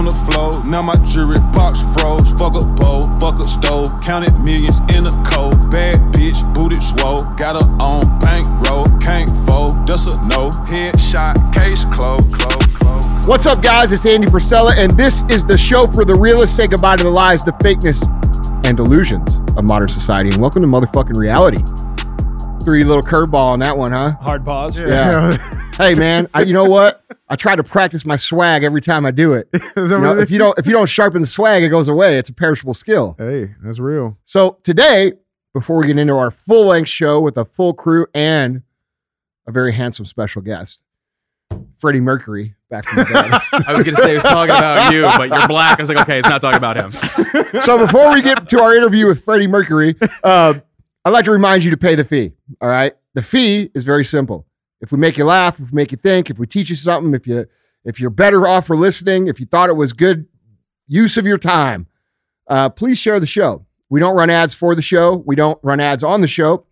on the floor. Now my jewelry box froze. Fuck a bowl, fuck a stove. Counted millions in a cold. Bad bitch, booty swole. Got her on bankroll. Can't fold, that's a no. Headshot, case closed. Close, close. What's up, guys? It's Andy Frisella, and this is the show for the realists. Say goodbye to the lies, the fakeness, and delusions of modern society. And welcome to motherfucking reality. Three little curveball on that one, huh? Hard pause. Yeah. hey, man. I, you know what? I try to practice my swag every time I do it. Is that You know, it if you don't, if you don't sharpen the swag, it goes away. It's a perishable skill. Hey, that's real. So today, before we get into our full length show with a full crew and a very handsome special guest, Freddie Mercury, back from the dead. I was gonna say he was talking about you, but you're black. I was like, okay, it's not talking about him. so before we get to our interview with Freddie Mercury, uh, I'd like to remind you to pay the fee. All right, the fee is very simple. If we make you laugh, if we make you think, if we teach you something, if you if you're better off for listening, if you thought it was good use of your time, uh, please share the show. We don't run ads for the show. We don't run ads on the show,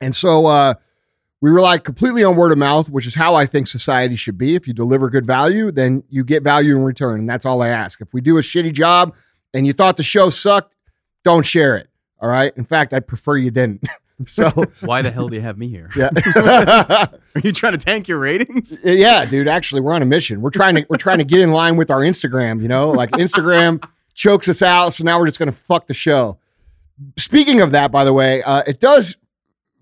and so uh, we rely completely on word of mouth, which is how I think society should be. If you deliver good value, then you get value in return, and that's all I ask. If we do a shitty job and you thought the show sucked, don't share it. All right. In fact, I'd prefer you didn't. so Why the hell do you have me here? yeah. Are you trying to tank your ratings? yeah, dude. Actually, we're on a mission. We're trying to we're trying to get in line with our Instagram. You know, like Instagram chokes us out, so now we're just going to fuck the show. Speaking of that, by the way, uh, it does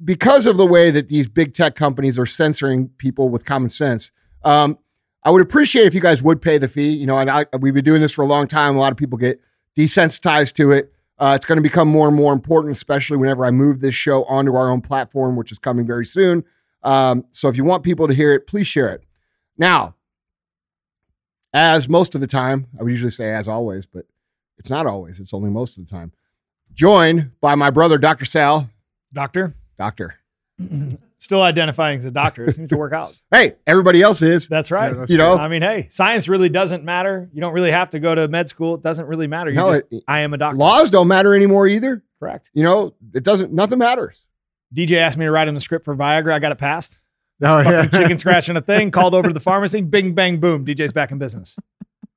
because of the way that these big tech companies are censoring people with common sense. Um, I would appreciate if you guys would pay the fee. You know, and I, we've been doing this for a long time. A lot of people get desensitized to it. Uh, it's going to become more and more important, especially whenever I move this show onto our own platform, which is coming very soon. Um, so if you want people to hear it, please share it. Now, as most of the time, I would usually say as always, but it's not always. It's only most of the time. Joined by my brother, Dr. Sal. Doctor. Doctor. Still identifying as a doctor. It seems to work out. Hey, everybody else is. That's right. Yeah, that's You know, I mean, hey, science really doesn't matter. You don't really have to go to med school. It doesn't really matter. You No, just, it- I am a doctor. laws don't matter anymore either. Correct. You know, it doesn't, nothing matters. DJ asked me to write him the script for Viagra. I got it passed. Oh, yeah. Fucking chicken scratching a thing. Called over to the pharmacy. Bing, bang, boom. DJ's back in business.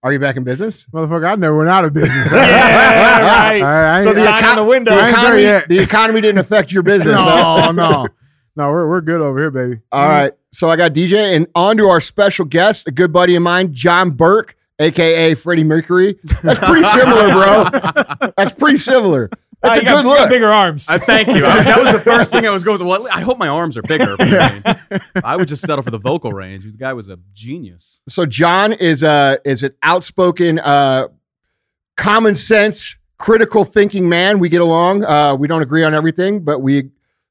Are you back in business? Motherfucker, I never went out of business. Yeah, right. All right, So the sign on the window. The economy, yet. the economy didn't affect your business. huh? no, no. No, we're, we're good over here, baby. All right. So I got DJ and on to our special guest, a good buddy of mine, John Burke, aka Freddie Mercury. That's pretty similar, bro. That's pretty similar. That's Ah, a got- good you got look. Bigger arms. I thank you. I- that was the first thing I was going. To, Well, I hope my arms are bigger. I, mean, I would just settle for the vocal range. This guy was a genius. So John is a is an outspoken, uh, common sense, critical thinking man. We get along. Uh, we don't agree on everything, but we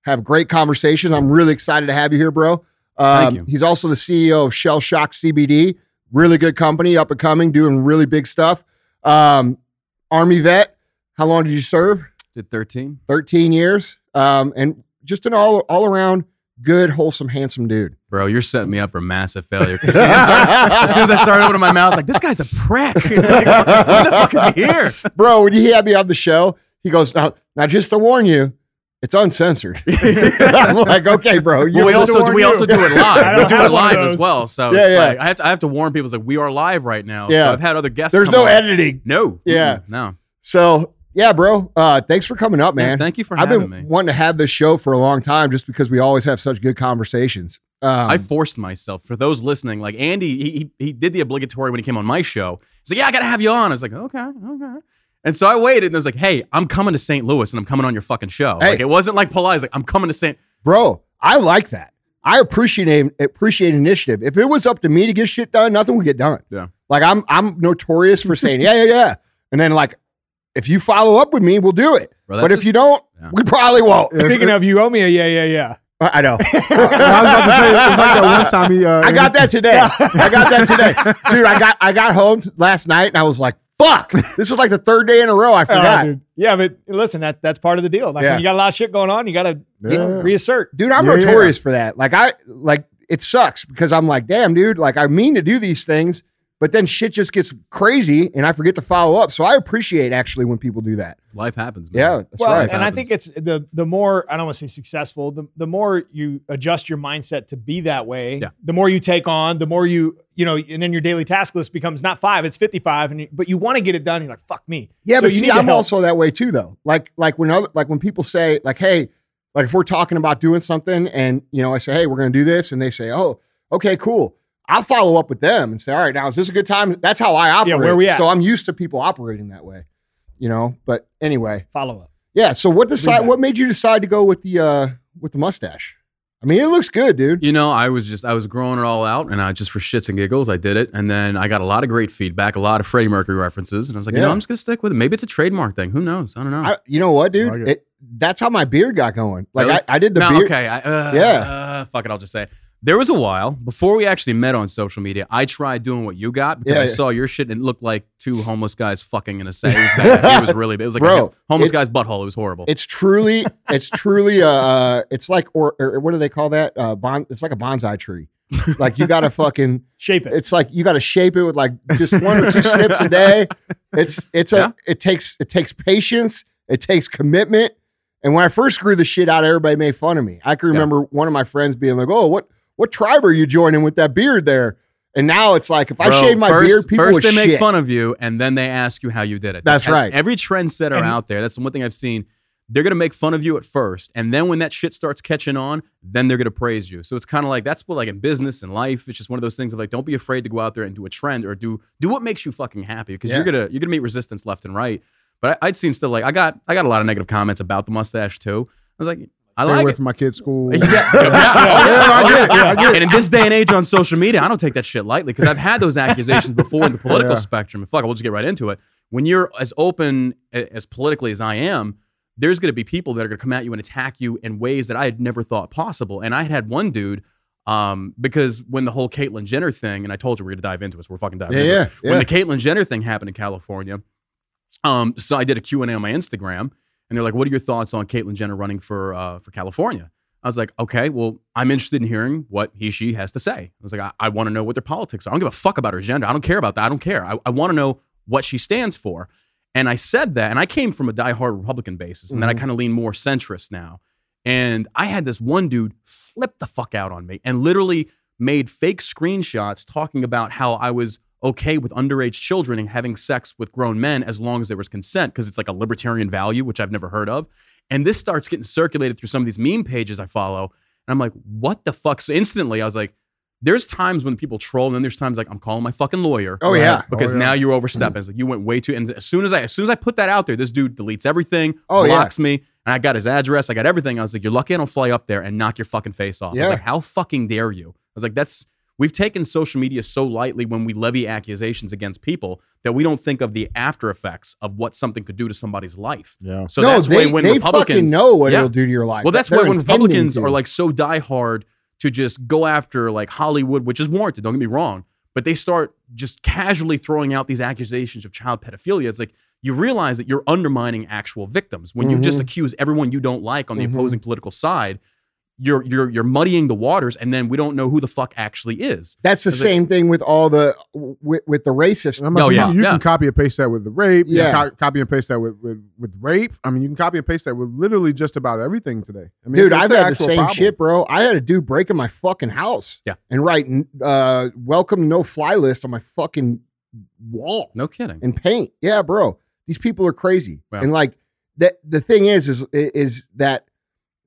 have great conversations. I'm really excited to have you here, bro. Um, Thank you. He's also the CEO of Shell Shock CBD. Really good company, up and coming, doing really big stuff. Um, Army vet. How long did you serve? Did 13? 13 years. Um, and just an all all around good, wholesome, handsome dude. Bro, you're setting me up for massive failure. As soon as, I started, as soon as I started opening my mouth, like this guy's a prick. like, what the fuck is he here? bro, when he had me on the show, he goes, now, now just to warn you, it's uncensored. I'm like, okay, bro. Well, we also we you. also do it live. we do it live as well. So Yeah, it's yeah. like I have to I have to warn people. It's like we are live right now. Yeah. So I've had other guests. There's no on. editing. No. Yeah. Mm-mm. No. So yeah, bro. Uh, thanks for coming up, Yeah, man. thank you for I've having been me. wanting to have this show for a long time, just because we always have such good conversations. Um, I forced myself. For those listening, like Andy, he, he he did the obligatory when he came on my show. He's like, "Yeah, I gotta have you on." I was like, "Okay, okay." And so I waited, and I was like, "Hey, I'm coming to St. Louis, and I'm coming on your fucking show." Hey. Like it wasn't like polite. It's like I'm coming to St. bro, I like that. I appreciate appreciate initiative. If it was up to me to get shit done, nothing would get done. Yeah. Like I'm I'm notorious for saying yeah yeah yeah, and then like if you follow up with me, we'll do it. Bro, but that's if just- you don't, Yeah. we probably won't. Speaking of, you owe me a yeah, yeah, yeah. I I know. I was about to say, it's like that one time he. Uh, I got that today. I got that today, dude. I got I got home t- last night and I was like, "Fuck!" This is like the third day in a row. I Oh, forgot, dude. Yeah, but listen, that that's part of the deal. Like Yeah. when you got a lot of shit going on, you got to Yeah. reassert. dude. I'm yeah. notorious for that. Like I like it sucks because I'm like, damn, dude. Like I mean to do these things, but then shit just gets crazy and I forget to follow up. So I appreciate actually when people do that. Life happens. Man. Yeah, that's well, right. and I think it's the the more I don't want to say successful, the the more you adjust your mindset to be that way, Yeah. the more you take on, the more you you know, and then your daily task list becomes not five, it's fifty five, and you, but you want to get it done. You're like, fuck me. Yeah, So but you see, need to I'm help. also that way too, though. Like, like when other, like when people say, like, hey, like if we're talking about doing something, and you know, I say, hey, we're going to do this, and they say, oh, okay, cool. I'll follow up with them and say, all right, now is this a good time? That's how I operate. Yeah, where we at? So I'm used to people operating that way, you know. But anyway, follow up. yeah. So what decide? What made you decide to go with the uh with the mustache? I mean, it looks good, dude. You know, I was just I was growing it all out, and I just for shits and giggles I did it, and then I got a lot of great feedback, a lot of Freddie Mercury references, and I was like, you know, I'm just gonna stick with it. Maybe it's a trademark thing. Who knows? I don't know. I, you know what, dude? Like it. It, that's how my beard got going. Like Really? I, I did the no, beard. okay. I, uh, Yeah. Uh, fuck it. I'll just say it. There was a while before we actually met on social media. I tried doing what you got because Yeah, I yeah. saw your shit and it looked like two homeless guys fucking in a set. It was bad. it was really bad. It was like Bro, a homeless it- guy's butthole. It was horrible. It's truly, it's truly, uh, uh, it's like, or, or what do they call that? Uh, bon, it's like a bonsai tree. Like you got to fucking, Shape it. it's like you got to shape it with like just one or two snips a day. It's, it's a, Yeah. it takes, it takes patience. It takes commitment. And when I first grew the shit out, everybody made fun of me. I can Yeah. remember one of my friends being like, "Oh, what, what tribe are you joining with that beard there?" And now it's like, if I shave my first, beard, people first would they make shit. fun of you, and then they ask you how you did it. That's how- right. Every trendsetter And- out there, that's the one thing I've seen. They're gonna make fun of you at first, and then when that shit starts catching on, then they're gonna praise you. So it's kind of like that's what like in business and life, it's just one of those things of like don't be afraid to go out there and do a trend or do do what makes you fucking happy because you're gonna you're gonna meet resistance left and right. But I, I'd seen still like I got I got a lot of negative comments about the mustache too. I was like, I Stay like away it. from my kid's school. Yeah, yeah, yeah, Yeah, I get it. I get it. and in this day and age on social media, I don't take that shit lightly because I've had those accusations before in the political Yeah. spectrum. And fuck, it, we'll just get right into it. When you're as open as politically as I am, there's going to be people that are going to come at you and attack you in ways that I had never thought possible. And I had one dude, um, because when the whole Caitlyn Jenner thing, and I told you we're going to dive into it, so we're fucking diving Yeah, into yeah, it. yeah. When the Caitlyn Jenner thing happened in California, um, so I did a Q&A on my Instagram, and they're like, what are your thoughts on Caitlyn Jenner running for, uh, for California? I was like, okay, well, I'm interested in hearing what he, she has to say. I was like, I, I want to know what their politics are. I don't give a fuck about her gender. I don't care about that. I don't care. I, I want to know what she stands for. And I said that, and I came from a diehard Republican basis, and then I kind of lean more centrist now. And I had this one dude flip the fuck out on me and literally made fake screenshots talking about how I was okay with underage children and having sex with grown men as long as there was consent because it's like a libertarian value, which I've never heard of. And this starts getting circulated through some of these meme pages I follow. And I'm like, what the fuck? So instantly I was like, there's times when people troll, and then there's times like I'm calling my fucking lawyer. Oh, yeah. Because Oh, yeah. now you're overstepping. Mm-hmm. It's like you went way too. And as soon as I as soon as I put that out there, this dude deletes everything, Oh, yeah. blocks me, and I got his address, I got everything. I was like, you're lucky I don't fly up there and knock your fucking face off. I Yeah. was like, how fucking dare you? I was like, that's we've taken social media so lightly when we levy accusations against people that we don't think of the after effects of what something could do to somebody's life. Yeah. So no, that's they, why when they Republicans fucking know what Yeah. it'll do to your life. well, that's They're why when Republicans to. are like so diehard to just go after like Hollywood, which is warranted, don't get me wrong, but they start just casually throwing out these accusations of child pedophilia. It's like you realize that you're undermining actual victims when you just Mhm. accuse everyone you don't like on the Mhm. opposing political side. You're you're you're muddying the waters, and then we don't know who the fuck actually is. That's the Is it- same thing with all the with, with the racist. I'm not Oh, yeah, you, you yeah. can copy and paste that with the rape. Yeah. co- copy and paste that with, with with rape. I mean, you can copy and paste that with literally just about everything today. I mean, Dude, it's- it's I've had the same problem. shit, bro. I had a dude break in my fucking house. Yeah. And write uh welcome no fly list on my fucking wall No kidding. and paint. Yeah, bro. These people are crazy. Yeah. And like that the thing is is is that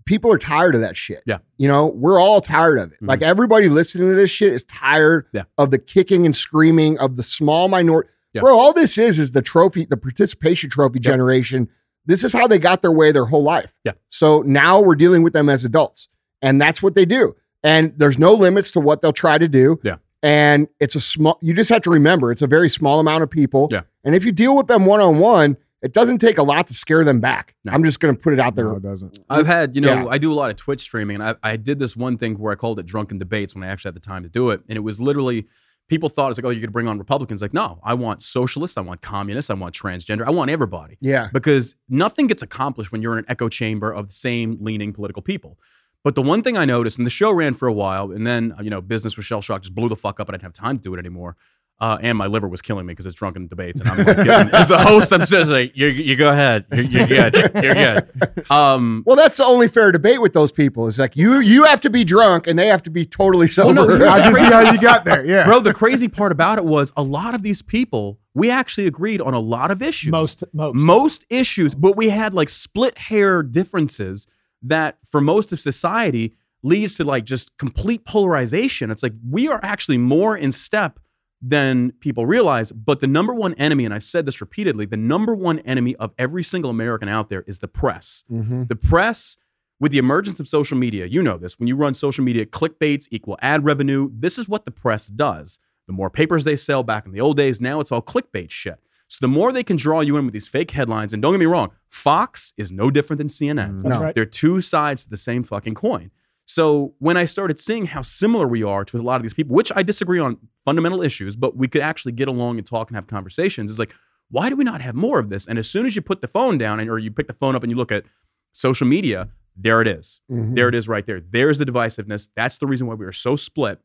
people are tired of that shit. Yeah. You know, we're all tired of it. Mhm. Like everybody listening to this shit is tired Yeah. of the kicking and screaming of the small minority. Yeah. Bro, all this is is the trophy, the participation trophy Yeah. generation. This is how they got their way their whole life. Yeah. So now we're dealing with them as adults. And that's what they do. And there's no limits to what they'll try to do. Yeah. And it's a small you just have to remember it's a very small amount of people. Yeah. And if you deal with them one on one, it doesn't take a lot to scare them back. No. I'm just gonna put it out there. No, it doesn't. I've had, you know, Yeah. I do a lot of Twitch streaming, and I, I did this one thing where I called it drunken debates when I actually had the time to do it. And it was literally, people thought it's like, oh, you could bring on Republicans. Like, no, I want socialists, I want communists, I want transgender, I want everybody. Yeah. Because nothing gets accomplished when you're in an echo chamber of the same leaning political people. But the one thing I noticed, and the show ran for a while, and then, you know, business with Shell Shock just blew the fuck up, and I didn't have time to do it anymore. Uh, and my liver was killing me because it's drunken debates, and I'm like, as the host, I'm just like, you, you go ahead, you're, you're good, you're good. Um, Well, that's the only fair debate with those people. It's like you you have to be drunk and they have to be totally sober. no, I can see how you got there. Yeah. bro, the crazy part about it was a lot of these people, we actually agreed on a lot of issues. Most, most. most issues, but we had like split hair differences that for most of society leads to like just complete polarization. It's like we are actually more in step than people realize. But the number one enemy, and I've said this repeatedly, the number one enemy of every single American out there is the press. Mhm. The press, with the emergence of social media, you know this. When you run social media, clickbaits equal ad revenue. This is what the press does. The more papers they sell back in the old days, now it's all clickbait shit. So the more they can draw you in with these fake headlines, and don't get me wrong, Fox is no different than CNN. That's No. right. They're two sides to the same fucking coin. So when I started seeing how similar we are to a lot of these people, which I disagree on fundamental issues, but we could actually get along and talk and have conversations, is like, why do we not have more of this? And as soon as you put the phone down and or you pick the phone up and you look at social media, there it is. Mhm. There it is right there. There's the divisiveness. That's the reason why we are so split.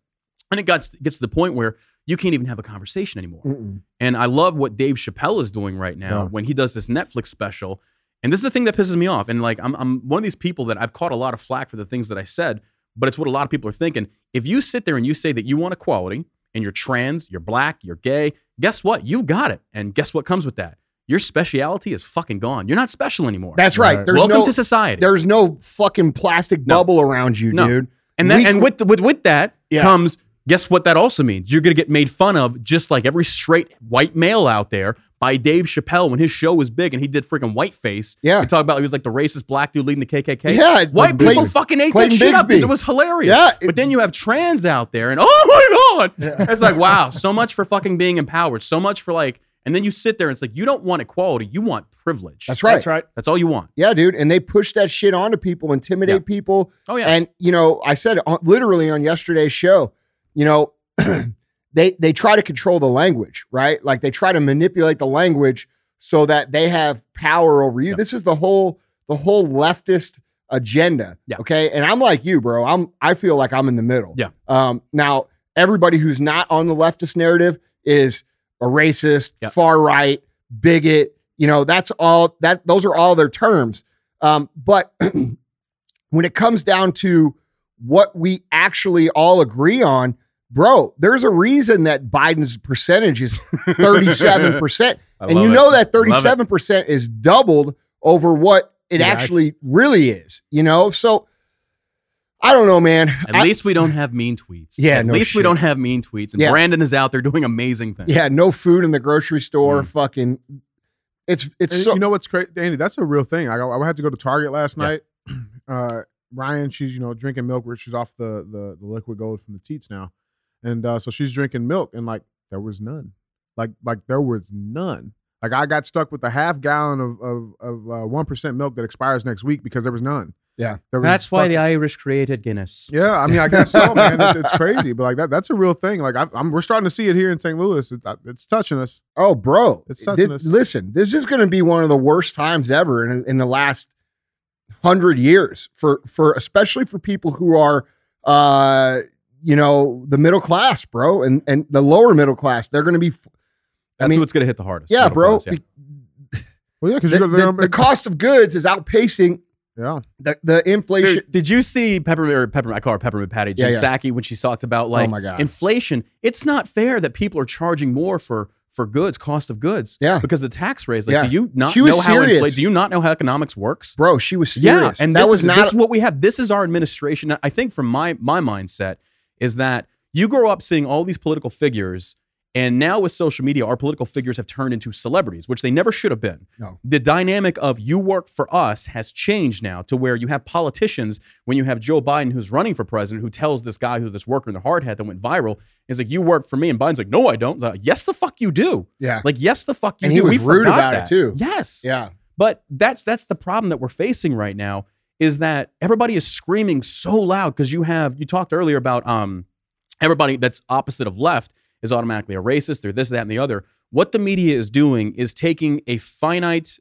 And it gets, gets to the point where you can't even have a conversation anymore. Mm-mm. And I love what Dave Chappelle is doing right now Yeah. when he does this Netflix special. And this is the thing that pisses me off. And like, I'm, I'm one of these people that I've caught a lot of flack for the things that I said, but it's what a lot of people are thinking. If you sit there and you say that you want equality and you're trans, you're black, you're gay, guess what? You've got it. And guess what comes with that? Your speciality is fucking gone. You're not special anymore. That's right. Right. There's Welcome no to society. there's no fucking plastic No. bubble around you, No. dude. And that, We- and with, with with that Yeah. comes guess what that also means? You're gonna get made fun of just like every straight white male out there by Dave Chappelle when his show was big and he did freaking whiteface. Yeah. We talk about he was like the racist black dude leading the KKK. Yeah, White people Clayton- fucking ate Clayton that shit up because it was hilarious. Yeah, it- but then you have trans out there and oh my god, it's like wow, so much for fucking being empowered, so much for like, and then you sit there and it's like you don't want equality, you want privilege. That's right. That's right. That's all you want. Yeah, dude. And they push that shit onto people, intimidate Yeah. people. Oh yeah. And you know, I said literally on yesterday's show. You know, they they try to control the language, right? Like they try to manipulate the language so that they have power over you. Yeah. This is the whole the whole leftist agenda. Yeah. Okay. And I'm like you, bro. I'm I feel like I'm in the middle. Yeah. Um. Now everybody who's not on the leftist narrative is a racist, Yeah. far right, bigot. You know, that's all that those are all their terms. Um, but when it comes down to what we actually all agree on, bro, there's a reason that Biden's percentage is 37%. And love you it. know that 37% is doubled over what it Yeah, actually really is, you know? So I don't know, man. At I- least we don't have mean tweets. Yeah, At no least we don't have mean tweets. And Yeah. Brandon is out there doing amazing things. yeah, no food in the grocery store. Mm. Fucking, it's it's And so you know what's crazy, Danny? That's a real thing. I, I had to go to Target last Yeah. night. Uh, Ryan, she's you know drinking milk where she's off the the, the liquid gold from the teats now, and uh, so she's drinking milk, and like there was none, like like there was none. Like I got stuck with a half gallon of of of uh, one milk that expires next week because there was none. Yeah. There was fucking- Irish created Guinness. Yeah, I mean, I guess so, man. It's, it's crazy, but like that—that's a real thing. Like I, I'm, we're starting to see it here in St. Louis. It, it's touching us. Oh, bro. It's touching This- us. listen, this is going to be one of the worst times ever in, in the last hundred years for for especially for people who are uh you know the middle class, bro, and and the lower middle class. They're going to be f- That's mean- what's going to hit the hardest. yeah, bro. class, yeah. be- Well, yeah, because The, you're the- the cost of goods is outpacing yeah. the the inflation. Dude, did you see Peppermint or Peppermint? I call her Peppermint Patty Yeah, Jen yeah. Psaki when she talked about like oh my god. inflation. It's not fair that people are charging more for for goods, cost of goods. Yeah. because the tax raise. Like, Yeah. do you not She was know how serious. inflation? Do you not know how economics works? bro, she was serious. Yeah, and that this was not this is what we have. This is our administration. I think from my my mindset is that you grow up seeing all these political figures, and now with social media, our political figures have turned into celebrities, which they never should have been. No. The dynamic of you work for us has changed now to where you have politicians. When you have Joe Biden, who's running for president, who tells this guy who this worker in the hard hat that went viral, is like, "You work for me," and Biden's like, "No, I don't." Like, yes, the fuck you do. yeah. Like, yes, the fuck you And do. he was we rude about it, too. Yes. Yeah. But that's that's the problem that we're facing right now is that everybody is screaming so loud because you have you talked earlier about um everybody that's opposite of left is automatically a racist or this that and the other. What the media is doing is taking a finite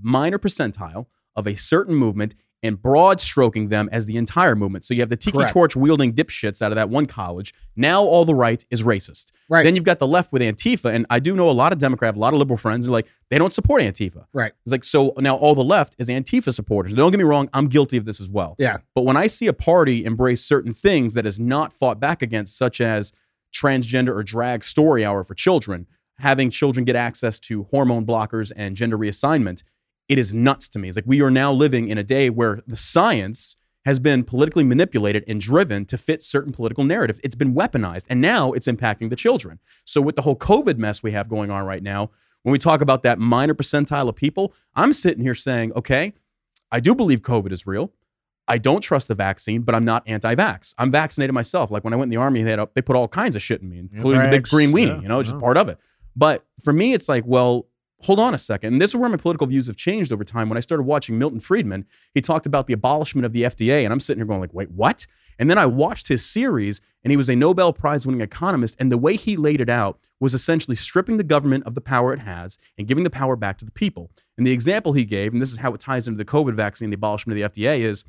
minor percentile of a certain movement and broad stroking them as the entire movement. So you have the tiki Correct. torch wielding dipshits out of that one college. Now all the right is racist. Right. Then you've got the left with Antifa, and I do know a lot of Democrat, a lot of liberal friends, are like they don't support Antifa. Right. It's like so now all the left is Antifa supporters. Don't get me wrong, I'm guilty of this as well. Yeah. But when I see a party embrace certain things that is not fought back against, such as transgender or drag story hour for children, having children get access to hormone blockers and gender reassignment, it is nuts to me. It's like we are now living in a day where the science has been politically manipulated and driven to fit certain political narrative. It's been weaponized, and now it's impacting the children. So, with the whole COVID mess we have going on right now, when we talk about that minor percentile of people, I'm sitting here saying, okay, I do believe COVID is real. I don't trust the vaccine, but I'm not anti-vax. I'm vaccinated myself. Like when I went in the army, they a, they put all kinds of shit in me, including the big green weenie. yeah, you know, it's just yeah. part of it. But for me, it's like, well, hold on a second. And this is where my political views have changed over time. When I started watching Milton Friedman, he talked about the abolishment of the FDA, and I'm sitting here going like, wait, what? And then I watched his series, and he was a Nobel Prize winning economist, and the way he laid it out was essentially stripping the government of the power it has and giving the power back to the people. And the example he gave, and this is how it ties into the COVID vaccine, the abolishment of the FDA, is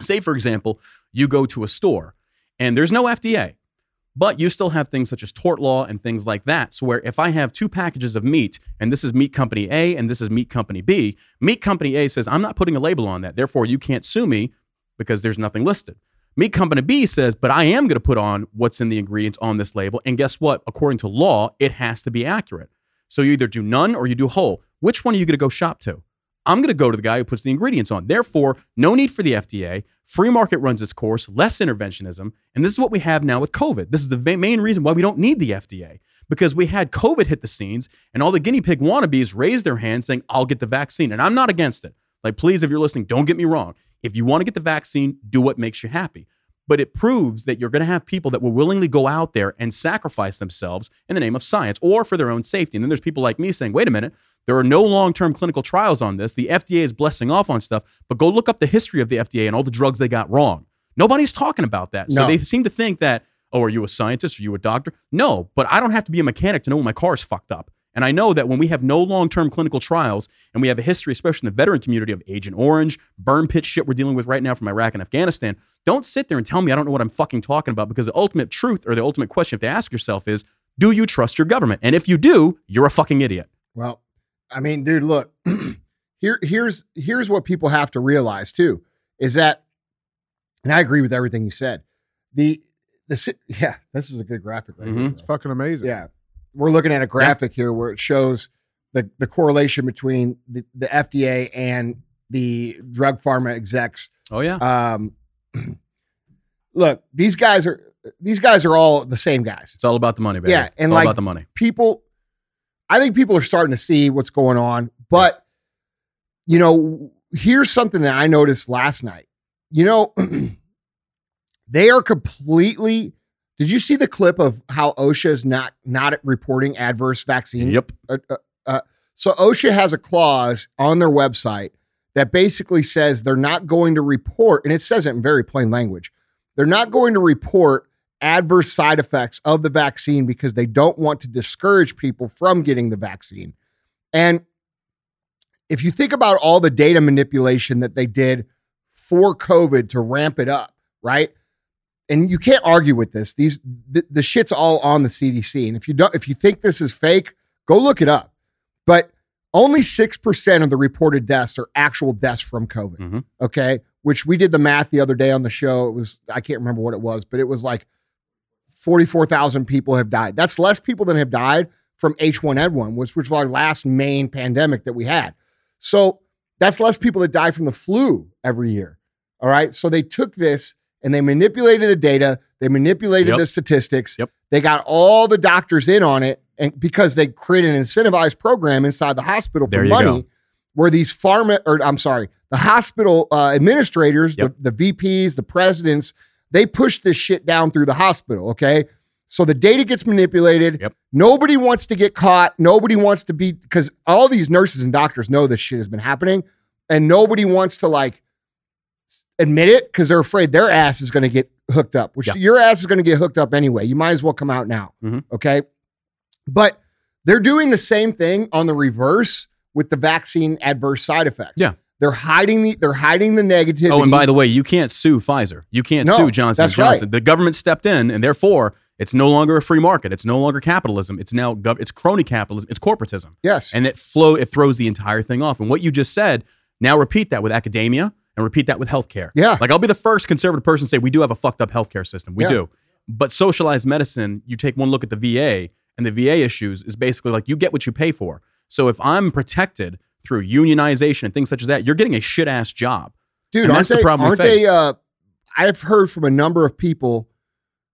say, for example, you go to a store and there's no FDA, but you still have things such as tort law and things like that. So, where if I have two packages of meat and this is meat company A and this is meat company B, meat company A says, I'm not putting a label on that. Therefore, you can't sue me because there's nothing listed. Meat company B says, but I am going to put on what's in the ingredients on this label. And guess what? According to law, it has to be accurate. So you either do none or you do whole. Which one are you going to go shop to? I'm going to go to the guy who puts the ingredients on. Therefore, no need for the FDA. Free market runs its course, less interventionism. And this is what we have now with COVID. This is the main reason why we don't need the FDA because we had COVID hit the scenes and all the guinea pig wannabes raised their hands saying, I'll get the vaccine. And I'm not against it. Like, please, if you're listening, don't get me wrong. If you want to get the vaccine, do what makes you happy. But it proves that you're going to have people that will willingly go out there and sacrifice themselves in the name of science or for their own safety. And then there's people like me saying, wait a minute, there are no long term clinical trials on this. The FDA is blessing off on stuff, but go look up the history of the FDA and all the drugs they got wrong. Nobody's talking about that. So No. they seem to think that, oh, are you a scientist? Are you a doctor? No, but I don't have to be a mechanic to know when my car is fucked up. And I know that when we have no long term clinical trials and we have a history, especially in the veteran community, of Agent Orange, burn pit shit we're dealing with right now from Iraq and Afghanistan, don't sit there and tell me I don't know what I'm fucking talking about because the ultimate truth or the ultimate question you have to ask yourself is do you trust your government? And if you do, you're a fucking idiot. Well, I mean, dude, look, here, here's here's what people have to realize too, is that, and I agree with everything you said. The the yeah, this is a good graphic right here, Mhm. bro. It's fucking amazing. Yeah, we're looking at a graphic here where it shows the the correlation between the, the FDA and the drug pharma execs. Oh, yeah. Um, look, these guys are these guys are all the same guys. It's all about the money, baby. Yeah, and it's all like- about the money. people i think people are starting to see what's going on but you know here's something that i noticed last night you know they are completely did you see the clip of how osha is not not reporting adverse vaccine Yep. uh, uh, uh, so OSHA has a clause on their website that basically says they're not going to report, and it says it in very plain language. They're not going to report adverse side effects of the vaccine because they don't want to discourage people from getting the vaccine. And if you think about all the data manipulation that they did for COVID to ramp it up, right? And you can't argue with this. These the, the shit's all on the CDC. And if you don't, if you think this is fake, go look it up. But only 6% of the reported deaths are actual deaths from COVID. Mhm. Okay. Which we did the math the other day on the show. It was, I can't remember what it was, but it was like 44,000 people have died. That's less people than have died from H1N1, which, which was our last main pandemic that we had. So that's less people that die from the flu every year. All right. So they took this and they manipulated the data, they manipulated Yep. the statistics. Yep. They got all the doctors in on it and because they created an incentivized program inside the hospital for money go. where these pharma or I'm sorry, the hospital uh, administrators, Yep. the, the VPs, the presidents, they push this shit down through the hospital. Okay. So the data gets manipulated. Yep. Nobody wants to get caught. Nobody wants to be because all these nurses and doctors know this shit has been happening, and nobody wants to like admit it because they're afraid their ass is going to get hooked up. Which Yeah. your ass is going to get hooked up anyway. You might as well come out now. Mhm. Okay. But they're doing the same thing on the reverse with the vaccine adverse side effects. Yeah. They're hiding the they're hiding the negativity. Oh, and by the way, you can't sue Pfizer. You can't No, sue Johnson Johnson. right. The government stepped in, and therefore, it's no longer a free market. It's no longer capitalism. It's now gov- it's crony capitalism. It's corporatism, yes, and it flow it throws the entire thing off. And what you just said, now repeat that with academia and repeat that with healthcare. Yeah. like I'll be the first conservative person to say we do have a fucked up healthcare system. We Yeah. do, but socialized medicine, you take one look at the VA and the VA issues is basically like you get what you pay for. So if I'm protected through unionization and things such as that, you're getting a shit ass job. dude, and aren't that's the problem aren't they? face. Uh, I've heard from a number of people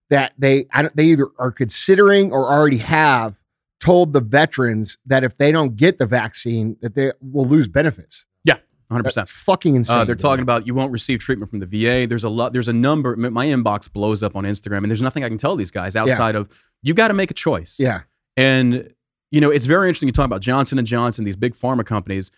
that they I don't, they either are considering or already have told the veterans that if they don't get the vaccine, that they will lose benefits. Yeah, 100. That's percent fucking insane. Uh, they're talking about you won't receive treatment from the VA. There's a lot. There's a number. My inbox blows up on Instagram, and there's nothing I can tell these guys outside of you got to make a choice. Yeah, And you know, it's very interesting. You talk about Johnson and Johnson, these big pharma companies.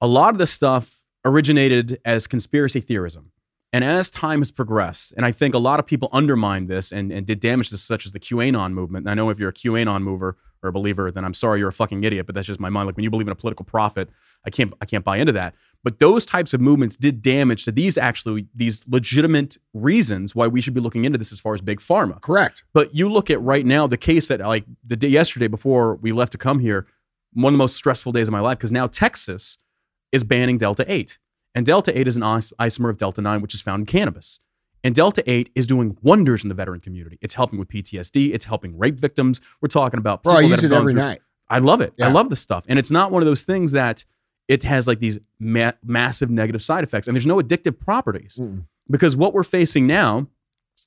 A lot of this stuff originated as conspiracy theorism, and as time has progressed, and I think a lot of people undermined this and, and did damage to this, such as the QAnon movement. And I know if you're a QAnon mover or a believer, then I'm sorry, you're a fucking idiot. But that's just my mind. Like when you believe in a political prophet, I can't I can't buy into that. But those types of movements did damage to these actually these legitimate reasons why we should be looking into this as far as big pharma. correct. But you look at right now the case that like the day yesterday before we left to come here, one of the most stressful days of my life because now Texas is banning Delta 8. And Delta 8 is an isomer of Delta 9, which is found in cannabis. And Delta 8 is doing wonders in the veteran community. It's helping with PTSD. It's helping rape victims. We're talking about people Bro, I use it every through- night. I love it. I love the stuff. And it's not one of those things that it has like these ma- massive negative side effects. And there's no addictive properties Mm-mm. because what we're facing now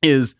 is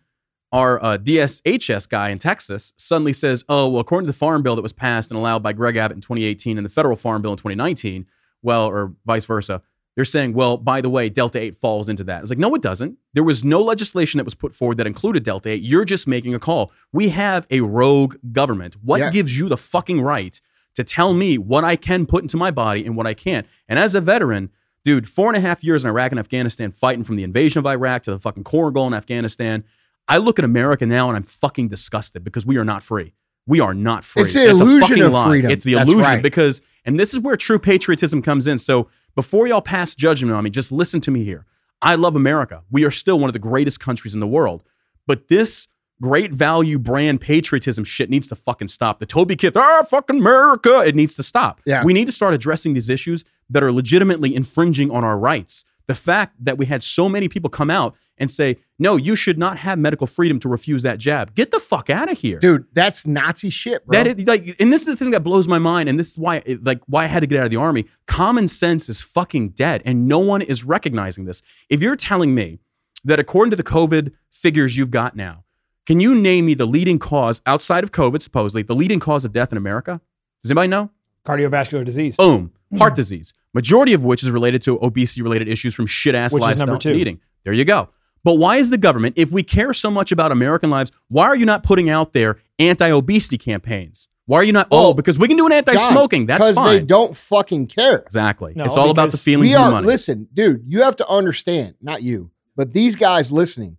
our uh, DSHS guy in Texas suddenly says, oh, well, according to the farm bill that was passed and allowed by Greg Abbott in 2018 and the federal farm bill in 2019, well, or vice versa, they're saying, well, by the way, Delta 8 falls into that. It's like, no, it doesn't. There was no legislation that was put forward that included Delta 8. You're just making a call. We have a rogue government. What Yeah. gives you the fucking right to tell me what I can put into my body and what I can't? And as a veteran, dude, four and a half years in Iraq and Afghanistan, fighting from the invasion of Iraq to the fucking Korengal in Afghanistan. I look at America now and I'm fucking disgusted because we are not free. We are not free. It's the That's a illusion fucking of lie. freedom. It's the That's illusion right. because, and this is where true patriotism comes in. So before y'all pass judgment on me, just listen to me here. I love America. We are still one of the greatest countries in the world. But this great value brand patriotism shit needs to fucking stop. The Toby Keith, ah, fucking America, it needs to stop. Yeah. We need to start addressing these issues that are legitimately infringing on our rights. The fact that we had so many people come out and say, no, you should not have medical freedom to refuse that jab. Get the fuck out of here. Dude, that's Nazi shit, bro. That is like, and this is the thing that blows my mind, and this is why, like, why I had to get out of the army. Common sense is fucking dead, and no one is recognizing this. If you're telling me that according to the COVID figures you've got now, can you name me the leading cause outside of COVID, supposedly the leading cause of death in America? Does anybody know? Cardiovascular disease. Boom, heart disease, majority of which is related to obesity-related issues from shit-ass Which is lifestyle number two. and eating. There you go. But why is the government, if we care so much about American lives, why are you not putting out there anti-obesity campaigns? Why are you not? Oh, well, oh, because we can do an anti-smoking. That's because they don't fucking care. exactly. No, it's all about the because feelings we and are the money. listen, dude. You have to understand, not you, but these guys listening.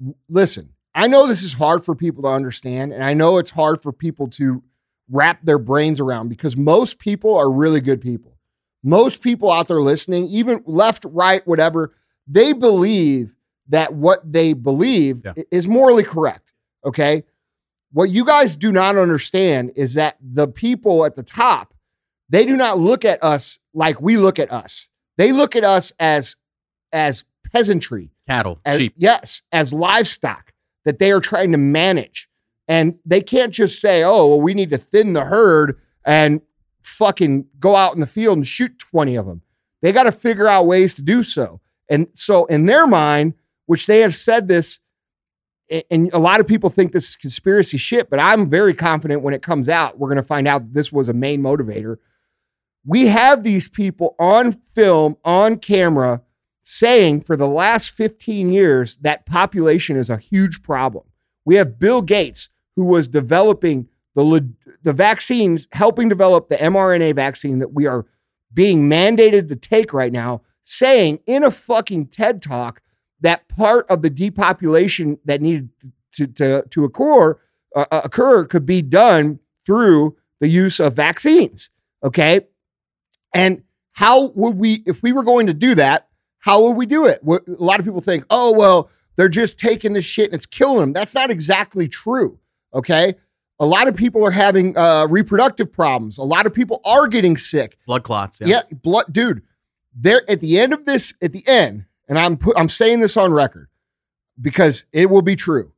w- Listen, I know this is hard for people to understand, and I know it's hard for people to wrap their brains around because most people are really good people. Most people out there listening, even left, right, whatever, they believe that what they believe Yeah. is morally correct. Okay. What you guys do not understand is that the people at the top, they do not look at us like we look at us. They look at us as as peasantry, Cattle, as, sheep. yes, as livestock that they are trying to manage. And they can't just say, "Oh, well, we need to thin the herd and fucking go out in the field and shoot 20 of them." They got to figure out ways to do so. And so in their mind, which they have said this and a lot of people think this is conspiracy shit, but I'm very confident when it comes out, we're going to find out this was a main motivator. We have these people on film, on camera, saying for the last 15 years that population is a huge problem. We have Bill Gates, who was developing the, the vaccines, helping develop the mRNA vaccine that we are being mandated to take right now, saying in a fucking TED talk that part of the depopulation that needed to, to, to occur, uh, occur could be done through the use of vaccines. Okay. And how would we, if we were going to do that, how would we do it? A lot of people think, oh, well, they're just taking this shit and it's killing them. That's not exactly true. Okay. A lot of people are having uh, reproductive problems. A lot of people are getting sick. Blood clots. Yeah. Yeah, blood, dude. There at the end of this, at the end, and I'm put, I'm saying this on record because it will be true.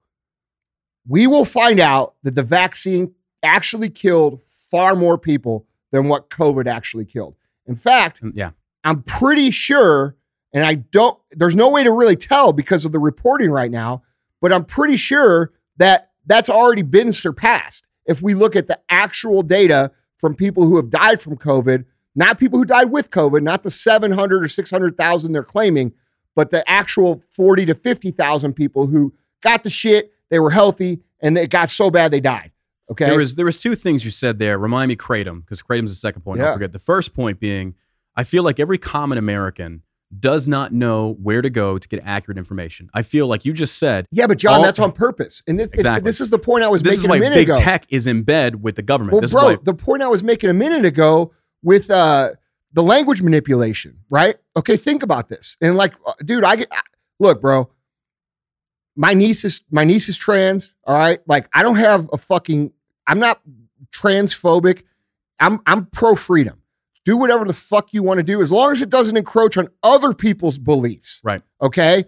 We will find out that the vaccine actually killed far more people than what COVID actually killed. In fact, Mm, Yeah. I'm pretty sure, and I don't, there's no way to really tell because of the reporting right now, but I'm pretty sure that that's already been surpassed. If we look at the actual data from people who have died from COVID, not people who died with COVID, not the 700 or 600,000 they're claiming, but the actual 40 to 50,000 people who got the shit, they were healthy, and it got so bad they died. Okay. There was there was two things you said there. Remind me kratom because kratom's the second point. Yeah. Don't forget the first point being, I feel like every common American does not know where to go to get accurate information. I feel like you just said yeah, but John, all- that's on purpose. And this, Exactly. this is the point I was this is making why a minute big ago. tech is in bed with the government. Well, this bro, is why the point I was making a minute ago with uh, the language manipulation, right? Okay, think about this. And like, uh, dude, I get look, bro. My niece is my niece is trans. All right, like I don't have a fucking. I'm not transphobic. I'm I'm pro freedom. Do whatever the fuck you want to do, as long as it doesn't encroach on other people's beliefs. Right. Okay.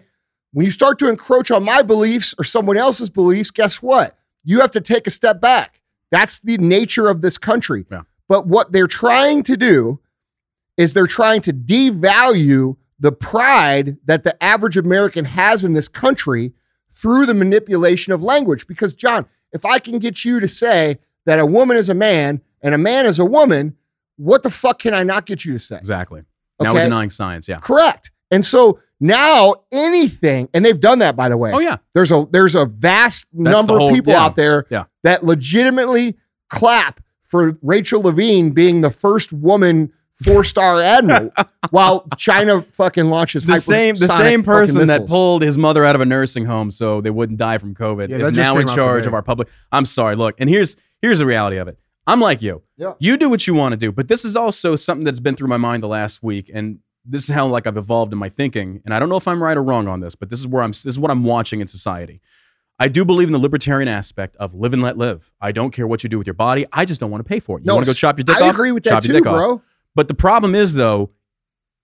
When you start to encroach on my beliefs or someone else's beliefs, guess what? You have to take a step back. That's the nature of this country. Yeah. But what they're trying to do is they're trying to devalue the pride that the average American has in this country through the manipulation of language. Because, John, if I can get you to say that a woman is a man and a man is a woman, what the fuck can I not get you to say? exactly. Now we're denying science. Yeah. Correct. And so now anything, and they've done that by the way. Oh yeah. There's a there's a vast That's number whole- of people yeah. out there Yeah. that legitimately clap for Rachel Levine being the first woman four star admiral while China fucking launches The same the same person that pulled his mother out of a nursing home so they wouldn't die from COVID Yeah, is now in charge today. of our public. I'm sorry. Look, and here's here's the reality of it. I'm like you. Yeah. You do what you want to do, but this is also something that's been through my mind the last week, and this is how like I've evolved in my thinking. And I don't know if I'm right or wrong on this, but this is where I'm. This is what I'm watching in society. I do believe in the libertarian aspect of live and let live. I don't care what you do with your body. I just don't want to pay for it. You No, want to go chop your dick I off? I agree with that too, dick off. bro. But the problem is though,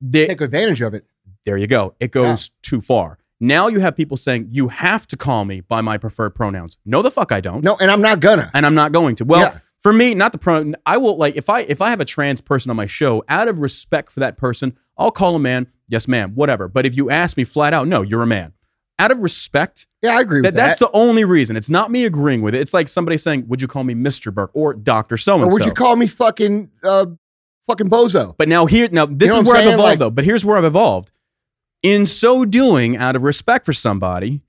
they, Take advantage of it. there you go. It goes too far. Now you have people saying you have to call me by my preferred pronouns. No, the fuck I don't, No, and I'm not gonna. and I'm not going to. Well, Yeah. For me, not the pronoun. I will like if I if I have a trans person on my show, out of respect for that person, I'll call a man. Yes, ma'am. Whatever. But if you ask me flat out, no, you're a man. Out of respect, Yeah, I agree with that, that. that's the only reason. It's not me agreeing with it. It's like somebody saying, "Would you call me Mr. Burke or Doctor So and so? or and would you call me fucking uh fucking bozo? But now here, now this You know is what where I'm I've saying? evolved Like- though. But here's where I've evolved. In so doing, out of respect for somebody,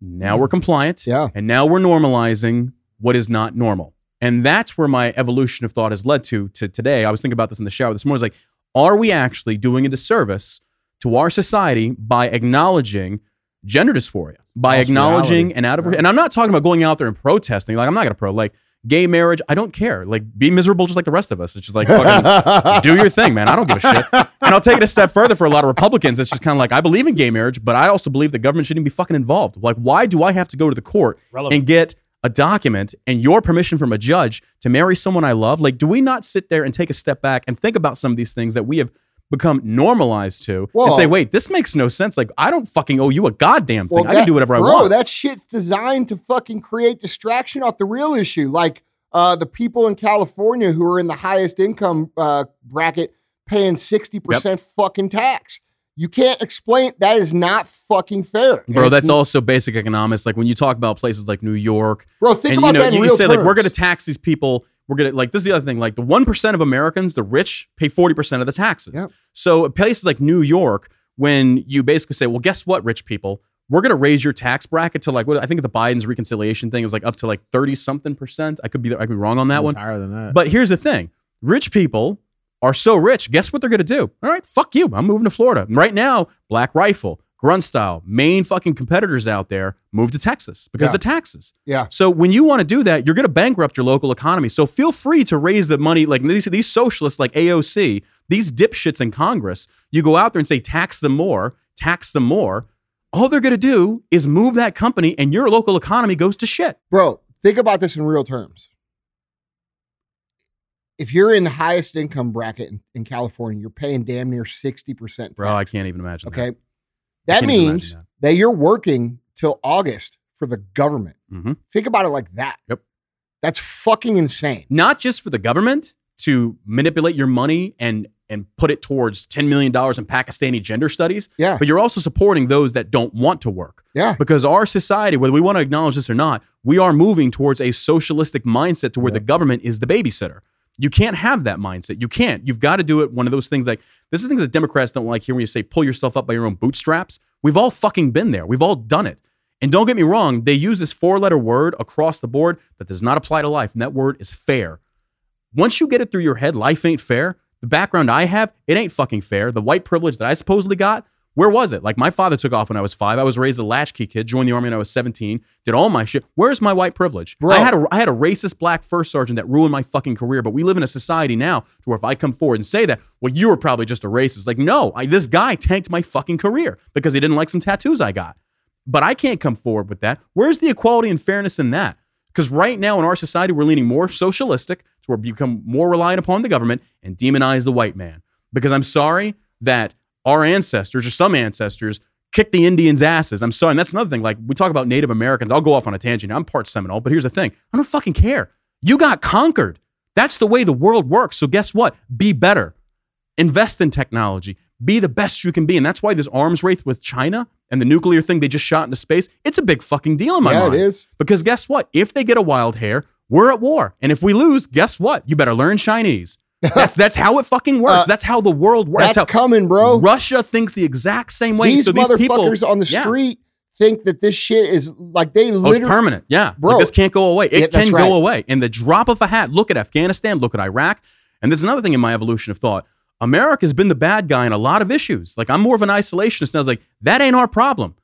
now we're compliant. Yeah. And now we're normalizing what is not normal. And that's where my evolution of thought has led to to today. I was thinking about this in the shower this morning. I was like, are we actually doing a disservice to our society by acknowledging gender dysphoria? By acknowledging and out of and I'm not talking about going out there and protesting. Like I'm not gonna pro like gay marriage. I don't care. Like be miserable just like the rest of us. It's just like fucking do your thing, man. I don't give a shit. And I'll take it a step further for a lot of Republicans. It's just kind of like I believe in gay marriage, but I also believe the government shouldn't be fucking involved. Like, why do I have to go to the court Relevant. and get a document and your permission from a judge to marry someone I love? Like, do we not sit there and take a step back and think about some of these things that we have become normalized to and say, wait, this makes no sense. Like, I don't fucking owe you a goddamn thing. Well, I can do whatever I want. bro, that shit's designed to fucking create distraction off the real issue. Like uh, the people in California who are in the highest income uh, bracket paying 60% fucking tax. You can't explain that is not fucking fair. Bro, it's that's also basic economics. Like when you talk about places like New York, Bro, think and about you know, that in you real say like we're going to tax these people. We're going to like this is the other thing. Like the one percent of Americans, the rich, pay forty percent of the taxes. Yep. So places like New York, when you basically say, well, guess what, rich people, we're going to raise your tax bracket to like what I think the Biden's reconciliation thing is like up to like thirty something percent. I could be I could be wrong on that It's one. higher than that. But here's the thing: rich people are so rich. Guess what they're going to do? All right, fuck you. I'm moving to Florida right now. Black Rifle, Grunt style, main fucking competitors out there move to Texas because Yeah. of the taxes. Yeah. So when you want to do that, you're going to bankrupt your local economy. So feel free to raise the money. Like these, these socialists, like AOC, these dipshits in Congress, you go out there and say tax them more, tax them more. All they're going to do is move that company, and your local economy goes to shit. Bro, think about this in real terms. If you're in the highest income bracket in, in California, you're paying damn near 60%. Bro, I can't even imagine. Okay. I That means imagine that you're working till August for the government. that. Mhm. Think about it like that. Yep. That's fucking insane. Not just for the government to manipulate your money and and put it towards $10 million in Pakistani gender studies, Yeah. but you're also supporting those that don't want to work. Yeah. because our society, whether we want to acknowledge this or not, we are moving towards a socialistic mindset to where the government is the babysitter. You can't have that mindset. You can't. You've got to do it. One of those things like this is things that Democrats don't like here when you say pull yourself up by your own bootstraps. We've all fucking been there. We've all done it. And don't get me wrong, they use this four letter word across the board that does not apply to life. And that word is fair. Once you get it through your head, life ain't fair. The background I have, it ain't fucking fair. The white privilege that I supposedly got, where was it? Like my father took off when I was five. I was raised a latchkey kid, joined the army when I was 17, did all my shit. Where's my white privilege? Bro. I had a I had a racist black first sergeant that ruined my fucking career. But we live in a society now to where if I come forward and say that, well, you were probably just a racist. Like, no, I, this guy tanked my fucking career because he didn't like some tattoos I got. But I can't come forward with that. Where's the equality and fairness in that? Because right now in our society, we're leaning more socialistic, to where we become more reliant upon the government and demonize the white man. Because I'm sorry that our ancestors, or some ancestors, kicked the Indians' asses. I'm sorry. And that's another thing. Like we talk about Native Americans. I'll go off on a tangent. I'm part Seminole, but here's the thing I don't fucking care. You got conquered. That's the way the world works. So guess what? Be better invest in technology, be the best you can be. And that's why this arms race with China and the nuclear thing they just shot into space, it's a big fucking deal in my yeah, mind. it is. Because guess what? If they get a wild hair, we're at war. And if we lose, guess what? You better learn Chinese. That's that's how it fucking works. Uh, that's how the world works. That's That's, how coming, bro. Russia thinks the exact same way. these so these people motherfuckers on the Yeah. street think that this shit is like they Oh, it's permanent. Yeah. Bro. Like, this can't go away. It Yeah, can right. go away. In the drop of a hat, look at Afghanistan, look at Iraq. And there's another thing in my evolution of thought. America's been the bad guy in a lot of issues. Like I'm more of an isolationist. And I was like, that ain't our problem.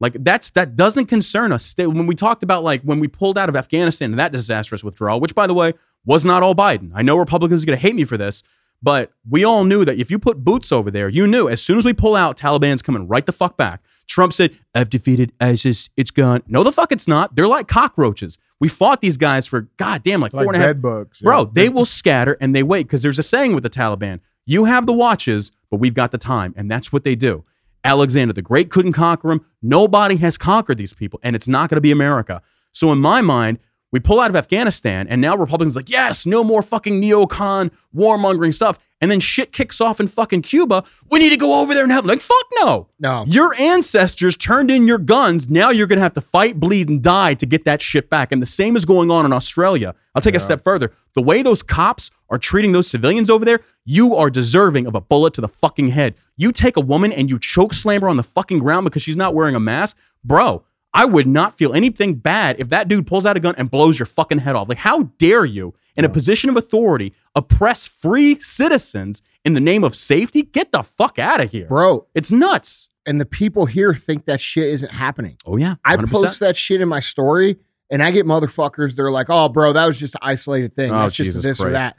Like that's that doesn't concern us. When we talked about like when we pulled out of Afghanistan and that disastrous withdrawal, which by the way was not all Biden. I know Republicans are going to hate me for this, but we all knew that if you put boots over there, you knew as soon as we pull out, Taliban's coming right the fuck back. Trump said, I've defeated ISIS. It's gone. No, the fuck it's not. They're like cockroaches. We fought these guys for goddamn like, Like four and a half bugs. Bro, yeah. they will scatter and they wait because there's a saying with the Taliban you have the watches, but we've got the time. And that's what they do. Alexander the Great couldn't conquer them. Nobody has conquered these people, and it's not going to be America. So, in my mind, we pull out of Afghanistan, and now Republicans like, yes, no more fucking neocon warmongering stuff. And then shit kicks off in fucking Cuba. We need to go over there and help. Like, fuck no. No. Your ancestors turned in your guns. Now you're going to have to fight, bleed, and die to get that shit back. And the same is going on in Australia. I'll take a step further. The way those cops are treating those civilians over there, you are deserving of a bullet to the fucking head. You take a woman and you choke slam her on the fucking ground because she's not wearing a mask. Bro, I would not feel anything bad if that dude pulls out a gun and blows your fucking head off. Like, how dare you, in a position of authority, oppress free citizens in the name of safety? Get the fuck out of here. Bro, It's nuts. and the people here think that shit isn't happening. Oh yeah, I 100%. post that shit in my story and I get motherfuckers, they're like, oh, bro, that was just an isolated thing. Oh, That's just Jesus this or that.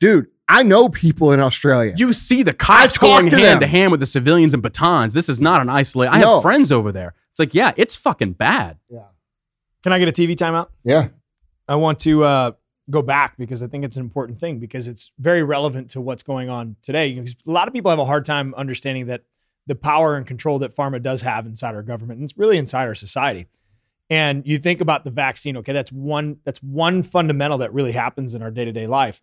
Dude, I know people in Australia. You see the cops going to hand them. to hand with the civilians and batons. This is not an isolated. I No. have friends over there. It's like, yeah, it's fucking bad. Yeah. Can I get a TV timeout? yeah. I want to uh, go back because I think it's an important thing because it's very relevant to what's going on today. Because a lot of people have a hard time understanding that the power and control that pharma does have inside our government, and it's really inside our society. And you think about the vaccine, okay, that's one that's one fundamental that really happens in our day to day life.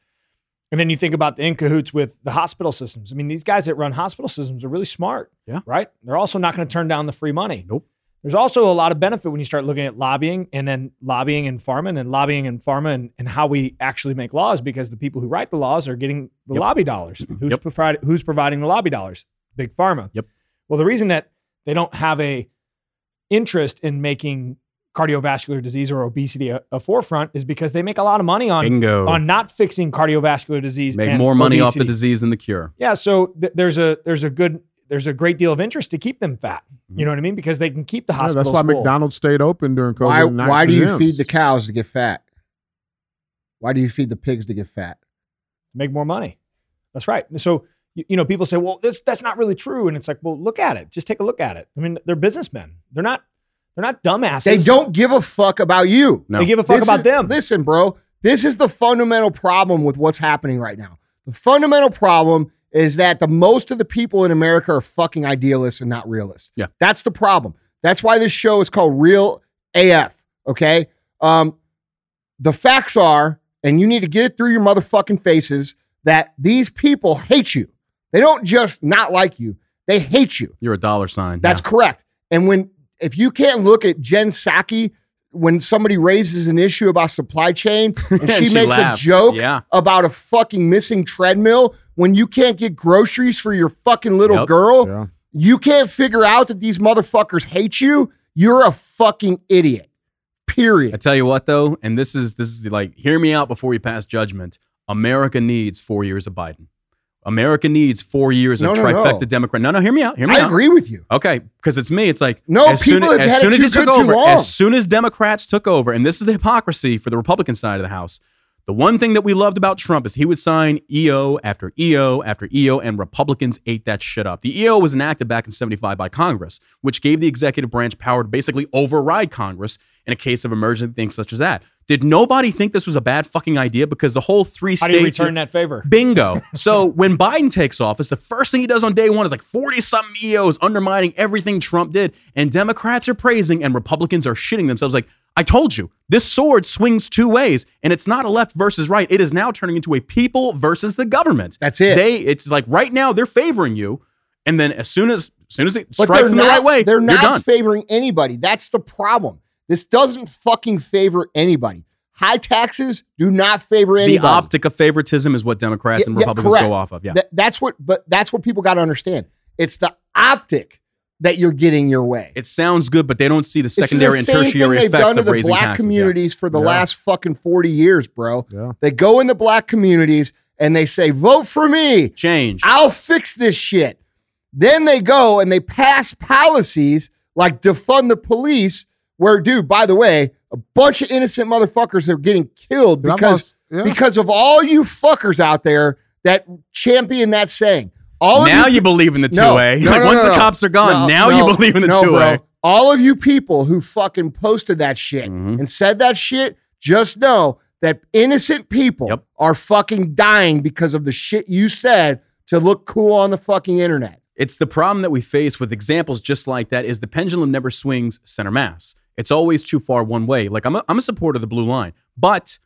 And then you think about the in cahoots with the hospital systems. I mean, these guys that run hospital systems are really smart. Yeah. Right. They're also not going to turn down the free money. Nope. There's also a lot of benefit when you start looking at lobbying and then lobbying in pharma and then lobbying in pharma and, and how we actually make laws because the people who write the laws are getting the Yep. lobby dollars. Mm-hmm. Who's, Yep. providing, who's providing the lobby dollars? Big pharma. Yep. Well, the reason that they don't have a interest in making cardiovascular disease or obesity a, a forefront is because they make a lot of money on Bingo. on not fixing cardiovascular disease. Make more money off the disease than the cure. Yeah, so th- there's a there's a good there's a great deal of interest to keep them fat. You mm-hmm. know what I mean? Because they can keep the Yeah, hospitals that's why full. McDonald's stayed open during COVID. Why, why do you feed the cows to get fat? Why do you feed the pigs to get fat? make more money. That's right. So you, you know, people say, "Well, this that's not really true," and it's like, "Well, look at it. Just take a look at it." I mean, they're businessmen. They're not. They're not dumbasses. They don't give a fuck about you. No. They give a fuck This about is- them. Listen, bro, this is the fundamental problem with what's happening right now. The fundamental problem is that the most of the people in America are fucking idealists and not realists. Yeah. That's the problem. That's why this show is called Real AF. Okay. Um, the facts are, and you need to get it through your motherfucking faces, that these people hate you. They don't just not like you, they hate you. You're a dollar sign. That's Yeah. correct. And when if you can't look at Jen Psaki when somebody raises an issue about supply chain and she, she makes laughs. a joke Yeah. about a fucking missing treadmill when you can't get groceries for your fucking little Yep. girl, Yeah. you can't figure out that these motherfuckers hate you, you're a fucking idiot. Period. I tell you what though, and this is this is like hear me out before you pass judgment. America needs four years of Biden. America needs four years No, of no, trifecta no. Democrat. No, no, hear me out. Hear me I out. agree with you. Okay, because it's me. It's like No, as soon, people have as, had soon it as too he took good too over, long. as soon as Democrats took over, and this is the hypocrisy for the Republican side of the House. The one thing that we loved about Trump is he would sign EO after EO after EO, and Republicans ate that shit up. The EO was enacted back in 75 by Congress, which gave the executive branch power to basically override Congress in a case of emergency things such as that. Did nobody think this was a bad fucking idea? Because the whole three How do you return that favor? Bingo. So when Biden takes office, the first thing he does on day one is like 40 something EOs undermining everything Trump did. And Democrats are praising and Republicans are shitting themselves. Like, I told you, this sword swings two ways and it's not a left versus right. It is now turning into a people versus the government. That's it. They, it's like right now they're favoring you. And then as soon as, as soon as it strikes in the right way, they're not done. favoring anybody. That's the problem. This doesn't fucking favor anybody. High taxes do not favor anybody. the optic of favoritism is what Democrats and Yeah, yeah, Republicans correct. go off of. Yeah. That- that's what, but that's what people got to understand. It's the optic that you're getting your way. it sounds good, but they don't see the This is secondary the and same thing tertiary they've effects done to of the raising black taxes. Yeah. communities for the Yeah. last fucking 40 years, bro. Yeah. They go in the black communities and they say, vote for me. Change. I'll fix this shit. Then they go and they pass policies like defund the police, where, dude, by the way, a bunch of innocent motherfuckers are getting killed because, lost- yeah. because of all you fuckers out there that champion that saying. All now of you, believe in the two No, way. no, like no, once no, the no. cops are gone, No, now no, you believe in the no, two way. All of you people who fucking posted that shit Mhm. and said that shit, just know that innocent people Yep. are fucking dying because of the shit you said to look cool on the fucking internet. It's the problem that we face with examples just like that is the pendulum never swings center mass. It's always too far one way. Like I'm a, I'm a supporter of the blue line, but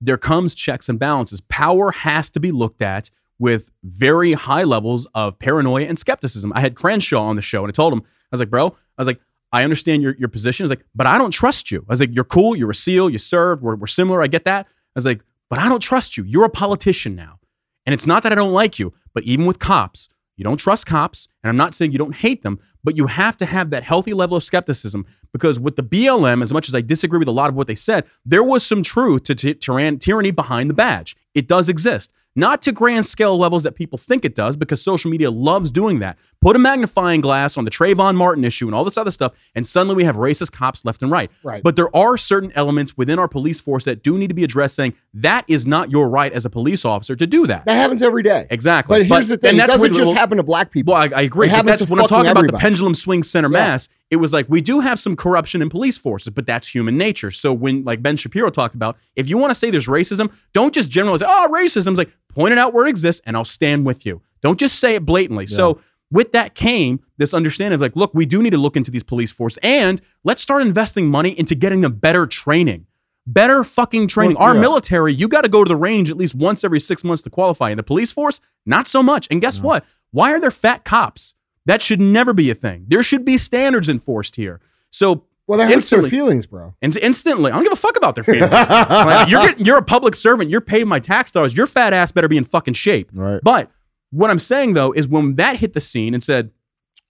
there comes checks and balances. Power has to be looked at with very high levels of paranoia and skepticism. I had Crenshaw on the show and I told him, I was like, bro, I was like, I understand your, your position. I was like, but I don't trust you. I was like, you're cool. You're a SEAL. You served. We're, we're similar. I get that. I was like, but I don't trust you. You're a politician now. And it's not that I don't like you, but even with cops, you don't trust cops. And I'm not saying you don't hate them, but you have to have that healthy level of skepticism because with the BLM, as much as I disagree with a lot of what they said, there was some truth to tyran- tyranny behind the badge. It does exist. Not to grand scale levels that people think it does, because social media loves doing that. Put a magnifying glass on the Trayvon Martin issue and all this other stuff, and suddenly we have racist cops left and right. Right. But there are certain elements within our police force that do need to be addressed, saying that is not your right as a police officer to do that. That happens every day. Exactly. But here's the thing: and it doesn't just happen to black people. Well, I, I agree. It But happens that's to when I'm talking fucking about the pendulum swing center Yeah. mass. It was like we do have some corruption in police forces, but that's human nature. So when, like Ben Shapiro talked about, if you want to say there's racism, don't just generalize. Oh, racism's like point it out where it exists, and I'll stand with you. Don't just say it blatantly. So with that came this understanding of like, look, we do need to look into these police force, and let's start investing money into getting them better training. Better fucking training. Well, Our yeah. military, you got to go to the range at least once every six months to qualify. In the police force, not so much. And guess what? Why are there fat cops? That should never be a thing. There should be standards enforced here. So well, that hurts their feelings, bro. and instantly, I don't give a fuck about their feelings. Like, you're getting, you're a public servant. You're paid my tax dollars. Your fat ass better be in fucking shape. Right. But what I'm saying though is when that hit the scene and said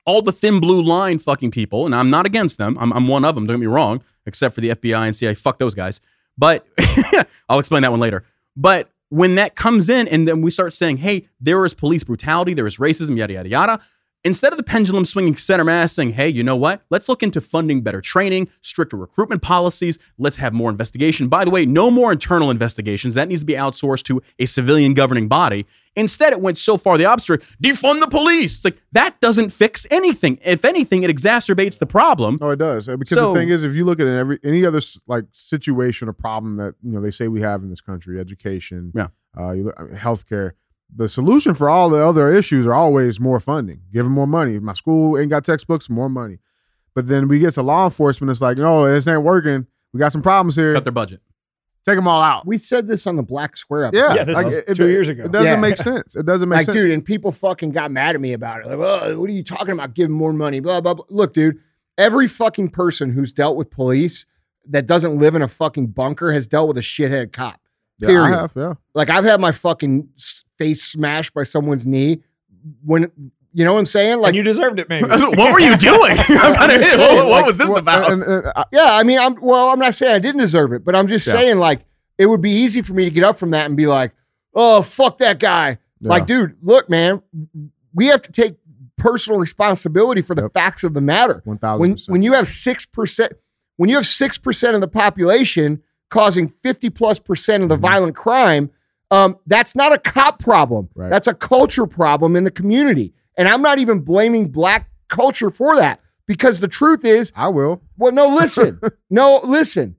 all the thin blue line fucking people, and I'm not against them. I'm, I'm one of them. Don't get me wrong. Except for the FBI and CIA. Fuck those guys. But I'll explain that one later. But when that comes in, and then we start saying, "Hey, there is police brutality. There is racism. Yada yada yada." Instead of the pendulum swinging center mass saying, hey, you know what? Let's look into funding better training, stricter recruitment policies. Let's have more investigation. By the way, no more internal investigations. That needs to be outsourced to a civilian governing body. Instead, it went so far the opposite defund the police. It's like that doesn't fix anything. If anything, it exacerbates the problem. No, it does. Because So- the thing is, if you look at every any other like situation or problem that you know they say we have in this country, education, Yeah. uh, you look, I mean, healthcare, the solution for all the other issues are always more funding, give them more money. My school ain't got textbooks, more money. But then we get to law enforcement, it's like, no, this ain't working. We got some problems here. Cut their budget. Take them all out. We said this on the Black Square episode. Yeah, Yeah, this is it- two it- years ago. It doesn't Yeah. make sense. It doesn't make like, sense. dude, and people fucking got mad at me about it. Like, oh, what are you talking about? Giving more money, blah, blah, blah. Look, dude, every fucking person who's dealt with police that doesn't live in a fucking bunker has dealt with a shithead cop. Yeah, Period. I have, yeah. Like, I've had my fucking s- face smashed by someone's knee when, you know what I'm saying? Like, and you deserved it, maybe. what were you doing? I'm kinda- saying, what, what like, was this Well, about? and- and, uh, yeah, I mean, I'm, well, I'm not saying I didn't deserve it, but I'm just Yeah. saying, like, it would be easy for me to get up from that and be like, oh, fuck that guy. yeah. Like, dude, look, man, we have to take personal responsibility for the Yep. facts of the matter. one thousand When when you have six percent, when you have six percent of the population causing fifty plus percent of the Mhm. violent crime, um, that's not a cop problem. Right. That's a culture problem in the community. And I'm not even blaming black culture for that because the truth is, I will. well, no, listen, no, listen.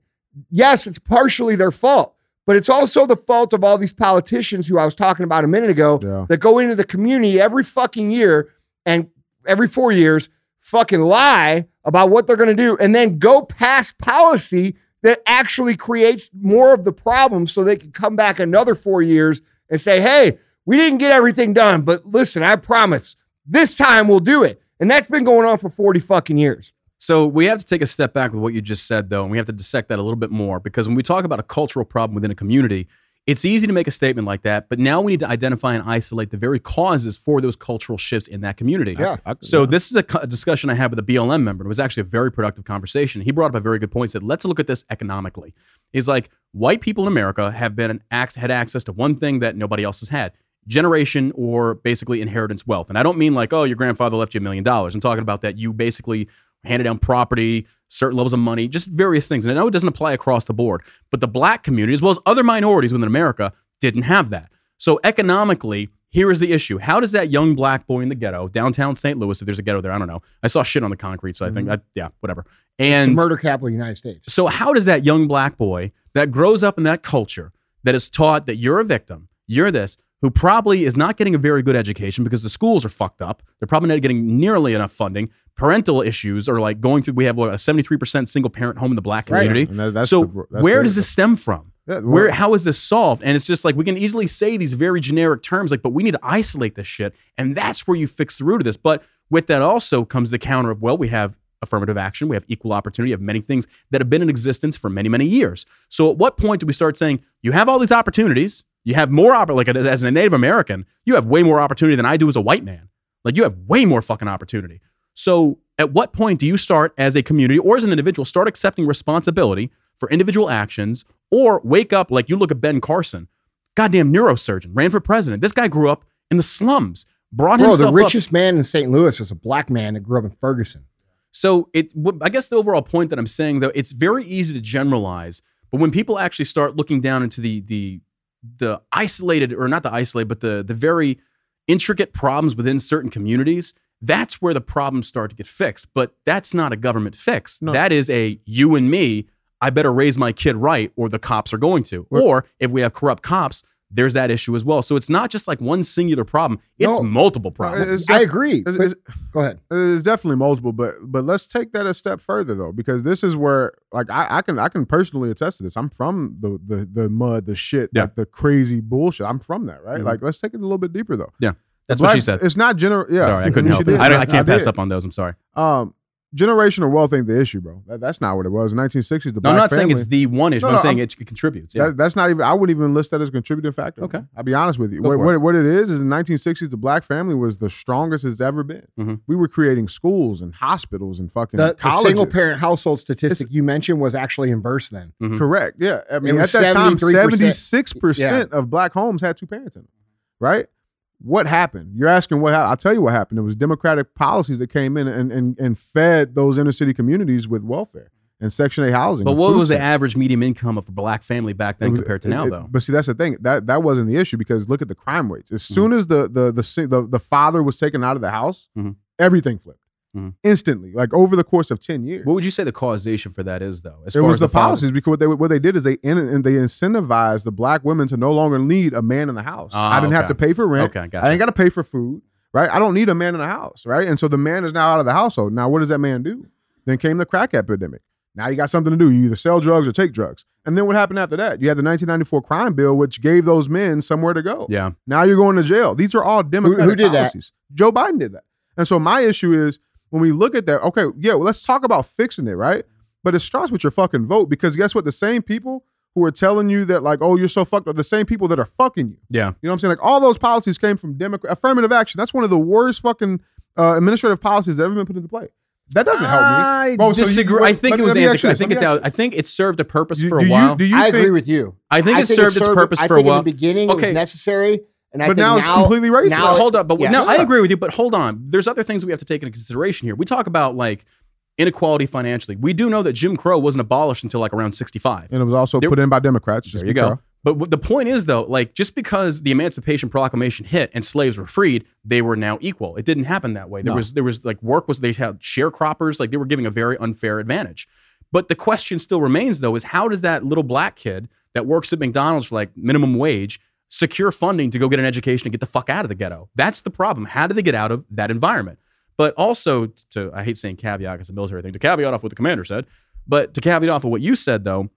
Yes, it's partially their fault, but it's also the fault of all these politicians who I was talking about a minute ago Yeah. that go into the community every fucking year and every four years fucking lie about what they're going to do and then go past policy that actually creates more of the problem so they can come back another four years and say, hey, we didn't get everything done, but listen, I promise this time we'll do it. And that's been going on for 40 fucking years. So we have to take a step back with what you just said, though, and we have to dissect that a little bit more because when we talk about a cultural problem within a community, it's easy to make a statement like that, but now we need to identify and isolate the very causes for those cultural shifts in that community. Yeah. I could- So yeah. this is a, a discussion I had with a BLM member. It was actually a very productive conversation. He brought up a very good point. He said, "Let's look at this economically." He's like, white people in America have been ac- had access to one thing that nobody else has had: generation or basically inheritance wealth. And I don't mean like, oh, your grandfather left you a million dollars. I'm talking about that you basically handed down property, certain levels of money, just various things. And I know it doesn't apply across the board, but the black community, as well as other minorities within America, didn't have that. So economically, here is the issue. How does that young black boy in the ghetto, downtown St. Louis, if there's a ghetto there, I don't know. I saw shit on the concrete, so I think, mm-hmm. I, yeah, whatever. It's the And murder capital of the United States. so, how does that young black boy that grows up in that culture, that is taught that you're a victim, you're this, who probably is not getting a very good education because the schools are fucked up, they're probably not getting nearly enough funding, parental issues are like going through, we have what, a 73% single parent home in the black community. And that- so, the- where does this stem from? Yeah, well, Where how is this solved? And it's just like we can easily say these very generic terms, like, but we need to isolate this shit, and that's where you fix the root of this. But with that also comes the counter of well, we have affirmative action, we have equal opportunity, we have many things that have been in existence for many many years. So at what point do we start saying you have all these opportunities, you have more like as a Native American, you have way more opportunity than I do as a white man. Like you have way more fucking opportunity. So at what point do you start as a community or as an individual start accepting responsibility for individual actions or wake up like you look at Ben Carson, goddamn neurosurgeon, ran for president. This guy grew up in the slums, brought Bro, himself the up. richest man in St. Louis is a black man that grew up in Ferguson. So it, I guess the overall point that I'm saying though, it's very easy to generalize, but when people actually start looking down into the the the isolated or not the isolated, but the the very intricate problems within certain communities, that's where the problems start to get fixed. But that's not a government fix. No. That is a you and me. I better raise my kid right, or the cops are going to. Well- or if we have corrupt cops, there's that issue as well. So it's not just like one singular problem; it's No. multiple problems. it's I agree. it's- it's- go ahead. It's definitely multiple, but but let's take that a step further though, because this is where like I, I can I can personally attest to this. I'm from the the the mud, the shit, Yeah. like the crazy bullshit. I'm from that, right? Mhm. Like let's take it a little bit deeper though. Yeah. That's The what she said. It's not general. Yeah, Sorry, I couldn't She help it. did. I, don't, I can't pass did. up on those. I'm sorry. Um, generational wealth ain't the issue, bro. That, that's not what it was. In 1960s, the No, black I'm not saying it's the one issue. No, I'm saying I'm- it contributes. Yeah. That, that's not even. I wouldn't even list that as a contributing factor. Okay. I'll be honest with you. Go What, for what, what it is is in 1960s, the black family was the strongest it's ever been. Mhm. We were creating schools and hospitals and fucking The, the single parent household statistic you mentioned was actually inverse then. Mhm. Correct. Yeah. I mean, at that time, 73%. 76% of black homes had two parents in them. Right? What happened? You're asking what happened. I'll tell you what happened. It was Democratic policies that came in and, and, and fed those inner city communities with welfare and Section 8 housing. But what was the average medium income of a black family back then was- compared to it- now, it- though? But see, that's the thing. That that wasn't the issue because look at the crime rates. As Mm-hmm. soon as the the the the, the father was taken out of the house, Mhm. everything flipped Mhm. instantly. Like over the course of ten years. What would you say the causation for that is, though? As it far was as the, father- policies because what they what they did is they in, and they incentivized the black women to no longer need a man in the house. Ah, I didn't have to pay for rent. Okay, gotcha. I ain't got to pay for food. Right. I don't need a man in the house. Right. And so the man is now out of the household. Now what does that man do? Then came the crack epidemic. Now you got something to do. You either sell drugs or take drugs. And then what happened after that? You had the 1994 crime bill, which gave those men somewhere to go. Yeah. Now you're going to jail. These are all Democratic did that? policies. Joe Biden did that. And so my issue is when we look at that, okay, yeah, well, let's talk about fixing it, right? But it starts with your fucking vote because guess what? The same people who are telling you that, like, oh, you're so fucked are the same people that are fucking you. Yeah. You know what I'm saying? Like all those policies came from Democrat affirmative action. That's one of the worst fucking uh, administrative policies that ever been put into play. That doesn't help me. I Bro, so you- disagree. I think let it was let anti. I think it's out. I think it served a purpose Do, for a do while. you, do you I think, agree with you. I think it served its purpose I for a while. in the beginning it Okay. was necessary, and I But think now it's completely racist. Now, Now, hold up, but yes. no, I agree with you. But hold on, there's other things we have to take into consideration here. We talk about like inequality financially. We do know that Jim Crow wasn't abolished until like around 65. and it was also There- put in by Democrats. Just There you go. clear. But what the point is, though, like just because the Emancipation Proclamation hit and slaves were freed, they were now equal. It didn't happen that way. There No. was there was like work was they had sharecroppers, like they were giving a very unfair advantage. But the question still remains, though, is how does that little black kid that works at McDonald's for like minimum wage secure funding to go get an education and get the fuck out of the ghetto? That's the problem. How do they get out of that environment? But also, to I hate saying caveat because a military thing. To caveat off what the commander said, but to caveat off of what you said, though,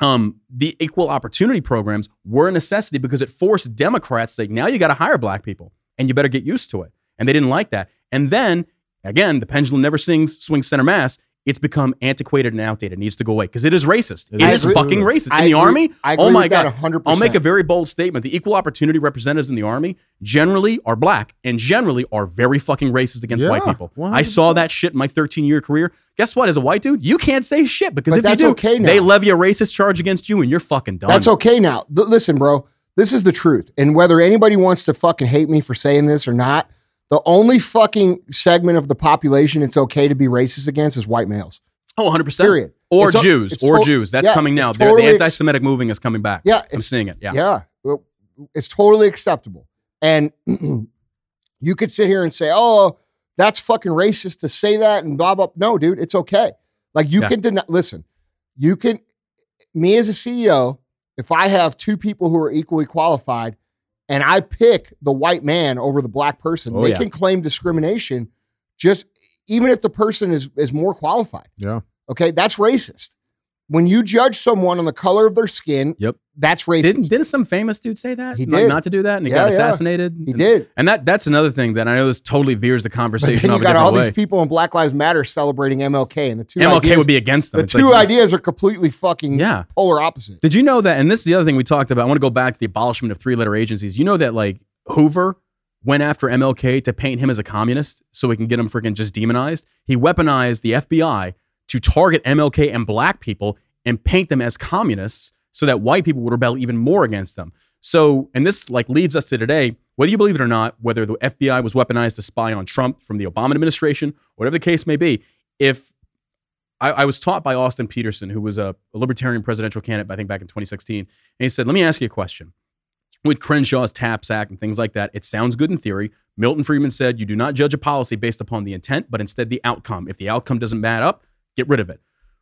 um, the equal opportunity programs were a necessity because it forced Democrats to say, now you got to hire black people and you better get used to it. And they didn't like that. And then again, the pendulum never swings, swings center mass. It's become antiquated and outdated. It needs to go away because it is racist. It It is. is fucking racist. I In the agree- army, I oh agree oh my with that God. 100%. I'll make a very bold statement. The equal opportunity representatives in the army generally are black and generally are very fucking racist against Yeah, white people. 100%. I saw that shit in my 13 year career. Guess what? As a white dude, you can't say shit because But if that's you do, okay now. they levy a racist charge against you and you're fucking done. That's okay now. Th- listen, bro, this is the truth. And whether anybody wants to fucking hate me for saying this or not, the only fucking segment of the population it's okay to be racist against is white males. Oh, 100%. Period. Or It's Jews. it's or to- Jews. That's yeah, coming now. Totally the anti Semitic moving is coming back. Yeah, I'm seeing it. Yeah. Yeah. It's totally acceptable. And you could sit here and say, oh, that's fucking racist to say that and blah, blah. No, dude, it's okay. Like you Yeah. can deny, listen, you can, me as a CEO, if I have two people who are equally qualified and I pick the white man over the black person, Oh, they yeah. can claim discrimination just even if the person is is more qualified. Yeah. Okay. That's racist. When you judge someone on the color of their skin, Yep. that's racist. Didn't, didn't some famous dude say that? He Like, did. not to do that and he Yeah, got yeah. assassinated? he And- did. And that that's another thing that I know this totally veers the But conversation then you got all way. these people in Black Lives Matter celebrating MLK, and the two MLK ideas, would be against them. the It's two like- ideas are completely fucking Yeah. polar opposite. Did you know that? And this is the other thing we talked about. I want to go back to the abolishment of three letter agencies. You know that like Hoover went after MLK to paint him as a communist so we can get him freaking just demonized. He weaponized the FBI to target MLK and black people and paint them as communists so that white people would rebel even more against them. So, and this like leads us to today, whether you believe it or not, whether the FBI was weaponized to spy on Trump from the Obama administration, whatever the case may be, if I, I was taught by Austin Petersen, who was a, a libertarian presidential candidate, I think back in 2016. And he said, Let me ask you a question. With Crenshaw's TAPS Act and things like that, it sounds good in theory. Milton Friedman said, You do not judge a policy based upon the intent, but instead the outcome. If the outcome doesn't add up, get rid of it.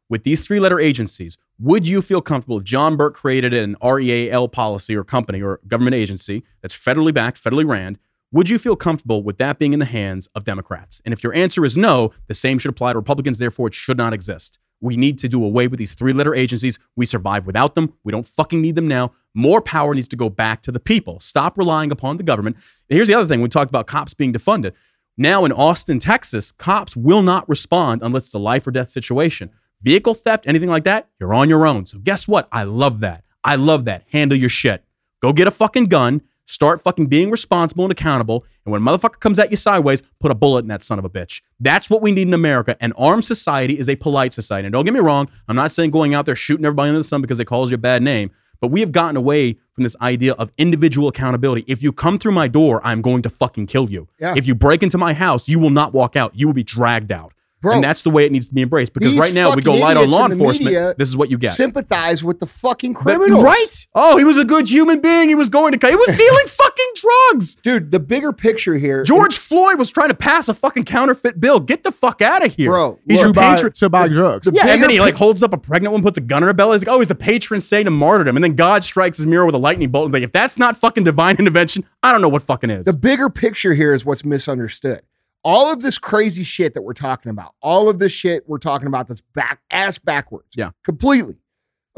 With these three letter agencies, would you feel comfortable if John Burke created an REAL policy or company or government agency that's federally backed, federally ran? Would you feel comfortable with that being in the hands of Democrats? And if your answer is no, the same should apply to Republicans, therefore it should not exist. We need to do away with these three letter agencies. We survive without them. We don't fucking need them now. More power needs to go back to the people. Stop relying upon the government. Here's the other thing we talked about cops being defunded. Now in Austin, Texas, cops will not respond unless it's a life or death situation. Vehicle theft, anything like that, you're on your own. So guess what? I love that. I love that. Handle your shit. Go get a fucking gun. Start fucking being responsible and accountable. And when a motherfucker comes at you sideways, put a bullet in that son of a bitch. That's what we need in America. An armed society is a polite society. And don't get me wrong, I'm not saying going out there shooting everybody under the sun because it calls you a bad name. But we have gotten away from this idea of individual accountability. If you come through my door, I'm going to fucking kill you. Yeah. If you break into my house, you will not walk out. You will be dragged out. Bro, and that's the way it needs to be embraced. Because right now we go light on law enforcement. media This is what you get. sympathize with the fucking But- criminals. right? Oh, he was a good human being. He was going to. He was dealing fucking drugs. Dude, the bigger picture here. George Floyd was trying to pass a fucking counterfeit bill. Get the fuck out of here, Bro, He's look, your to buy, patron. to buy drugs. The Yeah, and then he like holds up a pregnant one, puts a gun in her belly. He's like, "Oh, he's the patron saint of martyrdom." And then God strikes his mirror with a lightning bolt. And like, if that's not fucking divine intervention, I don't know what fucking is. The bigger picture here is what's misunderstood. All of this crazy shit that we're talking about, all of this shit we're talking about that's back ass backwards. Yeah. Completely.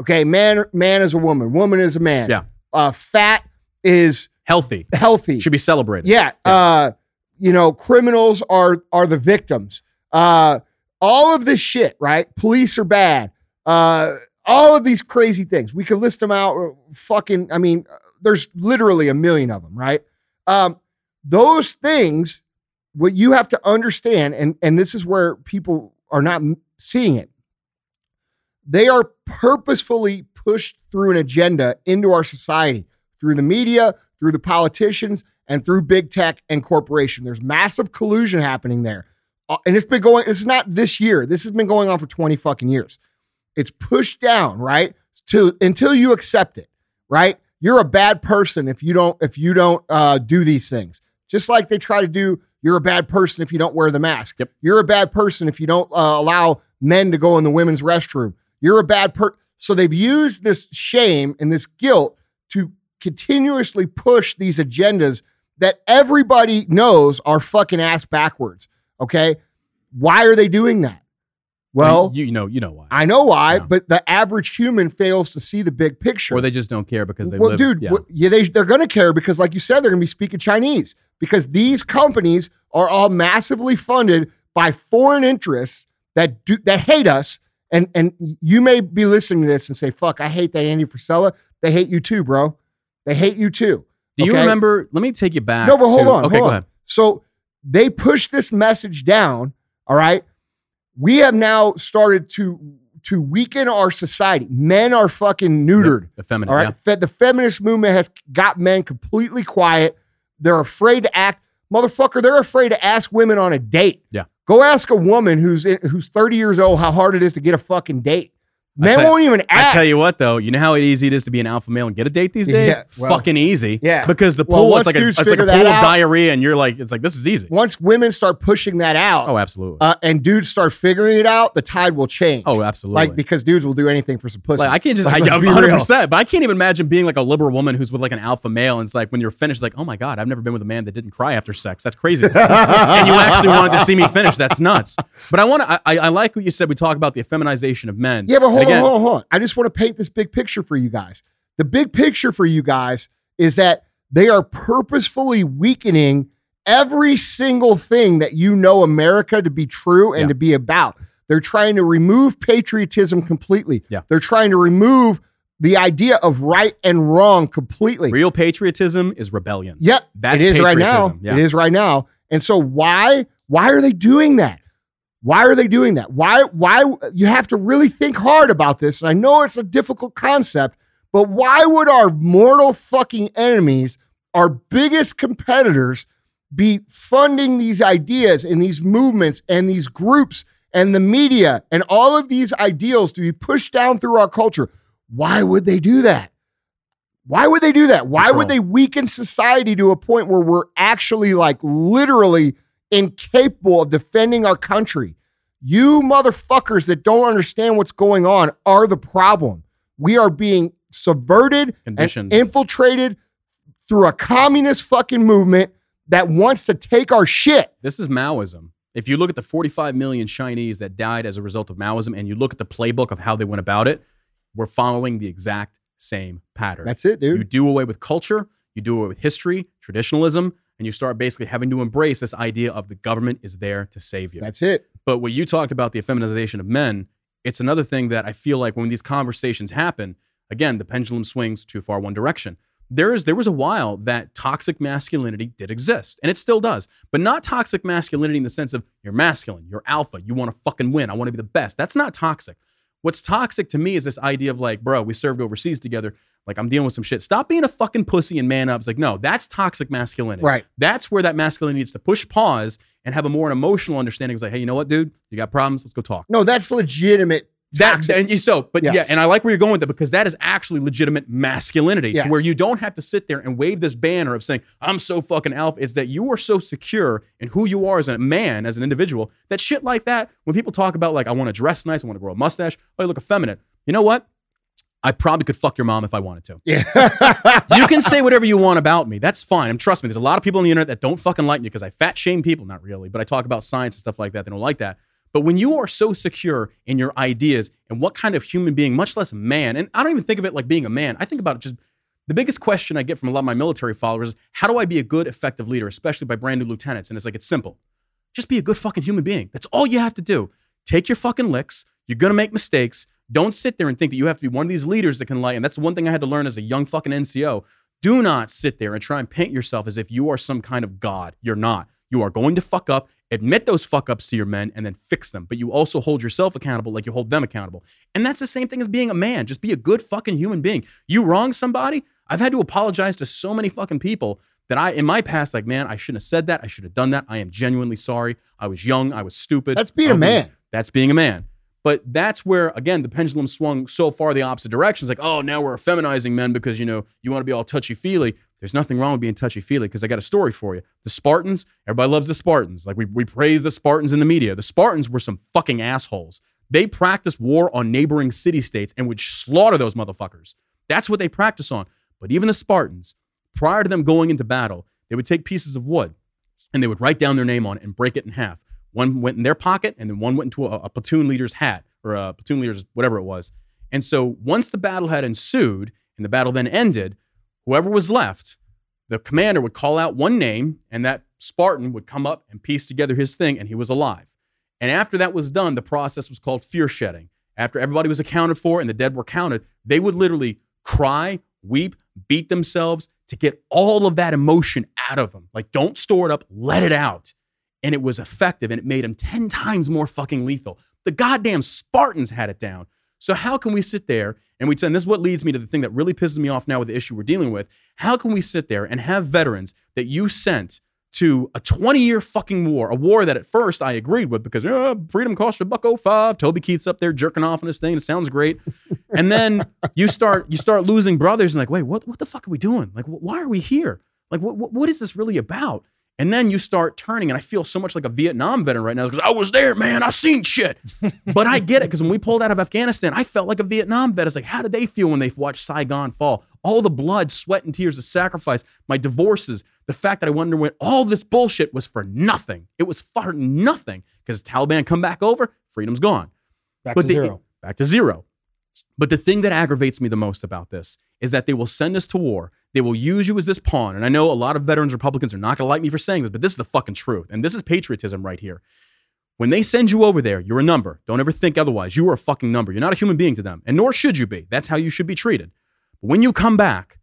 Okay. Man, man is a woman. Woman is a man. Yeah. Uh, fat is Healthy healthy. should be celebrated. Yeah. Uh, you know, criminals are are the victims. Uh, all of this shit, right? Police are bad. Uh, all of these crazy things. We could list them out. uh, Fucking, I mean, uh, there's literally a million of them, right? Um, those things, what you have to understand, and and this is where people are not seeing it. They are purposefully pushed through an agenda into our society through the media, through the politicians, and through big tech and corporation. There's massive collusion happening there. Uh, and it's been going, this is not this year. This has been going on for 20 fucking years. It's pushed down, right? To until you accept it, right? You're a bad person if you don't if you don't uh, do these things. Just like they try to do, you're a bad person if you don't wear the mask. Yep. You're a bad person if you don't uh, allow men to go in the women's restroom. You're a bad person. So they've used this shame and this guilt to continuously push these agendas that everybody knows are fucking ass backwards. Okay. Why are they doing that? Well, you, you know, you know why, I know why, but the average human fails to see the big picture. or they just don't care because they well, live. dude, yeah. yeah, they, they're going to care because, like you said, they're going to be speaking Chinese because these companies are all massively funded by foreign interests that do that hate us. And and you may be listening to this and say, "Fuck, I hate that Andy Frisella." They hate you too, bro. They hate you too. Do you remember? Let me take you back. No, but hold to- on. Okay, hold go on. ahead. So they push this message down. All right. We have now started to to weaken our society. Men are fucking neutered. The feminine. All right. Fe- the feminist movement has got men completely quiet. They're afraid to act. Motherfucker, they're afraid to ask women on a date. Yeah. Go ask a woman who's in, who's 30 years old how hard it is to get a fucking date. Men won't even ask. I tell you what, though, you know how easy it is to be an alpha male and get a date these days? Yeah, well, Fucking easy. yeah. Because the pool, once it's like a, it's like a pool of out- diarrhea, and you're like, it's like this is easy. Once women start pushing that out, Oh, absolutely. uh, and dudes start figuring it out, the tide will change. oh, absolutely. like because dudes will do anything for some pussy. Like I can't just Like, I, let's be 100, real. percent but I can't even imagine being like a liberal woman who's with like an alpha male, and it's like when you're finished, like, oh my god, I've never been with a man that didn't cry after sex. That's crazy. and you actually wanted to see me finish. That's nuts. But I want to. I, I like what you said. We talk about the feminization of men. Yeah, but again, hold on, hold on. I just want to paint this big picture for you guys. The big picture for you guys is that they are purposefully weakening every single thing that you know America to be true and Yeah. to be about. They're trying to remove patriotism completely. Yeah. They're trying to remove the idea of right and wrong completely. Real patriotism is rebellion. Yep, That's it is right now. yeah. It is right now. And so why why are they doing that? Why are they doing that? Why why you have to really think hard about this. And I know it's a difficult concept, but why would our mortal fucking enemies, our biggest competitors be funding these ideas and these movements and these groups and the media and all of these ideals to be pushed down through our culture? Why would they do that? Why would they do that? Why would they weaken society to a point where we're actually like literally incapable of defending our country? You motherfuckers that don't understand what's going on are the problem. We are being subverted Conditioned. and infiltrated through a communist fucking movement that wants to take our shit. This is Maoism. If you look at the 45 million Chinese that died as a result of Maoism and you look at the playbook of how they went about it, we're following the exact same pattern. That's it, dude. You do away with culture, you do away with history, traditionalism, and you start basically having to embrace this idea of the government is there to save you. That's it. But what you talked about, the effeminization of men, it's another thing that I feel like when these conversations happen, again, the pendulum swings too far one direction. There is there was a while that toxic masculinity did exist, and it still does, but not toxic masculinity in the sense of you're masculine, you're alpha, you want to fucking win, I want to be the best. That's not toxic. What's toxic to me is this idea of like, bro, we served overseas together. Like I'm dealing with some shit. Stop being a fucking pussy and man up. It's like, no, that's toxic masculinity. Right. That's where that masculinity needs to push pause and have a more emotional understanding. It's like, hey, you know what, dude? You got problems? Let's go talk. No, that's legitimate. That and you so, but Yes. yeah, and I like where you're going with that because that is actually legitimate masculinity Yes. to where you don't have to sit there and wave this banner of saying I'm so fucking alpha. It's that you are so secure in who you are as a man, as an individual, that shit like that. When people talk about like I want to dress nice, I want to grow a mustache, oh, you look effeminate. You know what? I probably could fuck your mom if I wanted to. yeah. You can say whatever you want about me. That's fine. And trust me, there's a lot of people on the internet that don't fucking like me because I fat shame people. Not really, but I talk about science and stuff like that. They don't like that. But when you are so secure in your ideas and what kind of human being, much less man, and I don't even think of it like being a man. I think about it just the biggest question I get from a lot of my military followers is how do I be a good, effective leader, especially by brand new lieutenants? And it's like, it's simple. Just be a good fucking human being. That's all you have to do. Take your fucking licks. You're gonna make mistakes. Don't sit there and think that you have to be one of these leaders that can lie. And that's one thing I had to learn as a young fucking NCO. Do not sit there and try and paint yourself as if you are some kind of god. You're not. You are going to fuck up, admit those fuck ups to your men, and then fix them. But you also hold yourself accountable like you hold them accountable. And that's the same thing as being a man. Just be a good fucking human being. You wrong somebody. I've had to apologize to so many fucking people that I, in my past, like, man, I shouldn't have said that. I should have done that. I am genuinely sorry. I was young. I was stupid. That's being a man. That's being a man. But that's where, again, the pendulum swung so far the opposite direction. It's like, oh, now we're feminizing men because, you know, you want to be all touchy feely. There's nothing wrong with being touchy feely because I got a story for you. The Spartans, everybody loves the Spartans. Like, we, we praise the Spartans in the media. The Spartans were some fucking assholes. They practiced war on neighboring city states and would slaughter those motherfuckers. That's what they practice on. But even the Spartans, prior to them going into battle, they would take pieces of wood and they would write down their name on it and break it in half. One went in their pocket, and then one went into a, a platoon leader's hat or a platoon leader's whatever it was. And so once the battle had ensued and the battle then ended, whoever was left, the commander would call out one name, and that Spartan would come up and piece together his thing, and he was alive. And after that was done, the process was called fear shedding. After everybody was accounted for and the dead were counted, they would literally cry, weep, beat themselves to get all of that emotion out of them. Like, don't store it up, let it out. And it was effective and it made them 10 times more fucking lethal. The goddamn Spartans had it down. So, how can we sit there and we, and this is what leads me to the thing that really pisses me off now with the issue we're dealing with. How can we sit there and have veterans that you sent to a 20 year fucking war, a war that at first I agreed with because uh, freedom cost a buck 05. Toby Keith's up there jerking off on this thing. It sounds great. And then you start you start losing brothers and like, wait, what, what the fuck are we doing? Like, wh- why are we here? Like, what, what is this really about? And then you start turning, and I feel so much like a Vietnam veteran right now because I was there, man. I seen shit. but I get it because when we pulled out of Afghanistan, I felt like a Vietnam vet. It's like, how did they feel when they watched Saigon fall? All the blood, sweat, and tears of sacrifice, my divorces, the fact that I wonder when all this bullshit was for nothing. It was for nothing because Taliban come back over, freedom's gone Back but to the- zero. back to zero. But the thing that aggravates me the most about this is that they will send us to war. They will use you as this pawn. And I know a lot of veterans Republicans are not going to like me for saying this, but this is the fucking truth. And this is patriotism right here. When they send you over there, you're a number. Don't ever think otherwise. You are a fucking number. You're not a human being to them, and nor should you be. That's how you should be treated. But when you come back,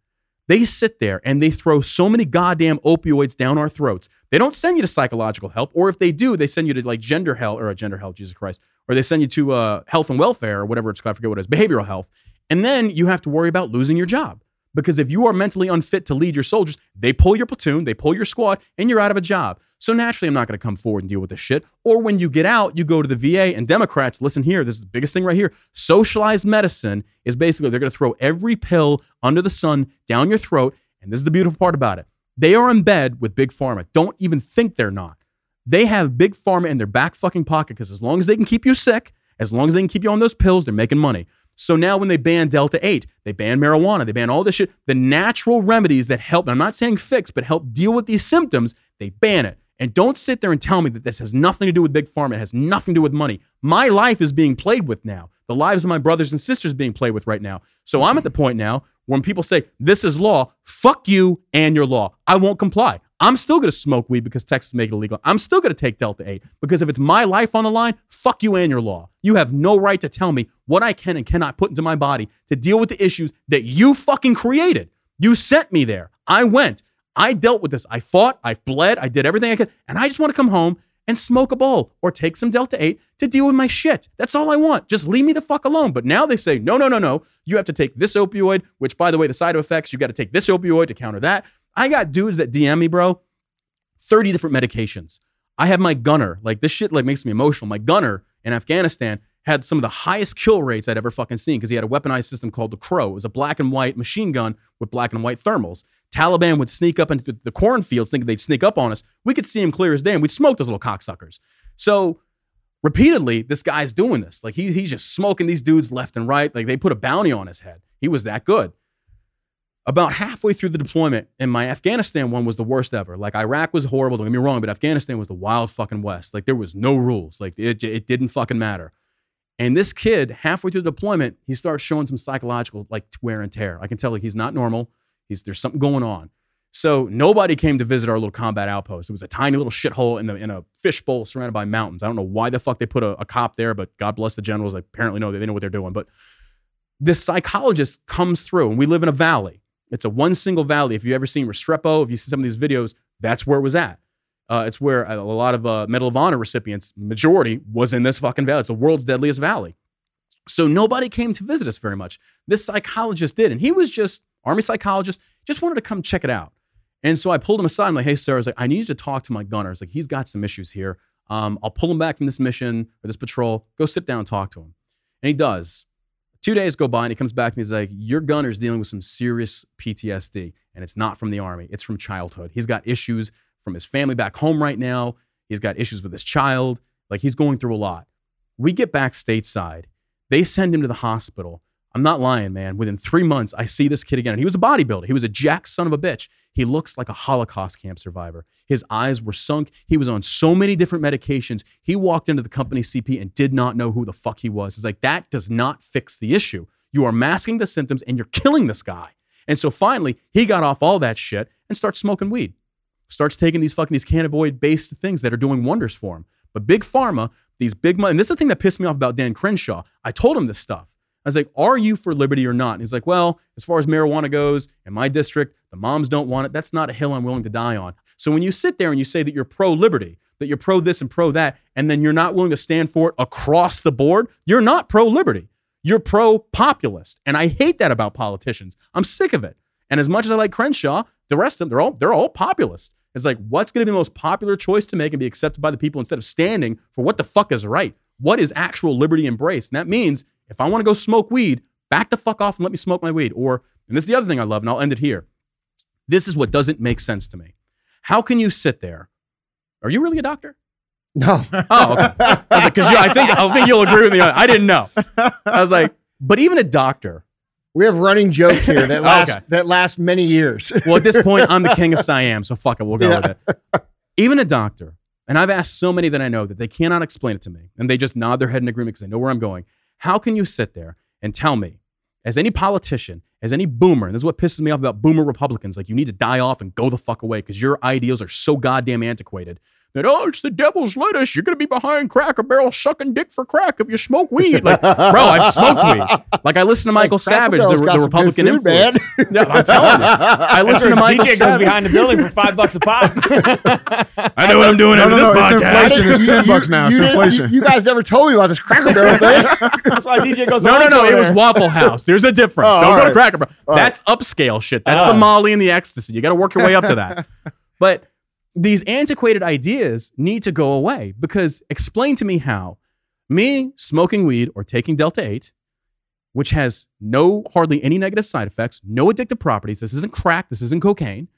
they sit there and they throw so many goddamn opioids down our throats. They don't send you to psychological help, or if they do, they send you to like gender hell or a gender health, Jesus Christ, or they send you to uh, health and welfare or whatever it's called. I forget what it is, behavioral health. And then you have to worry about losing your job. Because if you are mentally unfit to lead your soldiers, they pull your platoon, they pull your squad, and you're out of a job. So naturally, I'm not going to come forward and deal with this shit. Or when you get out, you go to the VA and Democrats, listen here, this is the biggest thing right here. Socialized medicine is basically they're going to throw every pill under the sun down your throat. And this is the beautiful part about it. They are in bed with Big Pharma. Don't even think they're not. They have Big Pharma in their back fucking pocket because as long as they can keep you sick, as long as they can keep you on those pills, they're making money. So now when they ban Delta 8, they ban marijuana, they ban all this shit, the natural remedies that help, and I'm not saying fix, but help deal with these symptoms, they ban it. And don't sit there and tell me that this has nothing to do with Big Pharma. It has nothing to do with money. My life is being played with now. The lives of my brothers and sisters being played with right now. So I'm at the point now when people say this is law, fuck you and your law. I won't comply. I'm still going to smoke weed because Texas made it illegal. I'm still going to take Delta 8 because if it's my life on the line, fuck you and your law. You have no right to tell me what I can and cannot put into my body to deal with the issues that you fucking created. You sent me there. I went. I dealt with this. I fought. I bled. I did everything I could. And I just want to come home and smoke a bowl or take some Delta 8 to deal with my shit. That's all I want. Just leave me the fuck alone. But now they say, no, no, no, no. You have to take this opioid, which, by the way, the side effects, you got to take this opioid to counter that. I got dudes that DM me, bro, 30 different medications. I have my gunner. Like, this shit like makes me emotional. My gunner in Afghanistan had some of the highest kill rates I'd ever fucking seen because he had a weaponized system called the Crow. It was a black and white machine gun with black and white thermals. Taliban would sneak up into the cornfields thinking they'd sneak up on us. We could see him clear as day and we'd smoke those little cocksuckers. So repeatedly, this guy's doing this. Like he, he's just smoking these dudes left and right. Like they put a bounty on his head. He was that good. About halfway through the deployment, and my Afghanistan one was the worst ever. Like Iraq was horrible, don't get me wrong, but Afghanistan was the wild fucking West. Like there was no rules. Like it, it didn't fucking matter. And this kid, halfway through the deployment, he starts showing some psychological like wear and tear. I can tell like he's not normal. He's there's something going on. So nobody came to visit our little combat outpost. It was a tiny little shithole in the in a fishbowl surrounded by mountains. I don't know why the fuck they put a, a cop there, but God bless the generals. They apparently know they know what they're doing. But this psychologist comes through, and we live in a valley. It's a one single valley. If you've ever seen Restrepo, if you see some of these videos, that's where it was at. Uh, it's where a lot of uh, Medal of Honor recipients, majority, was in this fucking valley. It's the world's deadliest valley. So nobody came to visit us very much. This psychologist did, and he was just army psychologist, just wanted to come check it out. And so I pulled him aside. I'm like, hey, sir, I was like, I need you to talk to my gunner. It's like, he's got some issues here. Um, I'll pull him back from this mission or this patrol. Go sit down and talk to him. And he does. Two days go by and he comes back to me. He's like, Your gunner's dealing with some serious PTSD, and it's not from the army, it's from childhood. He's got issues from his family back home right now. He's got issues with his child. Like, he's going through a lot. We get back stateside. They send him to the hospital. I'm not lying, man. Within three months, I see this kid again. And he was a bodybuilder. He was a jack son of a bitch. He looks like a Holocaust camp survivor. His eyes were sunk. He was on so many different medications. He walked into the company CP and did not know who the fuck he was. It's like, that does not fix the issue. You are masking the symptoms and you're killing this guy. And so finally, he got off all that shit and starts smoking weed. Starts taking these fucking these cannabinoid based things that are doing wonders for him. But big pharma, these big money, and this is the thing that pissed me off about Dan Crenshaw. I told him this stuff. I was like, Are you for liberty or not? And he's like, Well, as far as marijuana goes, in my district, the moms don't want it. That's not a hill I'm willing to die on. So when you sit there and you say that you're pro liberty, that you're pro this and pro that, and then you're not willing to stand for it across the board, you're not pro liberty. You're pro populist. And I hate that about politicians. I'm sick of it. And as much as I like Crenshaw, the rest of them, they're all, they're all populist. It's like, what's going to be the most popular choice to make and be accepted by the people instead of standing for what the fuck is right? What is actual liberty embraced? And that means if I want to go smoke weed, back the fuck off and let me smoke my weed. Or, and this is the other thing I love, and I'll end it here. This is what doesn't make sense to me. How can you sit there? Are you really a doctor? No. Oh, okay. I was like, because I think I think you'll agree with me. I didn't know. I was like, but even a doctor. We have running jokes here that last Okay. that last many years. Well, at this point, I'm the king of Siam, so fuck it, we'll go Yeah. with it. Even a doctor, and I've asked so many that I know that they cannot explain it to me, and they just nod their head in agreement because they know where I'm going. How can you sit there and tell me, as any politician, as any boomer, and this is what pisses me off about boomer Republicans, like you need to die off and go the fuck away because your ideals are so goddamn antiquated. That oh, it's the devil's lettuce. You're gonna be behind Cracker Barrel sucking dick for crack if you smoke weed. Like, bro, I've smoked weed. Like I listen to Michael Savage, the, Cracker Barrel's got the Republican food, influence. man. Yeah, I'm telling you. I listen to Michael DJ goes Savage. behind the building for five bucks a pop. I know what I'm doing No, after no, this no, it's podcast. inflation. It's 10 bucks now. You, didn't- inflation. you- you guys never told me about this Cracker Barrel thing. That's why DJ goes. No, no, no. It was. Waffle House. There's a difference. Oh, Don't all go to. Cracker Barrel. All That's upscale shit. That's the Oh. Molly and the ecstasy. You got to work your way up to that. But these antiquated ideas need to go away because explain to me how me smoking weed or taking Delta 8, which has no hardly any negative side effects, no addictive properties, this isn't crack, this isn't cocaine.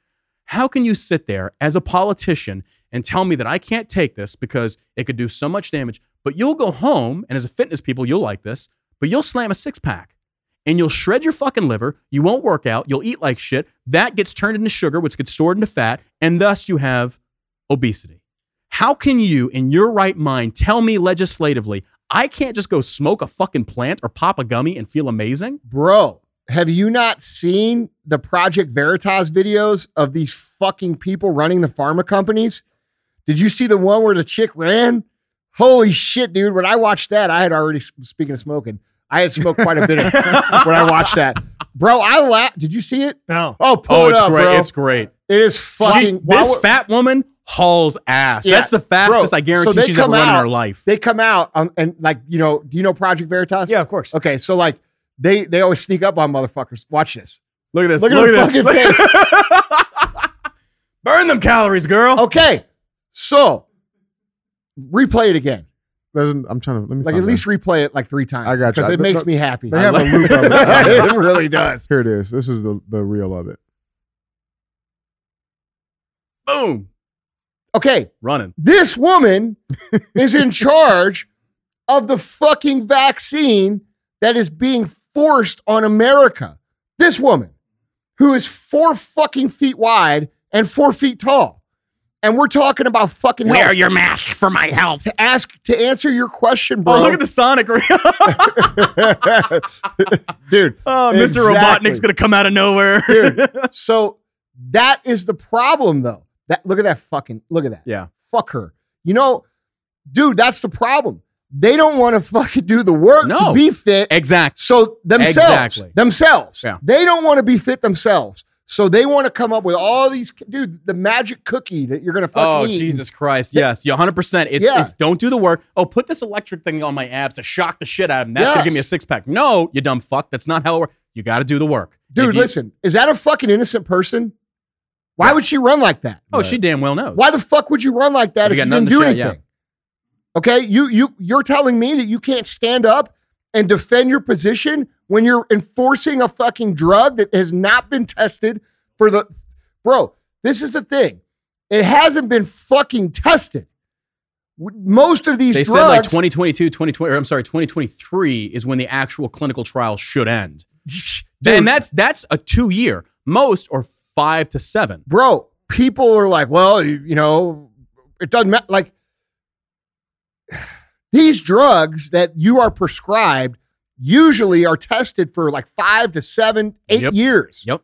How can you sit there as a politician and tell me that I can't take this because it could do so much damage, but you'll go home and as a fitness people, you'll like this, but you'll slam a six pack and you'll shred your fucking liver. You won't work out. You'll eat like shit. That gets turned into sugar, which gets stored into fat, and thus you have obesity. How can you, in your right mind, tell me legislatively, I can't just go smoke a fucking plant or pop a gummy and feel amazing? Bro, have you not seen the Project Veritas videos of these fucking people running the pharma companies? Did you see the one where the chick ran? Holy shit, dude. When I watched that, I had already, speaking of smoking, I had smoked quite a bit of, when I watched that. Bro, I laughed. Did you see it? No. Oh, pull Oh, it it's up, great. bro. It's great. it is She- fucking. this while- fat woman hauls ass. Yeah. That's the fastest Bro, I guarantee so she's ever come run in her life. They come out um, and like you know, do you know Project Veritas? Yeah, of course. Okay, so like they they always sneak up on motherfuckers. Watch this. Look at this. Look at her fucking face. Burn them calories, girl. Okay, so replay it again. Doesn't I'm trying to let me Like at least replay it like three times. I got you. because it the- makes the- me happy. They have like- a loop of it. it really does. Here it is. This is the the reel of it. Boom. Okay, Running. this woman is in charge of the fucking vaccine that is being forced on America. This woman, who is four fucking feet wide and four feet tall. And we're talking about fucking health. your mask for my health. to ask to answer your question, bro. Oh, look at the Sonic reel. dude. oh, Mr. Exactly. Robotnik's gonna come out of nowhere. Dude. So that is the problem, though. That look at that fucking look at that. Yeah. Fuck her. You know, dude, that's the problem. They don't want to fucking do the work to be fit. Exactly. So themselves, Exactly. themselves, Yeah. they don't want to be fit themselves. So they want to come up with all these, dude, the magic cookie that you're gonna fucking Oh eat. Jesus Christ! Yes, you 100. percent It's Yeah. it's don't do the work. Oh, put this electric thing on my abs to shock the shit out of them. That's gonna give me a Yes. six pack. No, you dumb fuck. That's not how it works. You got to do the work, Dude, you- listen, is that a fucking innocent person? Why would she run like that? Oh, she damn well knows. Why the fuck would you run like that You if got you nothing didn't to do share, anything? Okay, you you you're telling me that you can't stand up and defend your position when you're enforcing a fucking drug that has not been tested for the bro. This is the thing; it hasn't been fucking tested. Most of these They drugs, said like 2022, 2020, or I'm sorry, 2023 is when the actual clinical trial should end. Dude, and that's that's a two year. Most or five to seven. bro, people are like, well, you, you know, it doesn't matter. Like these drugs that you are prescribed usually are tested for like five to seven, eight Yep. years. Yep.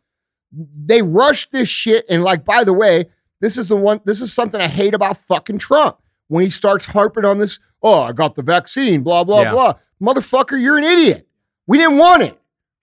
They rush this shit. And like, by the way, this is the one, this is something I hate about fucking Trump when he starts harping on this. Oh, I got the vaccine, blah, blah, Yeah. blah. Motherfucker, you're an idiot. We didn't want it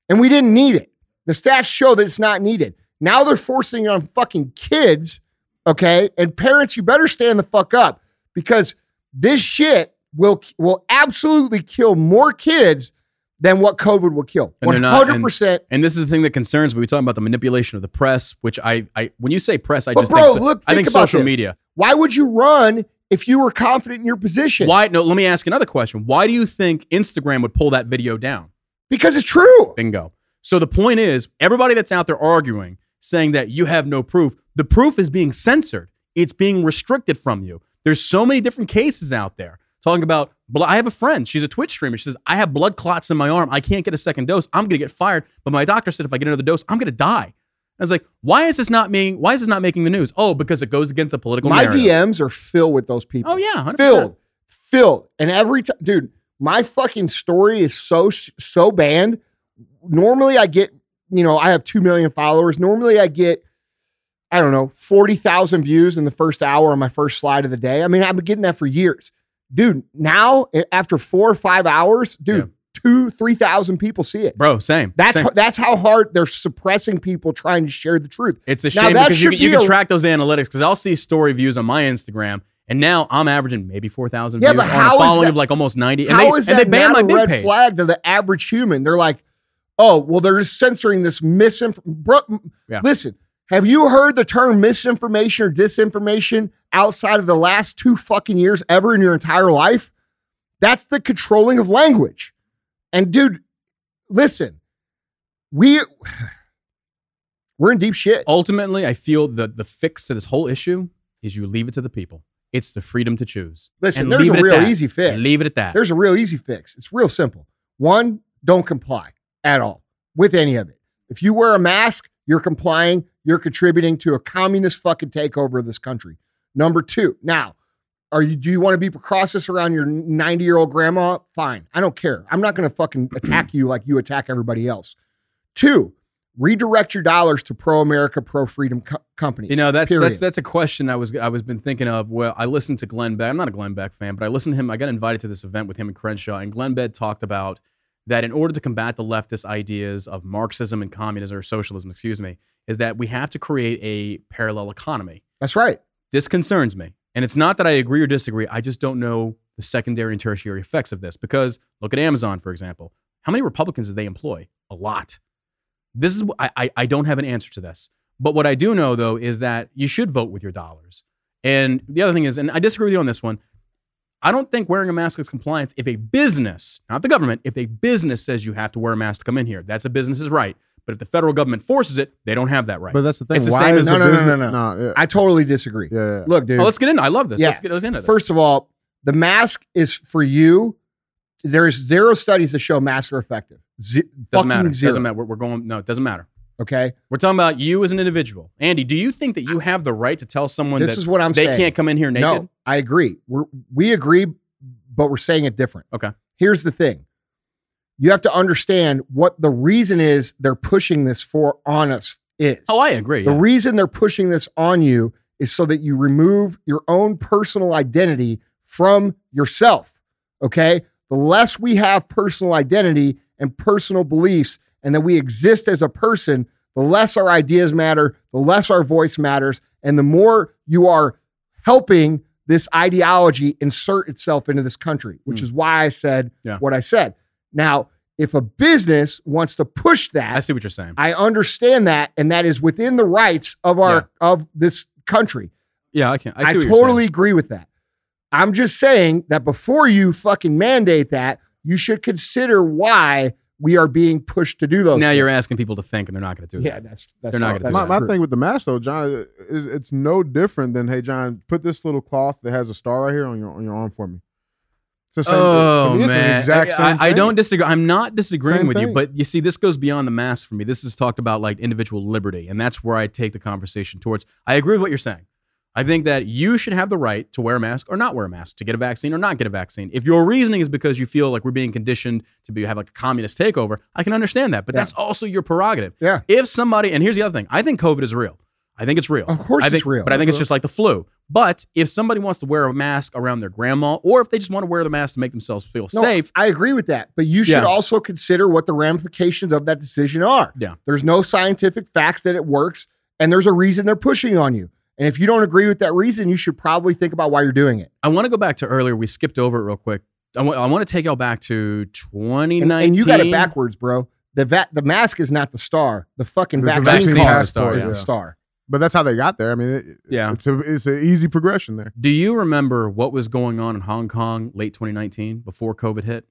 and we didn't need it. The stats show that it's not needed. Now they're forcing on fucking kids, okay? And parents, you better stand the fuck up because this shit will will absolutely kill more kids than what COVID will kill. One hundred percent. And this is the thing that concerns me. We talking about the manipulation of the press, which I, I when you say press, I But just bro, think, so- look, I think think about social this. media. Why would you run if you were confident in your position? Why? No, let me ask another question. Why do you think Instagram would pull that video down? Because it's true. Bingo. So the point is, everybody that's out there arguing, saying that you have no proof, the proof is being censored. It's being restricted from you. There's so many different cases out there talking about. I have a friend. She's a Twitch streamer. She says, "I have blood clots in my arm. I can't get a second dose. I'm gonna get fired." But my doctor said if I get another dose, I'm gonna die. I was like, "Why is this not being? Why is this not making the news?" Oh, because it goes against the political My narrative. DMs are filled with those people. Oh yeah, 100%. filled, filled, and every time, dude, my fucking story is so so banned. Normally, I get, you know, I have two million followers. Normally, I get, I don't know, forty thousand views in the first hour on my first slide of the day. I mean, I've been getting that for years, dude. Now, eh, after four or five hours, dude, two, three thousand people see it. bro. Same. That's same. how, that's how hard they're suppressing people trying to share the truth. It's a shame that because you, you can a- track those analytics because I'll see story views on my Instagram, and now I'm averaging maybe four thousand Yeah, views but on a following that- of like almost ninety. And How they, is and they banned my a big red page. flag to the average human? They're like, oh, well, they're just censoring this misinformation. Bro, Yeah. Listen, have you heard the term misinformation or disinformation outside of the last two fucking years ever in your entire life? That's the controlling of language. And dude, listen, we we're in deep shit. Ultimately, I feel the the fix to this whole issue is you leave it to the people. It's the freedom to choose. Listen, and there's a real easy fix. And leave it at that. There's a real easy fix. It's real simple. One, don't comply at all with any of it. If you wear a mask, you're complying, you're contributing to a communist fucking takeover of this country. Number two, now, are you do you want to be precautious around your 90 year old grandma? Fine. I don't care. I'm not gonna fucking attack you like you attack everybody else. Two, redirect your dollars to pro America, pro freedom co- companies. You know, that's Period. that's that's a question I was I was been thinking of. Well, I listened to Glenn Beck. I'm not a Glenn Beck fan, but I listened to him. I got invited to this event with him and Crenshaw, and Glenn Beck talked about that in order to combat the leftist ideas of Marxism and communism or socialism, excuse me, is that we have to create a parallel economy. That's right. This concerns me. And it's not that I agree or disagree. I just don't know the secondary and tertiary effects of this because look at Amazon, for example. How many Republicans do they employ? A lot. This is I, I, I don't have an answer to this. But what I do know though is that you should vote with your dollars. And the other thing is, and I disagree with you on this one. I don't think wearing a mask is compliance if a business, not the government, if a business says you have to wear a mask to come in here. That's a business's right. But if the federal government forces it, they don't have that right. But that's the thing. It's the Why same is as- No, the no, no, business? no, no. yeah. I totally disagree. yeah, yeah. Look, dude. oh, let's get into. I love this. Yeah. Let's get let's get into this. First of all, the mask is for you. There's zero studies that show masks are effective. Ze- doesn't fucking matter. Zero. Doesn't matter. We're, we're going. No, it doesn't matter. Okay. We're talking about you as an individual. Andy, do you think that you have the right to tell someone This that is what I'm they saying. can't come in here naked? No, I agree. We're, we agree, but we're saying it different. Okay. Here's the thing. You have to understand what the reason is they're pushing this for on us is. Oh, I agree. The yeah. reason they're pushing this on you is so that you remove your own personal identity from yourself. Okay. The less we have personal identity and personal beliefs, and that we exist as a person, the less our ideas matter, the less our voice matters, and the more you are helping this ideology insert itself into this country, which Mm. is why I said Yeah. what I said. Now, if a business wants to push that, I see what you're saying. I understand that, and that is within the rights of our of this country. yeah, I can. I I, totally agree with that. I'm just saying that before you fucking mandate that, you should consider why we are being pushed to do those. Now things. you're asking people to think, and they're not going to do it. Yeah, that. that's that's They're not all- gonna do my, that. my thing with the mask though, John, is it's no different than hey John, put this little cloth that has a star right here on your on your arm for me. It's the same. Oh to me, it's the oh, man, exact I, same I, I thing. don't disagree. I'm not disagreeing Same with you, but you see, this goes beyond the mask for me. This is talked about like individual liberty, and that's where I take the conversation towards. I agree with what you're saying. I think that you should have the right to wear a mask or not wear a mask, to get a vaccine or not get a vaccine. If your reasoning is because you feel like we're being conditioned to be have like a communist takeover, I can understand that, but Yeah. that's also your prerogative. Yeah. If somebody, and here's the other thing, I think COVID is real. I think it's real. Of course I it's real. But I think it's uh-huh. just like the flu. But if somebody wants to wear a mask around their grandma, or if they just want to wear the mask to make themselves feel No, safe, I agree with that, but you should Yeah. also consider what the ramifications of that decision are. Yeah. There's no scientific facts that it works, and there's a reason they're pushing on you. And if you don't agree with that reason, you should probably think about why you're doing it. I want to go back to earlier. We skipped over it real quick. I want, I want to take y'all back to 2019. And, and you got it backwards, bro. The va- the mask is not the star. The fucking There's a vaccine, vaccine passport passport, is yeah. the star. But that's how they got there. I mean, it, Yeah. it's a it's an easy progression there. Do you remember what was going on in Hong Kong late 2019 before COVID hit?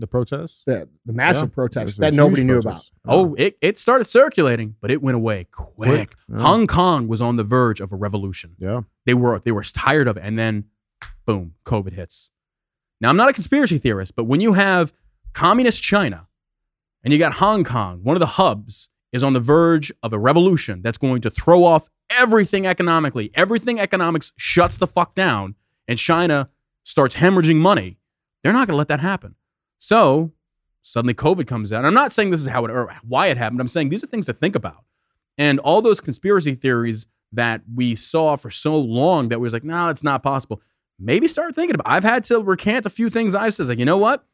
The protests. The, the massive Yeah. protests that nobody knew protest. Oh, it, it started circulating, but it went away quick. Quick, yeah. Hong Kong was on the verge of a revolution. yeah. They were they were tired of it, and then boom, COVID hits. Now I'm not a conspiracy theorist, but when you have communist China and you got Hong Kong, one of the hubs is on the verge of a revolution that's going to throw off everything economically. Everything economics shuts the fuck down, and China starts hemorrhaging money. They're not going to let that happen. So suddenly COVID comes out. I'm not saying this is how it or why it happened. I'm saying these are things to think about. And all those conspiracy theories that we saw for so long that we was like, no, it's not possible. Maybe start thinking about. I've had to recant a few things I've said. Like, you know what?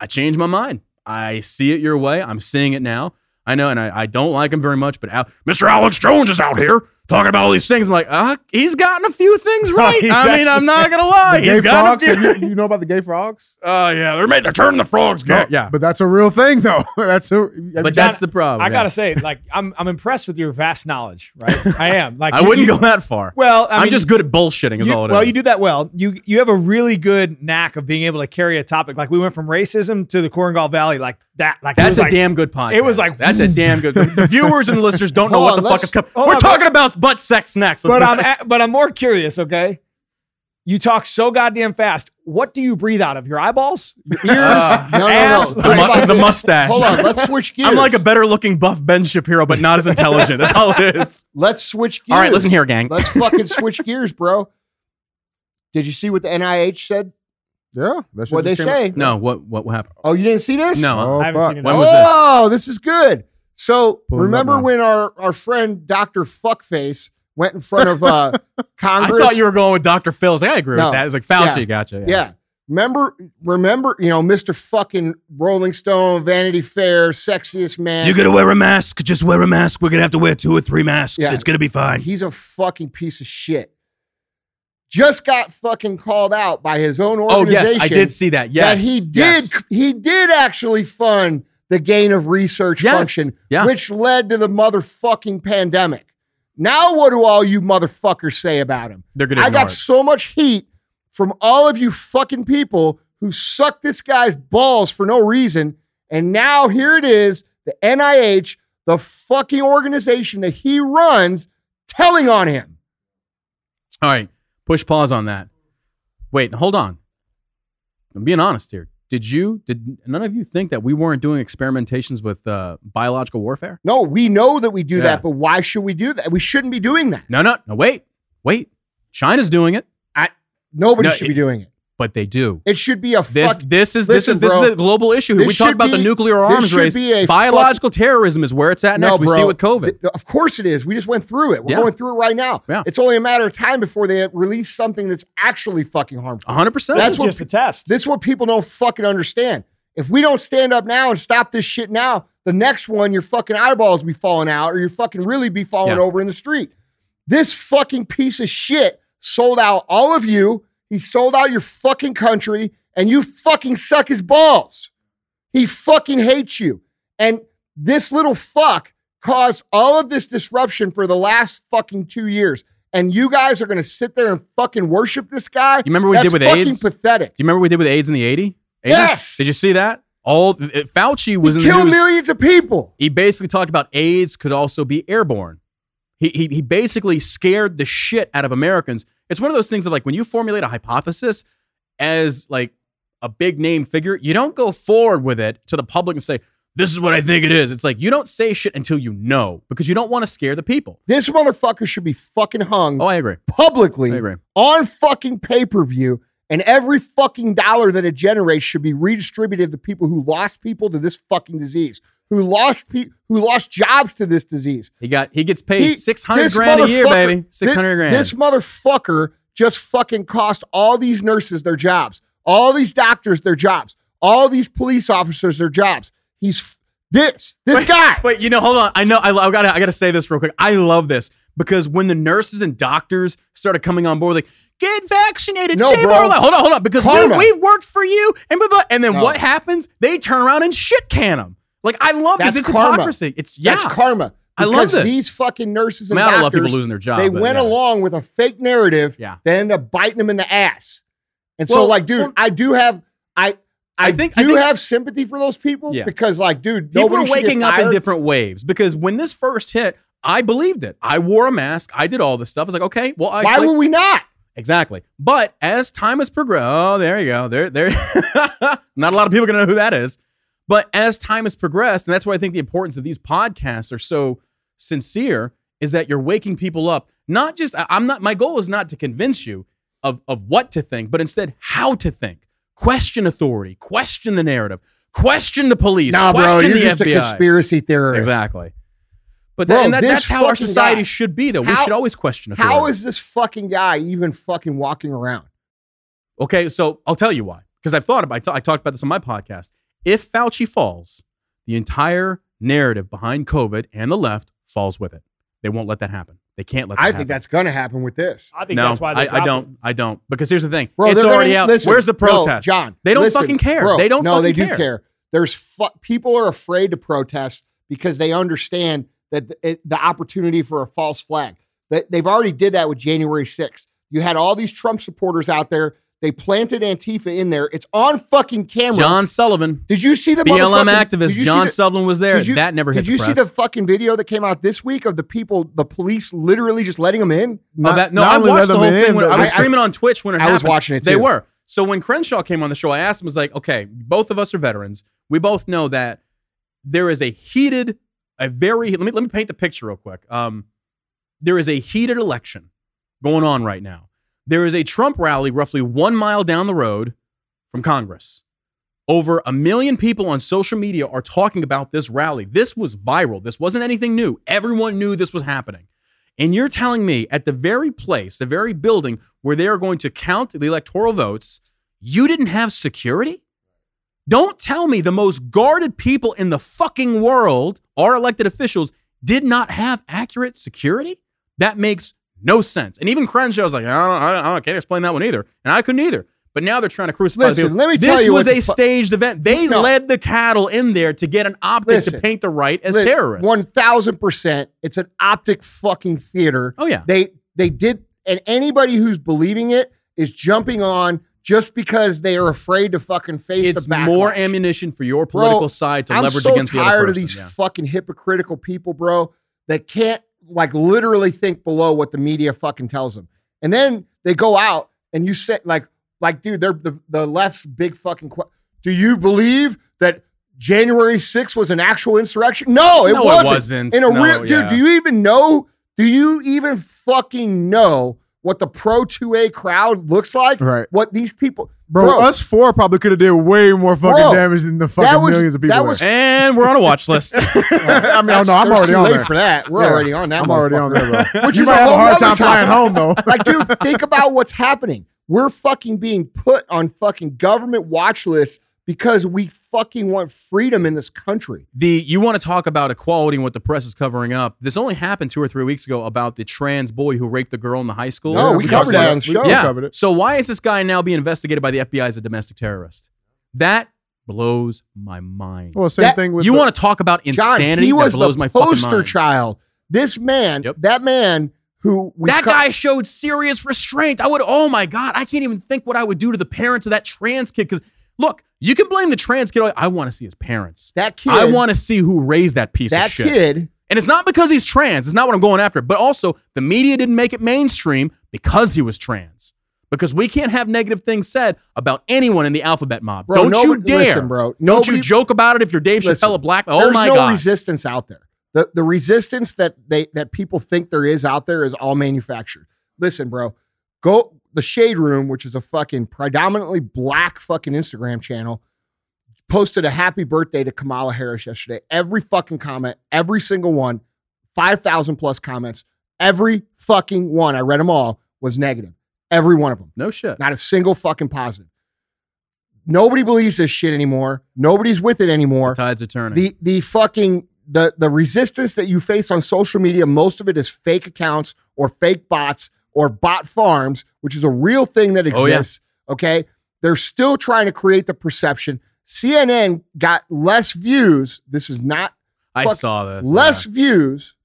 I changed my mind. I see it your way. I'm seeing it now. I know, and I, I don't like him very much, but Al, Mr. Alex Jones is out here talking about all these things. I'm like, uh, he's gotten a few things right. He's I mean, I'm not gonna lie. The He's gay got frogs. a few. you, you know about the gay frogs? Oh yeah, they're made. They're turning the frogs gay. yeah, But that's a real thing, though. that's a. but that's the problem. I yeah. gotta say, like, I'm I'm impressed with your vast knowledge, right? I am. Like, I you- wouldn't you- go that far. Well, I I'm mean, just good at bullshitting. Is you- all it is. well, you do that well. You you have a really good knack of being able to carry a topic. Like we went from racism to the Korengal Valley, like that. Like That's a like- damn good podcast. it was like- that's a damn good. The viewers and the listeners don't know what the fuck is coming. We're talking about butt sex next. But I'm back. a- but I'm more curious. Okay, you talk so goddamn fast. What do you breathe out of your eyeballs, your ears, Uh, no, no, no. ass? the, mu- the mustache. Hold on, let's switch gears. I'm like a better looking buff Ben Shapiro, but not as intelligent. That's all it is. Let's switch gears. All right, listen here, gang. Let's fucking switch gears, bro. Did you see what the NIH said? yeah. What they say? out. No, what what what happened? Oh, you didn't see this? No. Oh, I haven't fuck. seen it. When was this? oh, this is good. So Pull remember when our, our friend Dr. Fuckface went in front of uh, Congress? I thought you were going with Dr. Phil. I was like, I agree No. with that. It's like Fauci, Yeah. gotcha. Yeah. Remember, remember, you know, Mr. fucking Rolling Stone, Vanity Fair, sexiest man. You're gonna wear a mask. Just wear a mask. We're gonna have to wear two or three masks. Yeah. It's gonna be fine. He's a fucking piece of shit. just got fucking called out by his own organization. Oh organization. yes, I did see that. Yes, that he did yes. he did actually fund the gain of research Yes. function, Yeah. which led to the motherfucking pandemic. Now, what do all you motherfuckers say about him? They're gonna I got it. so much heat from all of you fucking people who suck this guy's balls for no reason. And now here it is, the NIH, the fucking organization that he runs, telling on him. All right, push pause on that. Wait, hold on. I'm being honest here. Did you? Did none of you think that we weren't doing experimentations with uh, biological warfare? No, we know that we do Yeah. that, but why should we do that? We shouldn't be doing that. No, no, no. Wait, wait. China's doing it, Nobody No, should it- be doing it. But they do. It should be a This fuck. this is Listen, this is this bro. is a global issue. This we talk should about the be- nuclear this arms should race. be a Biological terrorism is where it's at next. we see with COVID. th- of course it is. We just went through it. We're Yeah. going through it right now. Yeah. It's only a matter of time before they release something that's actually fucking harmful. 100. percent That's what just a test. This is what people don't fucking understand. If we don't stand up now and stop this shit now, the next one, your fucking eyeballs be falling out or you fucking really be falling Yeah. over in the street. This fucking piece of shit sold out all of you. He sold out your fucking country and you fucking suck his balls. He fucking hates you. And this little fuck caused all of this disruption for the last fucking two years. And you guys are going to sit there and fucking worship this guy? You remember what we That's did with fucking AIDS? pathetic. Do you remember what we did with AIDS in the 80s? 80s? Yes. Did you see that? All Fauci was he in the killed news. millions of people. He basically talked about AIDS could also be airborne. He, he, he basically scared the shit out of Americans. It's one of those things that like when you formulate a hypothesis as like a big name figure, you don't go forward with it to the public and say, this is what I think it is. It's like you don't say shit until you know because you don't want to scare the people. This motherfucker should be fucking hung Oh, I agree. publicly I agree. on fucking pay per view. And every fucking dollar that it generates should be redistributed to people who lost people to this fucking disease, who lost pe- who lost jobs to this disease. He got he gets paid six hundred grand a year, baby. Six hundred grand. This motherfucker just fucking cost all these nurses their jobs, all these doctors their jobs, all these police officers their jobs. He's this this guy. Wait, you know, hold on. I know. I, I gotta. I gotta say this real quick. I love this because when the nurses and doctors started coming on board, like get vaccinated, No, save bro. our life. Hold on, hold on. Because we, we've worked for you, and blah, blah, and then No. what happens? They turn around and shit can them. Like I love That's this. It's karma. hypocrisy. It's yeah. That's karma. I love this. these fucking nurses I and mean, I love people losing their job. they went yeah. along with a fake narrative Yeah. They end up biting them in the ass. And so, like, dude, well- I do have, I, I, I think- I do think- have sympathy for those people Yeah. because, like, dude, People are waking up in different waves because when this first hit, I believed it. I wore a mask. I did all this stuff. I was like, okay, well, I Why were we not? Exactly. But as time has progressed, oh, there you go. There, there. Not a lot of people are gonna know who that is. But as time has progressed, and that's why I think the importance of these podcasts are so sincere, is that you're waking people up. Not just I'm not. My goal is not to convince you of of what to think, but instead how to think. Question authority. Question the narrative. Question the police. Nah, bro, question you're the just FBI. a conspiracy theorist. Exactly. But Bro, that, and that, that's how our society guy- should be, though. we How- should always question authority. How is this fucking guy even fucking walking around? Okay, so I'll tell you why. Because I've thought about I ta- I talked about this on my podcast. If Fauci falls, the entire narrative behind COVID and the left falls with it. They won't let that happen. They can't let that happen. I happen. think that's going to happen with this. I think no, that's why they I, I don't. it. I don't. Because here's the thing. Bro, it's already gonna- out. listen, Where's the no, protest? John, They don't listen, fucking care. bro, they don't No, fucking they do care. care. There's fu- people are afraid to protest because they understand that the, it, the opportunity for a false flag. That they've already did that with January 6th. You had all these Trump supporters out there. They planted Antifa in there. It's on fucking camera. John Sullivan, did you see the BLM activist, did you see John the- Sullivan was there. you- that never hit Did you the see the fucking video that came out this week of the people, the police literally just letting them in? Oh, Not- that, no, I watched the whole in, thing. When, I was I- screaming on Twitch when it I was watching it They were. So when Crenshaw came on the show, I asked him, was like, okay, both of us are veterans. We both know that there is a heated, a very, let me, let me paint the picture real quick. Um, there is a heated election going on right now. There is a Trump rally roughly one mile down the road from Congress. Over a million people on social media are talking about this rally. This was viral. This wasn't anything new. Everyone knew this was happening. And you're telling me at the very place, the very building where they are going to count the electoral votes, you didn't have security? Don't tell me the most guarded people in the fucking world, our elected officials, did not have accurate security? That makes no sense. And even Crenshaw's like, I don't, I, don't, I can't explain that one either, and I couldn't either. But now they're trying to crucify Listen, people. let me this tell you was a fu- staged event. They No. led the cattle in there to get an optic Listen. to paint the right as Li- terrorists. One thousand percent. It's an optic fucking theater. oh yeah, They they did, and anybody who's believing it is jumping on just because they are afraid to fucking face it's the backlash. more ammunition for your Bro, political side to I'm leverage so against the other tired of these yeah. fucking hypocritical people, bro, that can't like literally think below what the media fucking tells them. And then they go out and you say like like dude, they're the, the left's big fucking que- Do you believe that January 6th was an actual insurrection? No, it No, it wasn't. wasn't. In a No, real dude, yeah. do you even know? Do you even fucking know what the pro 2A crowd looks like? Right. What these people Bro, Bro. us four probably could have did way more fucking Bro, damage than the fucking was- millions of people. that there. was- And we're on a watch list. I mean, oh, That's- no, I'm already too on late there. for that. We're Yeah. already on that. I'm already on there, bro. Which you is might a have a hard time flying home though. like, dude, think about what's happening. We're fucking being put on fucking government watch lists because we fucking want freedom in this country. the you want to talk about equality and what the press is covering up. This only happened two or three weeks ago about the trans boy who raped the girl in the high school. No, we we covered covered that it. on the show. yeah. covered it. So why is this guy now being investigated by the FBI as a domestic terrorist? That blows my mind. Well, same That- thing with you the- want to talk about insanity. John, insanity? he was that blows the my fucking poster mind. child. This man, Yep. that man who that co- guy showed serious restraint. I would, oh my God, I can't even think what I would do to the parents of that trans kid. Because look, you can blame the trans kid. I want to see his parents. that kid, I want to see who raised that piece that of shit. That kid. And it's not because he's trans. It's not what I'm going after. But also, the media didn't make it mainstream because he was trans. Because we can't have negative things said about anyone in the alphabet mob. Bro, Don't you dare. listen, bro. Don't you joke about it if you're Dave Listen, Chappelle black. Oh my no God. There's no resistance out there. The the resistance that they that people think there is out there is all manufactured. Listen, bro, go the Shade Room, which is a fucking predominantly black fucking Instagram channel, posted a happy birthday to Kamala Harris yesterday. Every fucking comment, every single one, five thousand plus comments, every fucking one. I read them all was negative. Every one of them. no shit. Not a single fucking positive. Nobody believes this shit anymore. Nobody's with it anymore Tides are turning. the the fucking the the resistance that you face on social media most of it is fake accounts or fake bots or bot farms which is a real thing that Oh, yeah. exists okay they're still trying to create the perception cnn got less views this is not I fuck- saw this. less yeah. views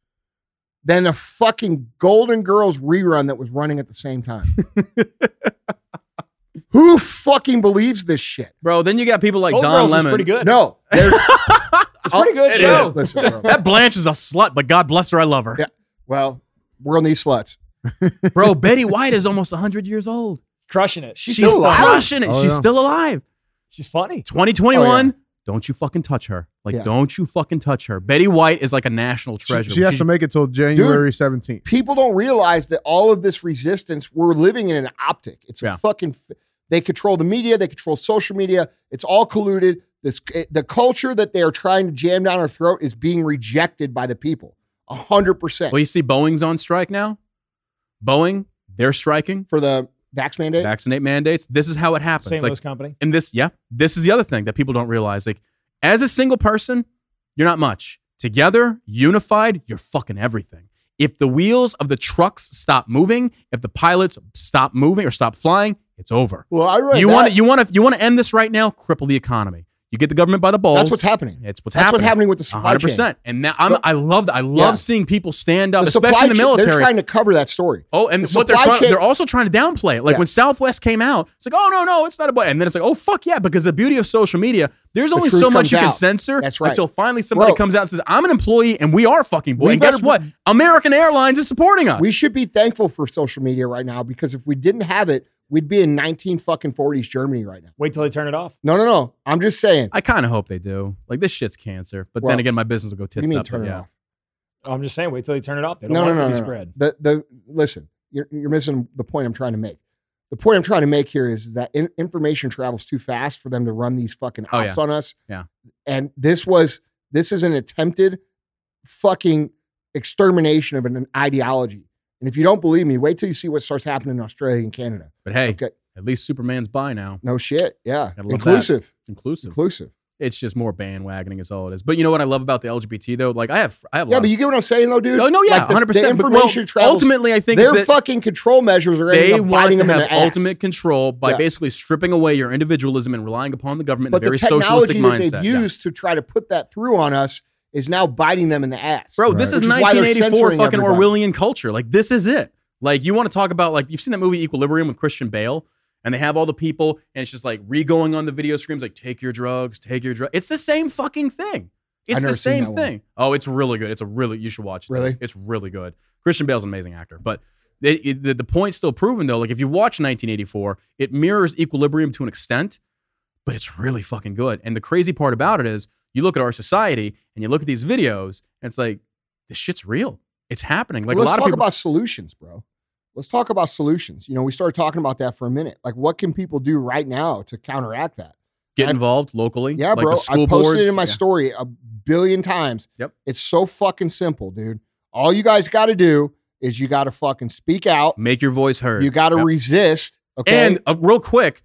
than a fucking golden girls rerun that was running at the same time who fucking believes this shit Bro, then you got people like Old Don Girls is Lemon. pretty good. no it's pretty good It show. is. listen bro. That Blanche is a slut, but God bless her, I love her. Yeah. well world needs sluts Bro, Betty White is almost 100 years old. Crushing it. She's She's, still alive? crushing it. Oh, She's yeah. still alive. She's funny. 2021. Oh, yeah. Don't you fucking touch her. Like, Yeah. don't you fucking touch her. Betty White is like a national treasure. she has She- to make it till January 17th. people don't realize that all of this resistance, we're living in an optic. It's a fucking. They control the media. They control social media. It's all colluded. This eh, the culture that they are trying to jam down our throat is being rejected by the people. A hundred percent well, you see Boeing's on strike now. Boeing, they're striking. for the vax mandate. Vaccinate mandates. This is how it happens. St. Like, company. and this, yeah, this is the other thing that people don't realize. Like, as a single person, you're not much. Together, unified, you're fucking everything. If the wheels of the trucks stop moving, if the pilots stop moving or stop flying, it's over. Well, I read You want to you want to you want to end this right now? Cripple the economy. You get the government by the balls. That's what's happening. It's what's That's happening. what's happening with the supply hundred chain. percent. And now I'm, I love that. I love Yeah. seeing people stand up, The supply especially in the chain- military. They're trying to cover that story. Oh, and The what they're supply trying, chain- they're also trying to downplay it. Like Yeah. when Southwest came out, it's like, oh no, no, it's not a. Boy. And then it's like, oh fuck yeah, because the beauty of social media, there's The only truth so much comes you can out. censor That's right. until finally somebody Bro. comes out and says, I'm an employee and we are fucking boy. We And guess better- what? American Airlines is supporting us. We should be thankful for social media right now because if we didn't have it, we'd be in 19 fucking 40s Germany right now. Wait till they turn it off. No, no, no. I'm just saying. I kind of hope they do. Like this shit's cancer, but Well, then again, my business will go What do tits you mean up. turn but it yeah. off? I'm just saying, wait till they turn it off. They don't No, no, want no, it to no. be spread. The the listen, you're you're missing the point I'm trying to make. The point I'm trying to make here is that in, information travels too fast for them to run these fucking Oh, ops on us. Yeah. And this was this is an attempted fucking extermination of an ideology. And if you don't believe me, wait till you see what starts happening in Australia and Canada. But hey, Okay. at least Superman's bi now. No shit. Yeah. Gotta love Inclusive. Inclusive. Inclusive. It's just more bandwagoning is all it is. But you know what I love about the LGBT though? Like I have I have Yeah, but you get what I'm saying, though, dude. Oh no, yeah, Like, the- hundred percent. The But well, information travels. ultimately, I think their that fucking control measures are they want to have the ultimate control by Yes. basically stripping away your individualism and relying upon the government But in a the very socialistic technology that mindset. they've Yeah. to try to put that through on us is now biting them in the ass. Bro, this is is 1984 censoring fucking everybody. Orwellian culture. Like this is it. Like you want to talk about like you've seen that movie Equilibrium with Christian Bale, and they have all the people, and it's just like re-going on the video screens, like take your drugs, take your drugs. It's the same fucking thing. It's the same that one. thing. Oh, it's really good. It's a really you should watch it. Really? It's really good. Christian Bale's an amazing actor, but. It, it- the, the point's still proven though. Like if you watch 1984, it mirrors Equilibrium to an extent, but it's really fucking good. And the crazy part about it is you look at our society and you look at these videos, and it's like this shit's real. It's happening. Like Well, a let's lot of talk people. about solutions, bro. Let's talk about solutions. You know, we started talking about that for a minute. Like, what can people do right now to counteract that? get I- involved locally. Yeah, like bro. I posted boards. it in my Yeah. story a billion times. Yep. It's so fucking simple, dude. All you guys got to do is you got to fucking speak out. Make your voice heard. You got to Yep. resist. Okay. And uh, real quick,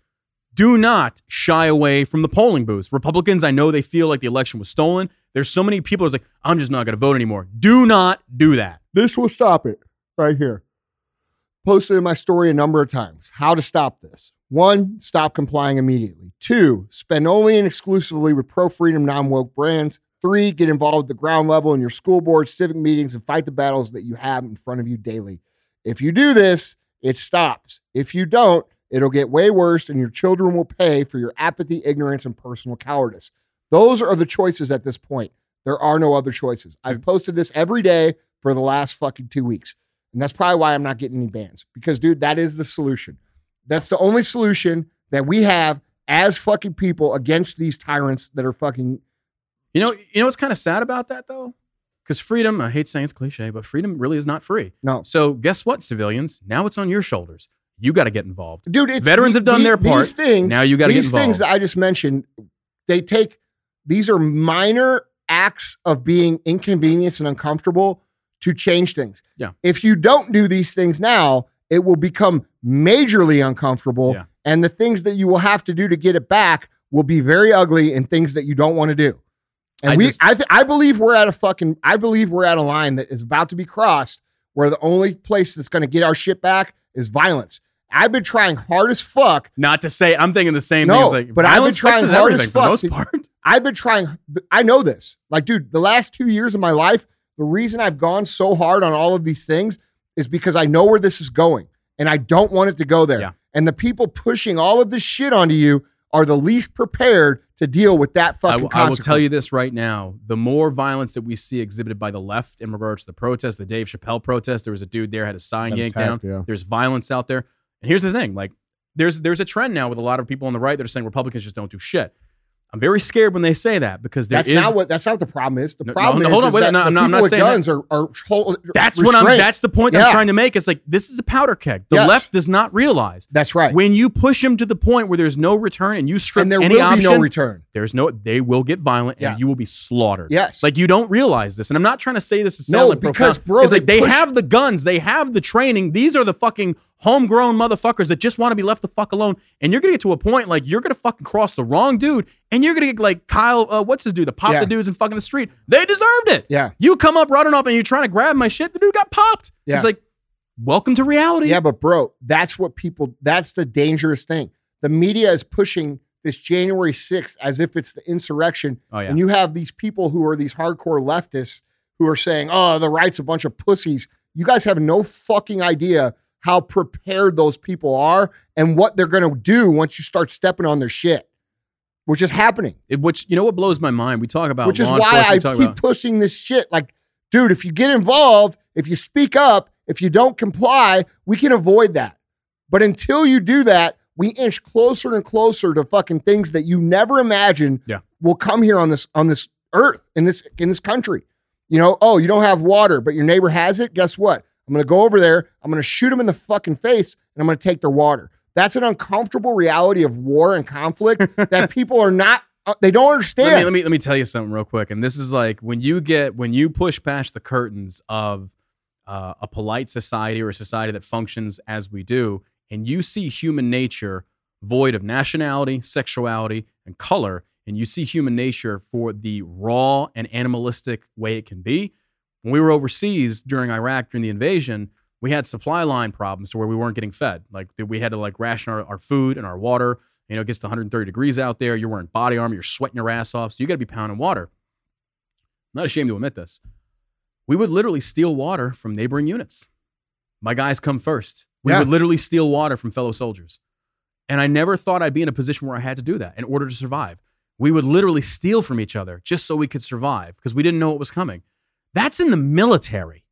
do not shy away from the polling booths. Republicans, I know they feel like the election was stolen. There's so many people that's like, I'm just not going to vote anymore. Do not do that. this will stop it right here. Posted in my story a number of times. How to stop this. One, stop complying immediately. Two, spend only and exclusively with pro freedom, non woke brands. Three, get involved at the ground level in your school board, civic meetings, and fight the battles that you have in front of you daily. If you do this, it stops. If you don't, it'll get way worse, and your children will pay for your apathy, ignorance, and personal cowardice. Those are the choices at this point. There are no other choices. I've posted this every day for the last fucking two weeks. And that's probably why I'm not getting any bans. Because, dude, that is the solution. That's the only solution that we have as fucking people against these tyrants that are fucking You know, you know what's kind of sad about that though? Because freedom, I hate saying it's cliche, but freedom really is not free. no. So guess what, civilians? Now it's on your shoulders. You got to get involved. Dude, it's Veterans the- have done the- their part. These things, Now you gotta get involved. these things that I just mentioned, they take these are minor acts of being inconvenienced and uncomfortable to change things. Yeah. If you don't do these things now, it will become majorly uncomfortable. Yeah. And the things that you will have to do to get it back will be very ugly and things that you don't want to do. And I we, just- I, th- I believe we're at a fucking, I believe we're at a line that is about to be crossed where the only place that's going to get our shit back is violence. I've been trying hard as fuck Not to say I'm thinking the same No, thing. Like but I've been trying hard as everything for the fuck most part. I've been trying. I know this. Like, dude, the last two years of my life, the reason I've gone so hard on all of these things is because I know where this is going and I don't want it to go there. Yeah. And the people pushing all of this shit onto you are the least prepared to deal with that I fucking will- I will tell you this right now: the more violence that we see exhibited by the left in regards to the protest, the Dave Chappelle protest, there was a dude there had a sign Got yanked attacked, down. yeah. There's violence out there, and here's the thing: like, there's there's a trend now with a lot of people on the right that are saying Republicans just don't do shit. I'm very scared when they say that because there That's is- not what. That's not what the problem is. The No, problem no, is, hold on, is wait, that I'm not- with saying that. guns are are hold, that's what I'm. That's the point Yeah. I'm trying to make. It's like this is a powder keg. The Yes. left does not realize That's right. when you push them to the point where there's no return and you strip and there any will option. be no return. there's no. They will get violent Yeah. and you will be slaughtered. Yes. Like you don't realize this, and I'm not trying to say this is No, because, profound. bro, it's like they they have the guns, they have the training. These are the fucking homegrown motherfuckers that just want to be left the fuck alone. And you're gonna get to a point like you're gonna fucking cross the wrong dude, and you're gonna get like Kyle. Uh, what's his dude? The pop Yeah. the dudes in fucking the street. They deserved it. Yeah. You come up running up and you're trying to grab my shit. The dude got popped. Yeah. It's like, welcome to reality. Yeah, but bro, that's what people, that's the dangerous thing. The media is pushing this January 6th as if it's the insurrection. Oh yeah. And you have these people who are these hardcore leftists who are saying, oh, the right's a bunch of pussies. You guys have no fucking idea how prepared those people are and what they're going to do once you start stepping on their shit, which is happening. It- which you know what blows my mind? We talk about which is why I keep about- pushing this shit. Like, dude, if you get involved, if you speak up, if you don't comply, we can avoid that. But until you do that, we inch closer and closer to fucking things that you never imagined Yeah. will come here on this on this earth in this in this country. You know, oh, you don't have water, but your neighbor has it. Guess what? I'm gonna go over there. I'm gonna shoot them in the fucking face, and I'm gonna take their water. That's an uncomfortable reality of war and conflict that people are not. Uh, they don't understand. Let me, let me let me tell you something real quick. And this is like when you get when you push past the curtains of uh, a polite society or a society that functions as we do, and you see human nature void of nationality, sexuality, and color, and you see human nature for the raw and animalistic way it can be. When we were overseas during Iraq during the invasion, we had supply line problems to where we weren't getting fed. Like we had to like ration our, our food and our water. You know, it gets to 130 degrees out there. You're wearing body armor. You're sweating your ass off. So you got to be pounding water. I'm not ashamed to admit this. We would literally steal water from neighboring units. My guys come first. We Yeah. would literally steal water from fellow soldiers. And I never thought I'd be in a position where I had to do that in order to survive. We would literally steal from each other just so we could survive because we didn't know what was coming. That's in the military.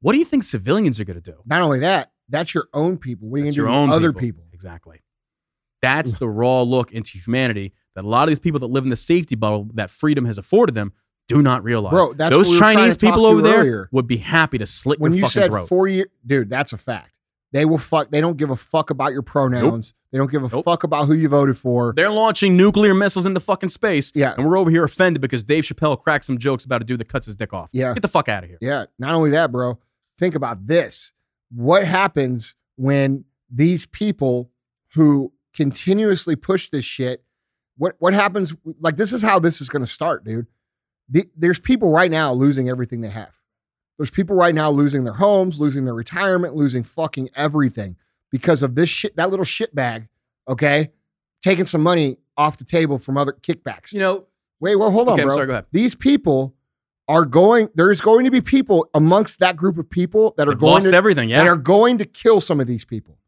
What do you think civilians are going to do? Not only that, that's your own people. What are you going to your do with other people. people? Exactly. That's the raw look into humanity that a lot of these people that live in the safety bubble that freedom has afforded them do not realize. Bro, that's Those we Chinese people over there earlier. would be happy to slit When your you fucking said throat. four year, dude, that's a fact. They will fuck. They don't give a fuck about your pronouns. They don't give a Nope. fuck about who you voted for. They're launching nuclear missiles into fucking space. Yeah. And we're over here offended because Dave Chappelle cracked some jokes about a dude that cuts his dick off. Yeah. Get the fuck out of here. Yeah. Not only that, bro. Think about this. What happens when these people who continuously push this shit? What what happens? Like this is how this is going to start, dude. The, there's people right now losing everything they have. There's people right now losing their homes, losing their retirement, losing fucking everything because of this shit. That little shit bag, okay, taking some money off the table from other kickbacks. You know, Wait, well, hold on, Okay, bro. sorry, go ahead. These people are going. There's going to be people amongst that group of people that are they've going to everything. that Yeah. are going to kill some of these people.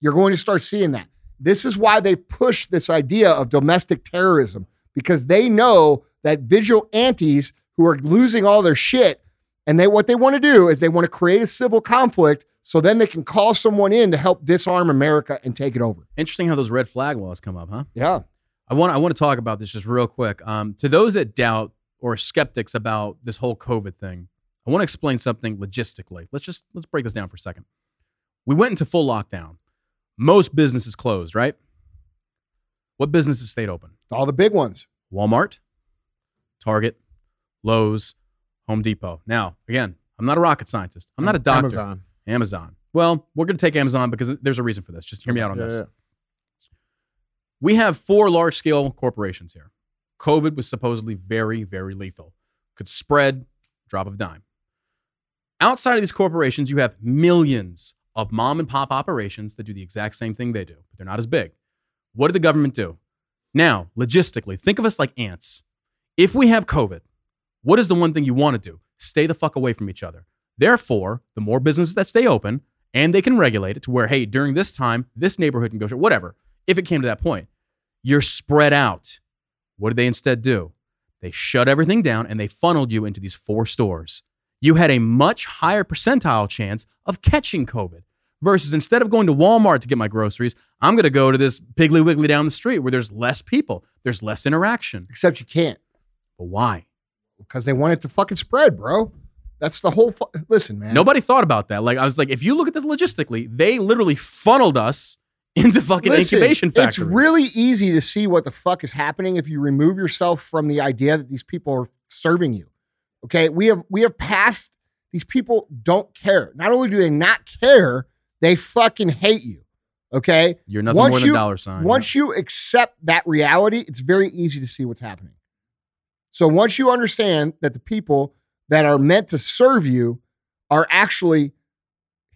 You're going to start seeing that. This is why they push this idea of domestic terrorism because they know that vigilantes who are losing all their shit and they what they want to do is they want to create a civil conflict so then they can call someone in to help disarm America and take it over. Interesting how those red flag laws come up, huh? Yeah. I want I want to talk about this just real quick. Um, to those that doubt or skeptics about this whole COVID thing, I want to explain something logistically. Let's just let's break this down for a second. We went into full lockdown. Most businesses closed, right? What businesses stayed open? All the big ones. Walmart, Target, Lowe's, Home Depot. Now, again, I'm not a rocket scientist. I'm not a doctor. Amazon. Amazon. Well, we're going to take Amazon because there's a reason for this. Just hear me out on Yeah, this. yeah. We have four large scale corporations here. COVID was supposedly very, very lethal, could spread, drop of a dime. Outside of these corporations, you have millions of mom and pop operations that do the exact same thing they do, but they're not as big. What did the government do? Now, logistically, think of us like ants. If we have COVID, what is the one thing you want to do? Stay the fuck away from each other. Therefore, the more businesses that stay open and they can regulate it to where, hey, during this time, this neighborhood can go, whatever. If it came to that point, you're spread out. What did they instead do? They shut everything down and they funneled you into these four stores. You had a much higher percentile chance of catching COVID versus instead of going to Walmart to get my groceries, I'm going to go to this Piggly Wiggly down the street where there's less people, there's less interaction. Except you can't But why? Because they want it to fucking spread, bro. That's the whole. Fu- Listen, man. Nobody thought about that. Like I was like, if you look at this logistically, they literally funneled us into fucking Listen, incubation factories. It's really easy to see what the fuck is happening if you remove yourself from the idea that these people are serving you. Okay, we have we have passed. These people don't care. Not only do they not care, they fucking hate you. Okay, You're nothing once more than you- a dollar sign. once you accept that reality, it's very easy to see what's happening. So once you understand that the people that are meant to serve you are actually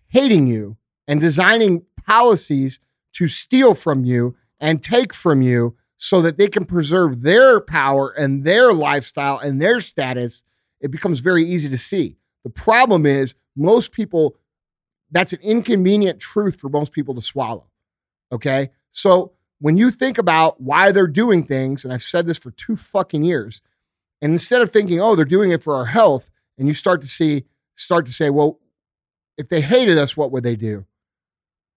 hating you and designing policies to steal from you and take from you so that they can preserve their power and their lifestyle and their status, it becomes very easy to see. The problem is most people that's an inconvenient truth for most people to swallow. Okay? So when you think about why they're doing things, and I've said this for two fucking years, and instead of thinking, oh, they're doing it for our health, and you start to see, start to say, well, if they hated us, what would they do?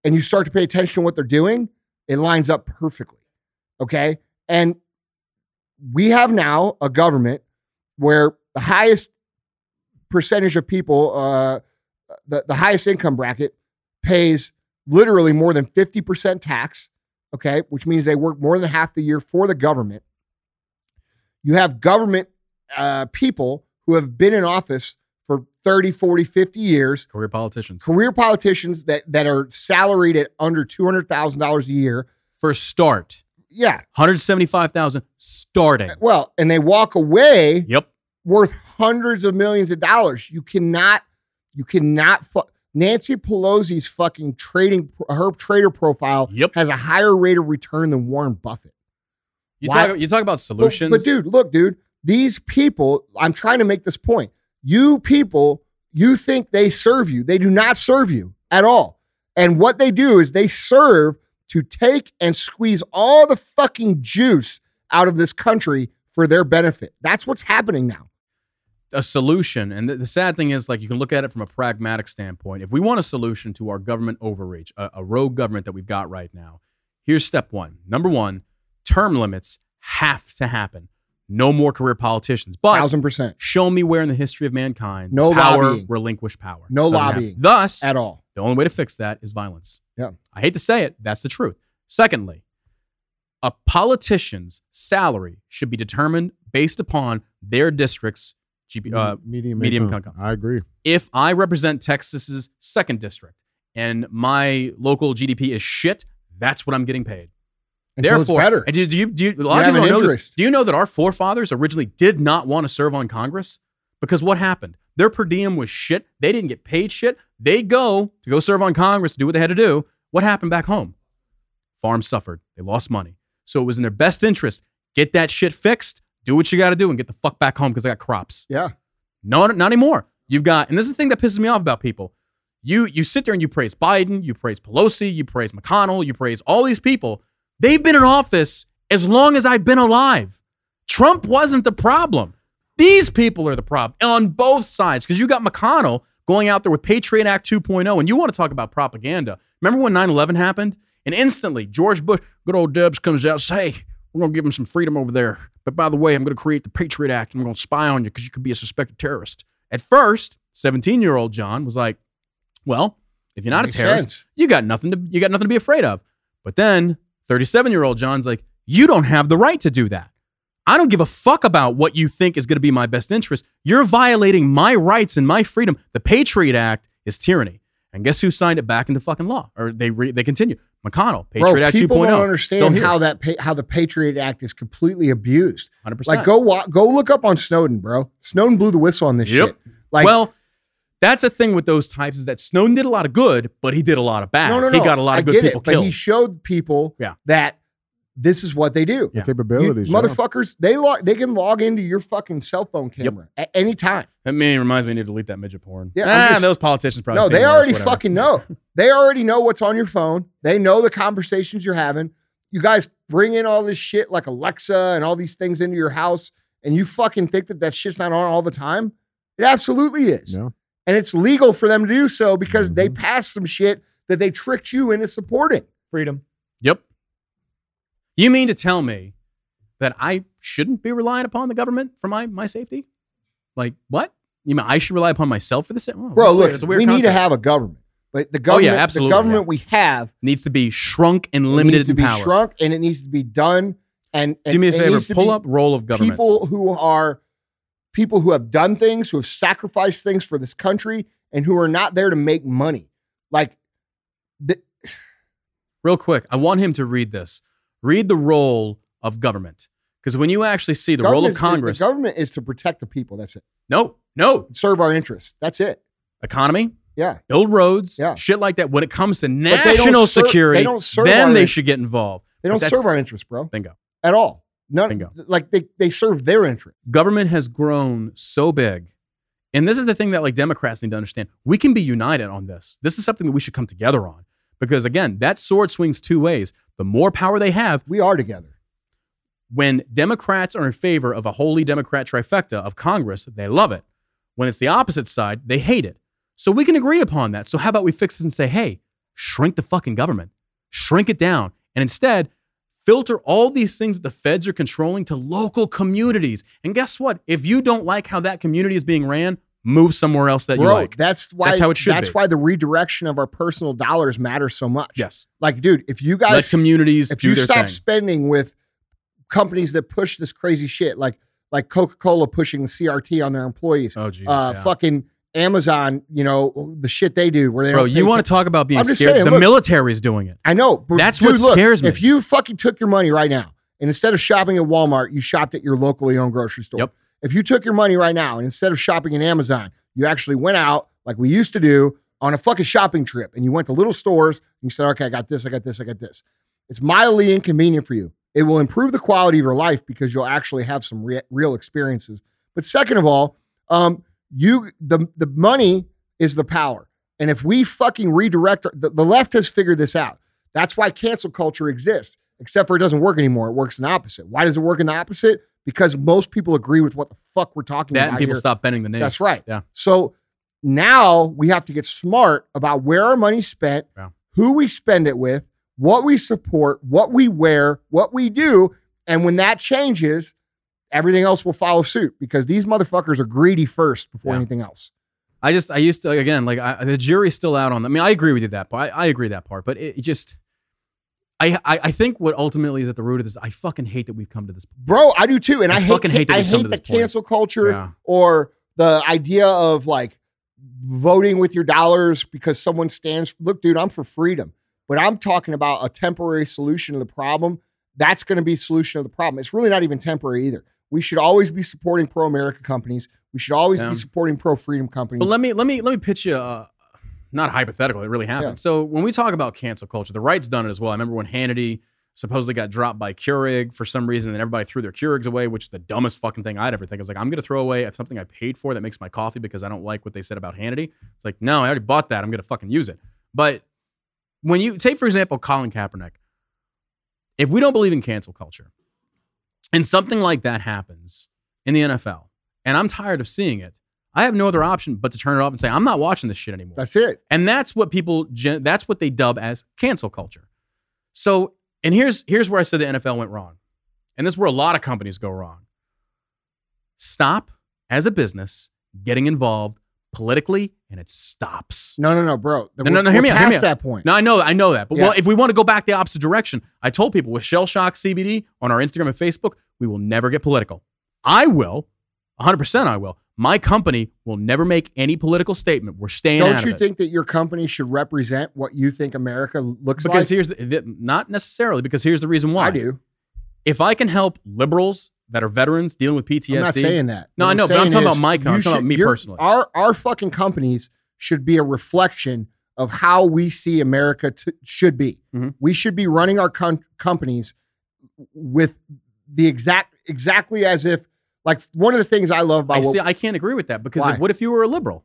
And you start to pay attention to what they're doing, it lines up perfectly. Okay. And we have now a government where the highest percentage of people, uh, the, the highest income bracket pays literally more than 50% tax, okay, which means they work more than half the year for the government. You have government uh, people who have been in office for 30, 40, 50 years, career politicians. career politicians that, that are salaried at under $200,000 a year. For start, Yeah. 175,000 starting. Well, and they walk away Yep. worth hundreds of millions of dollars. You cannot, you cannot. Fu- Nancy Pelosi's fucking trading, her trader profile Yep. has a higher rate of return than Warren Buffett. You Why- talk you talk about But- solutions. But, dude, look, dude, these people, I'm trying to make this point. You people, you think they serve you. They do not serve you at all. And what they do is they serve to take and squeeze all the fucking juice out of this country for their benefit. That's what's happening now. a solution. And the, the sad thing is, like, you can look at it from a pragmatic standpoint. If we want a solution to our government overreach, a, a rogue government that we've got right now, here's step one. Number one, term limits have to happen. No more career politicians. But Thousand percent. show me where in the history of mankind No power lobbying. relinquish power. No Doesn't happen. lobbying. Thus, At all. the only way to fix that is violence. Yeah. I hate to say it, that's the truth. Secondly, a politician's salary should be determined based upon their district's GP, uh, medium medium income. income. I agree. if I represent Texas's second district and my local GDP is shit, that's what I'm getting paid. Until Therefore, better. and do, do you, do you, a lot You of people know this. Do you know that our forefathers originally did not want to serve on Congress? Because what happened? Their per diem was shit. They didn't get paid shit. They go to go serve on Congress, to do what they had to do. What happened back home? Farms suffered. They lost money. So it was in their best interest. Get that shit fixed. Do what you got to do and get the fuck back home because I got crops. Yeah. No, not anymore. You've got, and this is the thing that pisses me off about people. You you sit there and you praise Biden, you praise Pelosi, you praise McConnell, you praise all these people. They've been in office as long as I've been alive. Trump wasn't the problem. These people are the problem on both sides because you got McConnell going out there with Patriot Act 2.0, and you want to talk about propaganda. Remember when 9 11 happened? And instantly, George Bush, good old Debs, comes out and says, Hey, we're going to give him some freedom over there. But by the way, I'm going to create the Patriot Act and I'm going to spy on you because you could be a suspected terrorist. At first, 17 year old John was like, Well, if you're not Makes a terrorist, sense. you got nothing to you got nothing to be afraid of. But then 37 year old John's like, you don't have the right to do that. I don't give a fuck about what you think is going to be my best interest. You're violating my rights and my freedom. The Patriot Act is tyranny. And guess who signed it back into fucking law? Or they re, they continue. McConnell, Patriot Bro, Act 2.0. people don't oh. Still understand how that pa- how the Patriot Act is completely abused. 100%. Like go wa- go look up on Snowden, bro. Snowden blew the whistle on this Yep. shit. Like well, that's the thing with those types is that Snowden did a lot of good, but he did a lot of bad. no, no, no. He got a lot I of good get people it, But he showed people Yeah. that this is what they do. Yeah. The capabilities. You yeah. motherfuckers, they log they can log into your fucking cell phone camera at any time. that mean reminds me I need to delete that midget porn. Yeah, ah, just- those politicians probably. No, they already whatever. fucking know. They already know what's on your phone. They know the conversations you're having. You guys bring in all this shit like Alexa and all these things into your house, and you fucking think that that shit's not on all the time. It absolutely is. Yeah. And it's legal for them to do so because they Mm-hmm. passed some shit that they tricked you into supporting. Freedom. Yep. You mean to tell me that I shouldn't be relying upon the government for my my safety? Like what? You mean I should rely upon myself for this? Oh, Bro, look, weird. It's a weird we need to have a government. But the Oh, government, yeah, absolutely, the government yeah. we have needs to be shrunk and it limited needs to in be power. shrunk and it needs to be done. And, and Do me a favor. Pull up role of government. people who are people who have done things, who have sacrificed things for this country, and who are not there to make money. Like, the, Real quick, I want him to read this. Read the role of government. Because when you actually see the role of Congress, the government is to protect the people. That's it. no, no, Serve our interests. That's it. economy, Yeah. build roads, Yeah. shit like that. When it comes to they national ser- security, they then they should get involved. They don't serve our interests, bro, Bingo. at all. None. Bingo. Like they they serve their interest. government has grown so big. And this is the thing that like Democrats need to understand. We can be united on this. This is something that we should come together on. Because again, that sword swings two ways. The more power they have, We are together. when Democrats are in favor of a holy Democrat trifecta of Congress, they love it. When it's the opposite side, they hate it. So we can agree upon that. So how about we fix this and say, hey, shrink the fucking government, shrink it down, and instead filter all these things that the feds are controlling to local communities. And guess what? If you don't like how that community is being ran, move somewhere else that Bro, you like. that's why That's how it should That's be. why the redirection of our personal dollars matters so much. Yes. Like, dude, if you guys Let communities if you stop thing. spending with companies that push this crazy shit, like like Coca Cola pushing the CRT on their employees, oh, Jesus. uh, yeah. fucking Amazon, you know, the shit they do where they Bro, you want to talk about being I'm just scared? saying, the look- military is doing it. I know. That's dude, what look, scares me. If you fucking took your money right now and instead of shopping at Walmart, you shopped at your locally owned grocery store. Yep. If you took your money right now and instead of shopping at Amazon, you actually went out like we used to do on a fucking shopping trip and you went to little stores and you said, okay, I got this, I got this, I got this. It's mildly inconvenient for you. It will improve the quality of your life because you'll actually have some re- real experiences. But second of all, um, you the the money is the power. And if we fucking redirect, the, the left has figured this out. That's why cancel culture exists, except for it doesn't work anymore. It works in the opposite. Why does it work in the opposite? Because most people agree with what the fuck we're talking That about and people here. stop bending the knee. That's right. Yeah. So now we have to get smart about where our money's spent, Yeah. who we spend it with, what we support, what we wear, what we do. And when that changes, everything else will follow suit because these motherfuckers are greedy first before Yeah. anything else. I just, I used to, again, like I, the jury's still out on that. I mean, I agree with you that part. I, I agree that part, but it, it just, I, I, I think what ultimately is at the root of this, I fucking hate that we've come to this. Bro, I do too. And I I, hate, fucking hate that I we've come hate the point. cancel culture Yeah. or the idea of like voting with your dollars because someone stands. Look, dude, I'm for freedom, but I'm talking about a temporary solution to the problem. That's going to be solution of the problem. It's really not even temporary either. We should always be supporting pro America companies. We should always Yeah. be supporting pro freedom companies. But let me, let me, let me pitch you, uh, not hypothetical, it really happened. Yeah. So when we talk about cancel culture, the right's done it as well. I remember when Hannity supposedly got dropped by Keurig for some reason, and everybody threw their Keurigs away, which is the dumbest fucking thing I'd ever think. I was like, I'm going to throw away something I paid for that makes my coffee because I don't like what they said about Hannity. It's like, no, I already bought that. I'm going to fucking use it. But when you take, for example, Colin Kaepernick, if we don't believe in cancel culture and something like that happens in the NFL, and I'm tired of seeing it, I have no other option but to turn it off and say, I'm not watching this shit anymore. That's it. And that's what people gen- that's what they dub as cancel culture. So, and here's here's where I said the NFL went wrong. And this is where a lot of companies go wrong. Stop as a business getting involved politically and it stops. No, no, no, bro. No, no, no, hear me out, hear me that point. Now I know I know that. But well, if we want to go back the opposite direction, I told people with Shell Shock CBD on our Instagram and Facebook, we will never get political. I will. 100% I will. My company will never make any political statement. We're staying Don't you think that your company should represent what you think America looks Because like? Because here's the, the- not necessarily because here's the reason why. I do. If I can help liberals that are veterans dealing with PTSD, I'm not saying that. No, What I know, but I'm talking about my company. I'm you talking about me your- personally. Our our fucking companies should be a reflection of how we see America to, should be. Mhm. We should be running our com- companies with the exact exactly as if like one of the things I love about I what, see. I can't agree with that because Why? what if you were a liberal?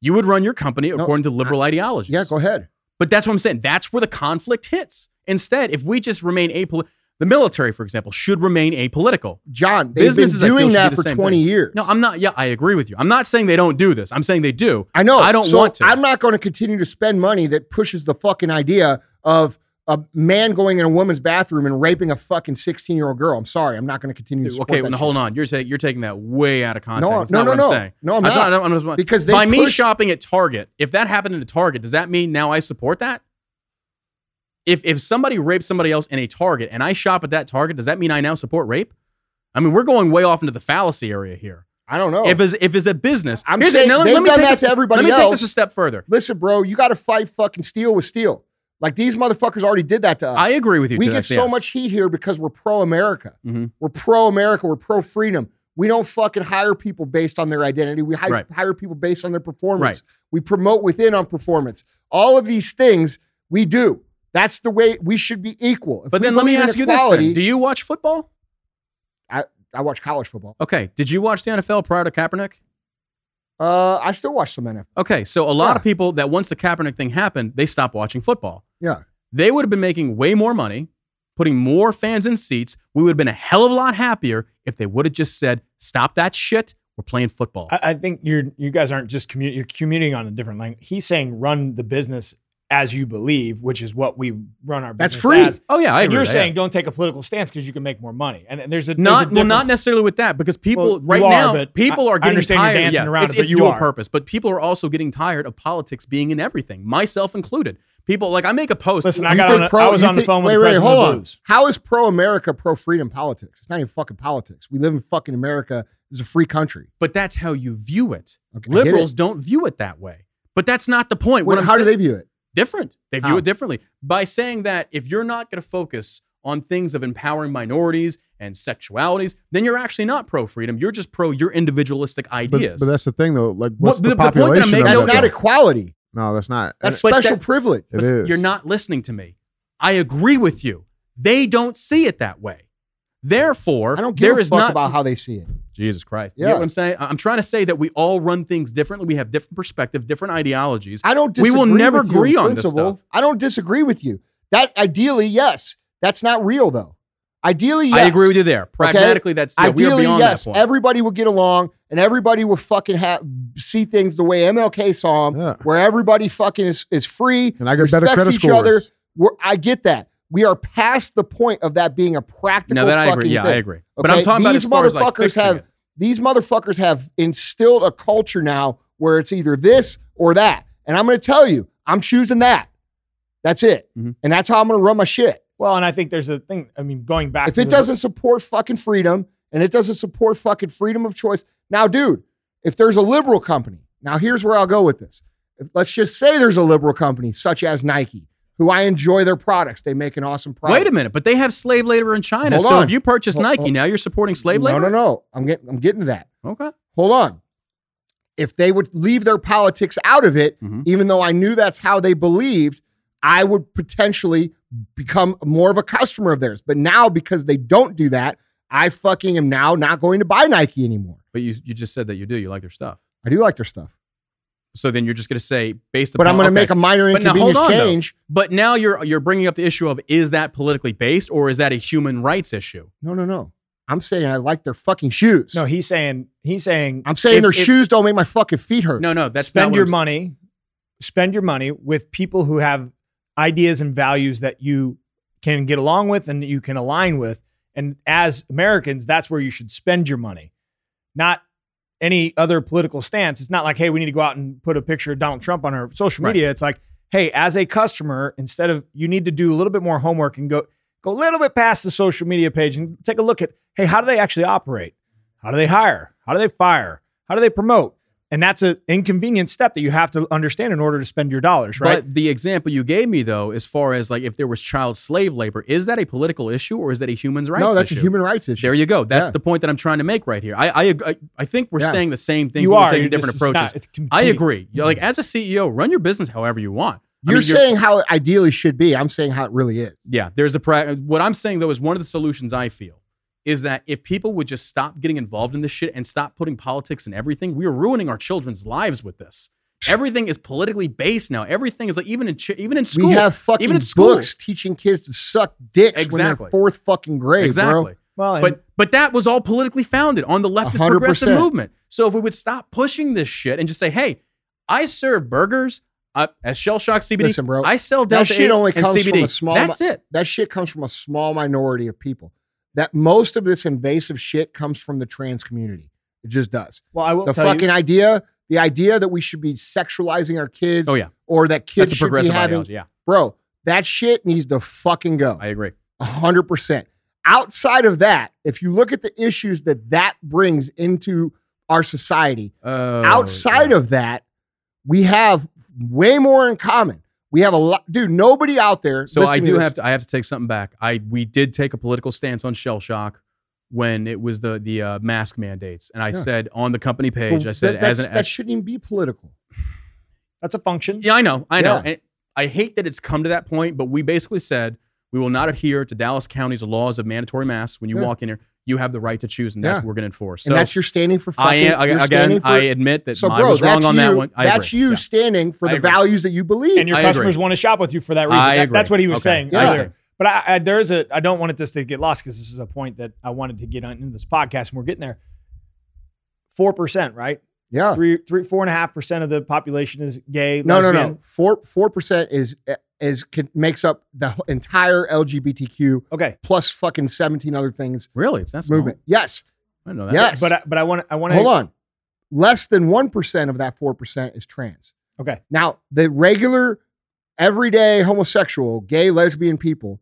You would run your company No, according to liberal ideologies. yeah, go ahead. But that's what I'm saying. That's where the conflict hits. Instead, if we just remain apolitical, the military, for example, should remain apolitical. John, they've Businesses, I been doing that for 20 thing. years. No, I'm not. Yeah, I agree with you. I'm not saying they don't do this. I'm saying they do. I know. I don't So want to. I'm not going to continue to spend money that pushes the fucking idea of a man going in a woman's bathroom and raping a fucking 16 year old girl. I'm sorry. I'm not going to continue to Okay, that well, shit. hold on. You're saying you're taking that way out of context. No, That's no, not no, what no. I'm saying. No, I'm That's not. I'm just- Because by me shopping at Target, if that happened at Target, does that mean now I support that? If if somebody rapes somebody else in a Target and I shop at that Target, does that mean I now support rape? I mean, we're going way off into the fallacy area here. I don't know. If it's if it's a business, I'm saying it. Now, let me take this, to everybody Let me take this a step further. Listen, bro, you got to fight fucking steel with steel. Like these motherfuckers already did that to us. I agree with you. we get that, so yes. much heat here because we're pro America. Mhm. We're pro America. We're pro freedom. We don't fucking hire people based on their identity. We hire, Right. hire people based on their performance. Right. We promote within on performance. All of these things we do. That's the way we should be equal. If But then let me ask you this: then. Do you watch football? I, I watch college football. Okay. Did you watch the NFL prior to Kaepernick? Uh, I still watch some NFL. Okay, so a lot Yeah. of people that once the Kaepernick thing happened, they stopped watching football. Yeah. They would have been making way more money, putting more fans in seats. We would have been a hell of a lot happier if they would have just said, "Stop that shit. We're playing football." I, I think you're you guys aren't just commu- you're commuting on a different language. He's saying run the business as you believe, which is what we run our business. That's free. as. Oh yeah, I and agree. you're that, saying yeah. don't take a political stance because you can make more money. And, and there's a there's not a well, not necessarily with that because people Well, right are, now but people I- are I getting understand you're tired. dancing yeah, around it's, it, but it's you dual are. purpose, but people are also getting tired of politics being in everything, myself included. People like I make a post. Listen, I got think on. pro- I was you on the think- phone with wait, the wait, president hold on. Blues. How is pro America pro freedom politics? It's not even fucking politics. We live in fucking America. It's a free country. but that's how you view it. Okay, I get it. Liberals don't view it that way. But that's not the point. Wait, What I'm how do they view it? different. They view How? it differently by saying that if you're not going to focus on things of empowering minorities and sexualities, then you're actually not pro freedom. You're just pro your individualistic ideas. but that's the thing though. Like, what's the- the, the point that I'm making That's no, not equality. No, that's not. That's But special that- privilege. It But is. You're not listening to me. I agree with you. They don't see it that way. Therefore, I don't give there a fuck not about how they see it. Jesus Christ. You Yeah. what I'm saying? I- I'm trying to say that we all run things differently. We have different perspective, different ideologies. I don't We will never with agree on this stuff. I don't disagree with you. That ideally, yes. That's not real though. Ideally, yes. I agree with you there. Pragmatically, that's yeah, we are Ideally, beyond yes. that point. Everybody would get along and everybody would fucking have see things the way MLK saw them, Yeah. where everybody fucking is, is free, And I get better respects credit each other. We're, I get that. We are past the point of that being a practical no, that I fucking agree. Yeah, thing. I agree. But I'm talking about These as far as like motherfuckers have it. these motherfuckers have instilled a culture now where it's either this or that. And I'm going to tell you, I'm choosing that. That's it. Mhm. And that's how I'm going to run my shit. Well, and I think there's a thing. I mean, going back If to it the- doesn't support fucking freedom and it doesn't support fucking freedom of choice. Now, dude, if there's a liberal company, now here's where I'll go with this. If, let's just say there's a liberal company such as Nike, who I enjoy their products. They make an awesome product. Wait a minute, but they have slave labor in China. Hold so on. if you purchase Hold- Nike, hold- now you're supporting slave no, labor. No, no, no. I'm getting I'm getting to that. Okay. hold on. If they would leave their politics out of it, Mhm. even though I knew that's how they believed, I would potentially become more of a customer of theirs. But now, because they don't do that, I fucking am now not going to buy Nike anymore. But you you just said that you do. You like their stuff. I do like their stuff, So then you're just going to say based but I'm going to okay. make a minor But now, inconvenience hold though. change. But now you're you're bringing up the issue of is that politically based or is that a human rights issue? No, no, no. I'm saying I like their fucking shoes. no, he's saying he's saying I'm saying if- their if- shoes don't make my fucking feet hurt. No, no, that's spend not what your I'm s- money, spend your money with people who have ideas and values that you can get along with and that you can align with. And as Americans, that's where you should spend your money, not any other political stance. It's not like, hey, we need to go out and put a picture of Donald Trump on our social Right. media. It's like, hey, as a customer, instead of you need to do a little bit more homework and go go a little bit past the social media page and take a look at, hey, how do they actually operate? How do they hire? How do they fire? How do they promote? And that's an inconvenient step that you have to understand in order to spend your dollars, right? But the example you gave me though, as far as like if there was child slave labor, is that a political issue or is that a human rights issue? no, that's issue? a human rights issue. There you go. That's Yeah. the point that I'm trying to make right here. I I I, I think we're Yeah. saying the same thing. you but we're taking different just- it's approaches. not- it's I agree. You're like as a CEO, run your business however you want. I You're mean, saying how it ideally should be. I'm saying how it really is. Yeah, there's a pra- what I'm saying though is one of the solutions I feel is that if people would just stop getting involved in this shit and stop putting politics in everything, we are ruining our children's lives with this. Everything is politically based now. Everything is like even in ch- even in school. we have fucking even in school. books teaching kids to suck dicks when Exactly. they're fourth fucking grade, exactly. bro. Well, But but that was all politically founded on the leftist 100%. progressive movement. So if we would stop pushing this shit and just say, "Hey, I serve burgers uh, as Shell Shock CBD. Listen, bro, I sell That Delta shit 8 only and comes CBD. from a small. That's mi- it. That shit comes from a small minority of people. That most of this invasive shit comes from the trans community. It just does. well, I will The fucking you, idea, the idea that we should be sexualizing our kids, Oh yeah, or that kids that's a should be having, ideology. Yeah, bro, that shit needs to fucking go. I agree. A hundred percent. Outside of that, if you look at the issues that that brings into our society, Uh, outside of that, we have way more in common. We have a lot, dude. Nobody out there. So I do this- have to. I have to take something back. I we did take a political stance on shell shock when it was the the uh, mask mandates, and I Yeah. said on the company page, Well, I said that, as an that shouldn't even be political. that's a function. yeah, I know, I know. Yeah. And I hate that it's come to that point, but we basically said we will not adhere to Dallas County's laws of mandatory masks. When you Yeah. walk in here, you have the right to choose, and that's Yeah. what we're going to enforce. So and that's your standing for fucking. I am again. for- I admit that so, I was that's wrong on you, that one. I that's agree. you Yeah. standing for I the agree. values that you believe. and your I customers agree. want to shop with you for that reason. I That- agree. that's what he was Okay. saying I earlier. see. But I, I, there is a. I don't want this to get lost because this is a point that I wanted to get on into this podcast, and we're getting there. Four percent, right? Yeah. Three, three, four and a half percent of the population is gay. No, no, lesbian. no. Four four percent is is can, makes up the entire LGBTQ Okay, plus fucking seventeen other things Really? It's that small? movement. Yes, I didn't know that. yes. but I, but I want I want to hold on. Less than one percent of that four percent is trans. Okay, Now, the regular, everyday homosexual, gay, lesbian people,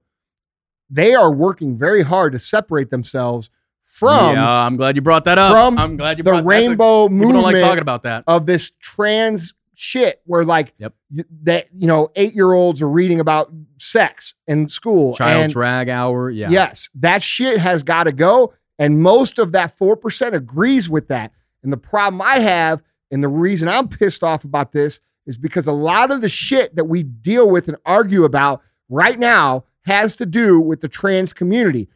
they are working very hard to separate themselves from yeah, I'm glad you brought that up. from I'm glad you the a- rainbow People movement don't like talking about that. of this trans shit where like Yep. y- that you know eight year olds are reading about sex in school Child and drag hour. Yeah. yes that shit has got to go and most of that 4% agrees with that and the problem i have and the reason i'm pissed off about this is because a lot of the shit that we deal with and argue about right now has to do with the trans community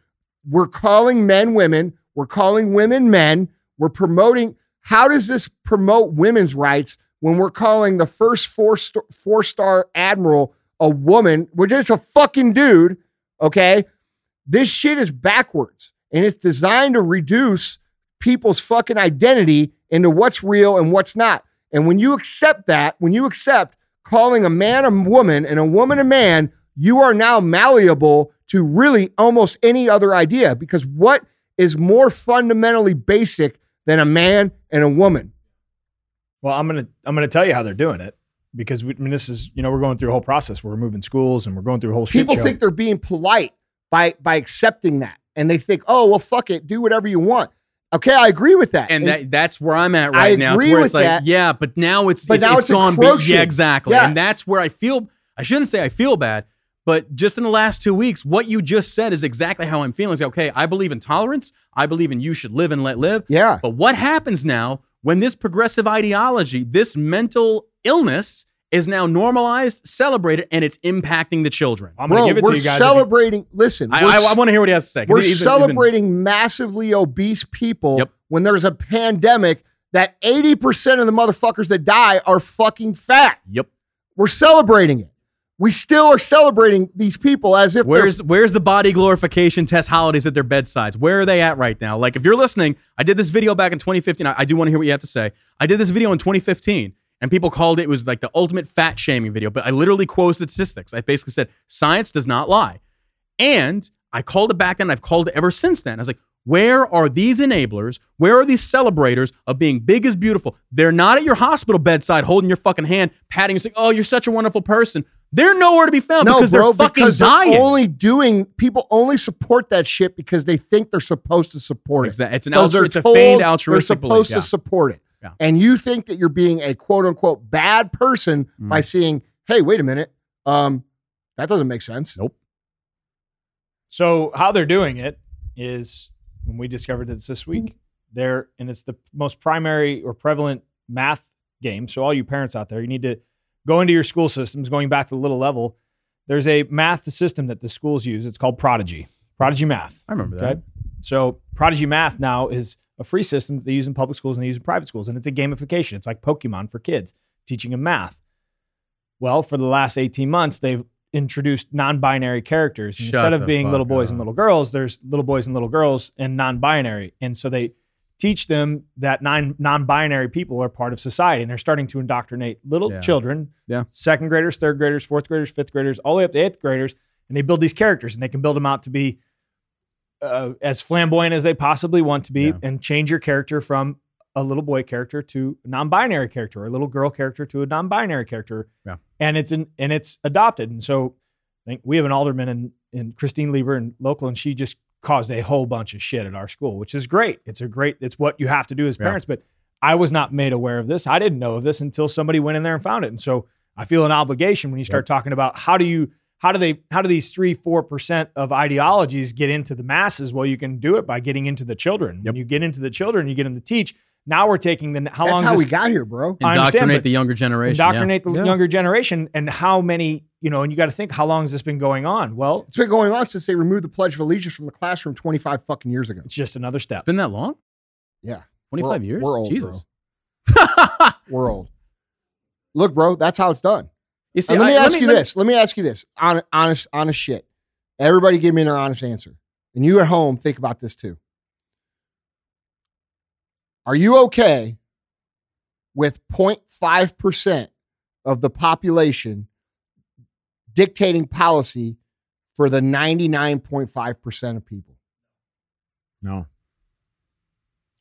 we're calling men women. We're calling women men. We're promoting how does this promote women's rights when we're calling the first four star, four star admiral a woman? We're just a fucking dude okay? This shit is backwards and it's designed to reduce people's fucking identity into what's real and what's not. And when you accept that when you accept calling a man a woman and a woman a man you are now malleable to really almost any other idea because what is more fundamentally basic than a man and a woman well I'm gonna I'm gonna tell you how they're doing it because we, I mean this is you know we're going through a whole process where we're moving schools and we're going through a whole shit people show. think they're being polite by by accepting that and they think oh well fuck it do whatever you want okay i agree with that And that that's where I'm at I right now. It's agree where with it's like, that. yeah, but now it's But it- now it's it's gone. Be, encroaching. yeah, exactly. Yes. And that's where I feel. I shouldn't say I feel bad, but just in the last two weeks, what you just said is exactly how I'm feeling. It's like, okay, I believe in tolerance. I believe in you should live and let live. yeah But what happens now when this progressive ideology, this mental illness, is now normalized, celebrated, and it's impacting the children? I'm gonna give it we're to you guys. if you- celebrating listen I, we're I, s- I want to hear what he has to say. we're he's- he's been- celebrating massively obese people Yep. when there's a pandemic that 80% of the motherfuckers that die are fucking fat Yep. we're celebrating it we still are celebrating these people as if Where's where's the body glorification test holidays at their bedsides? Where are they at right now? Like, if you're listening, I did this video back in 2015. I, I do want to hear what you have to say. I did this video in 2015, and people called it, it was like the ultimate fat shaming video. But I literally quoted statistics. I basically said science does not lie, and I called it back then. I've called it ever since then. I was like, where are these enablers? Where are these celebrators of being big as beautiful? They're not at your hospital bedside holding your fucking hand, patting you, saying, "Oh, you're such a wonderful person." They're nowhere to be found no, because bro, they're fucking because they're only doing people only support that shit because they think they're supposed to support it. Exactly. It's an Because altru- it's a told feigned They're supposed belief. to support it, Yeah. and you think that you're being a quote unquote bad person Mm. by seeing, "Hey, wait a minute, um, that doesn't make sense." Nope. So how they're doing it is when we discovered this this week. They're and it's the most primary or prevalent math game. So all you parents out there, you need to go into your school systems. Going back to the little level, there's a math system that the schools use. It's called Prodigy. Prodigy Math. I remember that. Okay. So Prodigy Math now is a free system that they use in public schools and they use in private schools, and it's a gamification. It's like Pokemon for kids, teaching them math. Well, for the last 18 months, they've introduced non-binary characters. Shut Instead of being little boys up. and little girls, there's little boys and little girls and non-binary. And so they teach them that nine non-binary people are part of society, and they're starting to indoctrinate little Yeah. children, Yeah. second graders, third graders, fourth graders, fifth graders, all the way up to eighth graders, and they build these characters, and they can build them out to be uh, as flamboyant as they possibly want to be, Yeah. and change your character from a little boy character to a non-binary character, or a little girl character to a non-binary character. Yeah. and it's in, and it's adopted, and so I think we have an alderman in, in Christine Lieber and local, and she just caused a whole bunch of shit at our school, which is great. It's a great, it's what you have to do as Yeah. parents. But I was not made aware of this. I didn't know of this until somebody went in there and found it. And so I feel an obligation when you start talking about how do you, how do they, how do these three, four percent of ideologies get into the masses? Well, you can do it by getting into the children. When Yep. you get into the children, you get them to teach. Now we're taking the, how That's long how is we got here, bro. Indoctrinate the younger generation. yeah. indoctrinate the Yeah. younger generation and how many, you know, and you got to think how long has this been going on? Well, It's been going on since they removed the Pledge of Allegiance from the classroom 25 fucking years ago. it's just another step. It's been that long? Yeah, 25 We're- years? we're old, Jesus. we're old. Look, bro, that's how it's done. you see, And let me I- ask you let me- this. Let me ask you this. Hon- honest, honest shit. Everybody give me an honest answer. And you at home, think about this too. Are you okay with 0.5% of the population dictating policy for the 99.5% of people. No.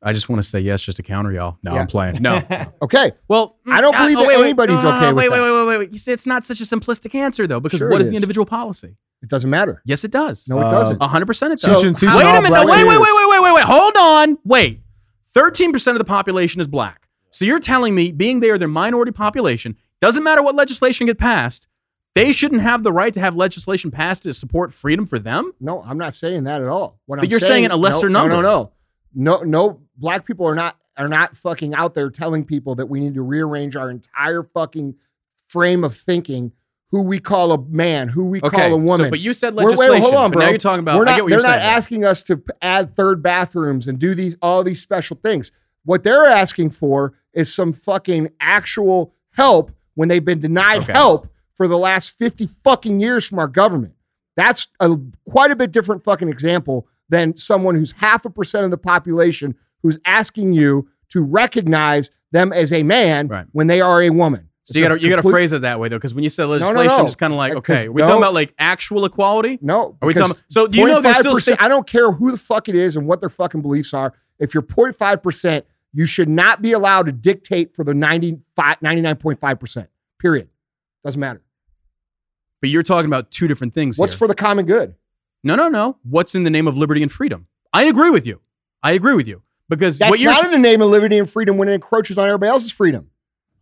I just want to say yes, just to counter y'all. No, Yeah. I'm playing. No. Okay. Well, I don't mm, believe uh, that wait, wait, anybody's uh, okay with wait, wait, that. wait, wait, wait, wait. You say it's not such a simplistic answer though, because Sure what it is the individual policy? It doesn't matter. Yes, it does. No, it Uh, doesn't. A hundred percent it So does. Teaching- teaching wait a minute. black No, wait, wait, wait, wait, wait, wait, wait. Hold on. Wait. Thirteen percent of the population is black. So you're telling me, being they are their minority population, doesn't matter what legislation get passed, they shouldn't have the right to have legislation passed to support freedom for them. No, I'm not saying that at all. What But I'm you're saying a lesser no, number. No, no, no, no, no. Black people are not are not fucking out there telling people that we need to rearrange our entire fucking frame of thinking. Who we call a man, who we Okay. call a woman. So, but you said We're- wait, hold on, but bro. now you're talking about. We're not, they're you're not saying. asking us to add third bathrooms and do these all these special things. What they're asking for is some fucking actual help when they've been denied Okay. help for the last 50 fucking years from our government. That's a quite a bit different fucking example than someone who's half a percent of the population who's asking you to recognize them as a man Right. when they are a woman. So you It's a got to you got to phrase it that way though, because when you say no, legislation, no. it's kind of like uh, okay, are we no- talking about like actual equality? No. Are we talking? So do you know there's still 0.5%, I don't care who the fuck it is and what their fucking beliefs are. If you're 0.5%, you should not be allowed to dictate for the 95, 99.5%. Period. Doesn't matter. but you're talking about two different things. What's here. for the common good? no, no, no. What's in the name of liberty and freedom? I agree with you. I agree with you because That's what you're not in the name of liberty and freedom when it encroaches on everybody else's freedom.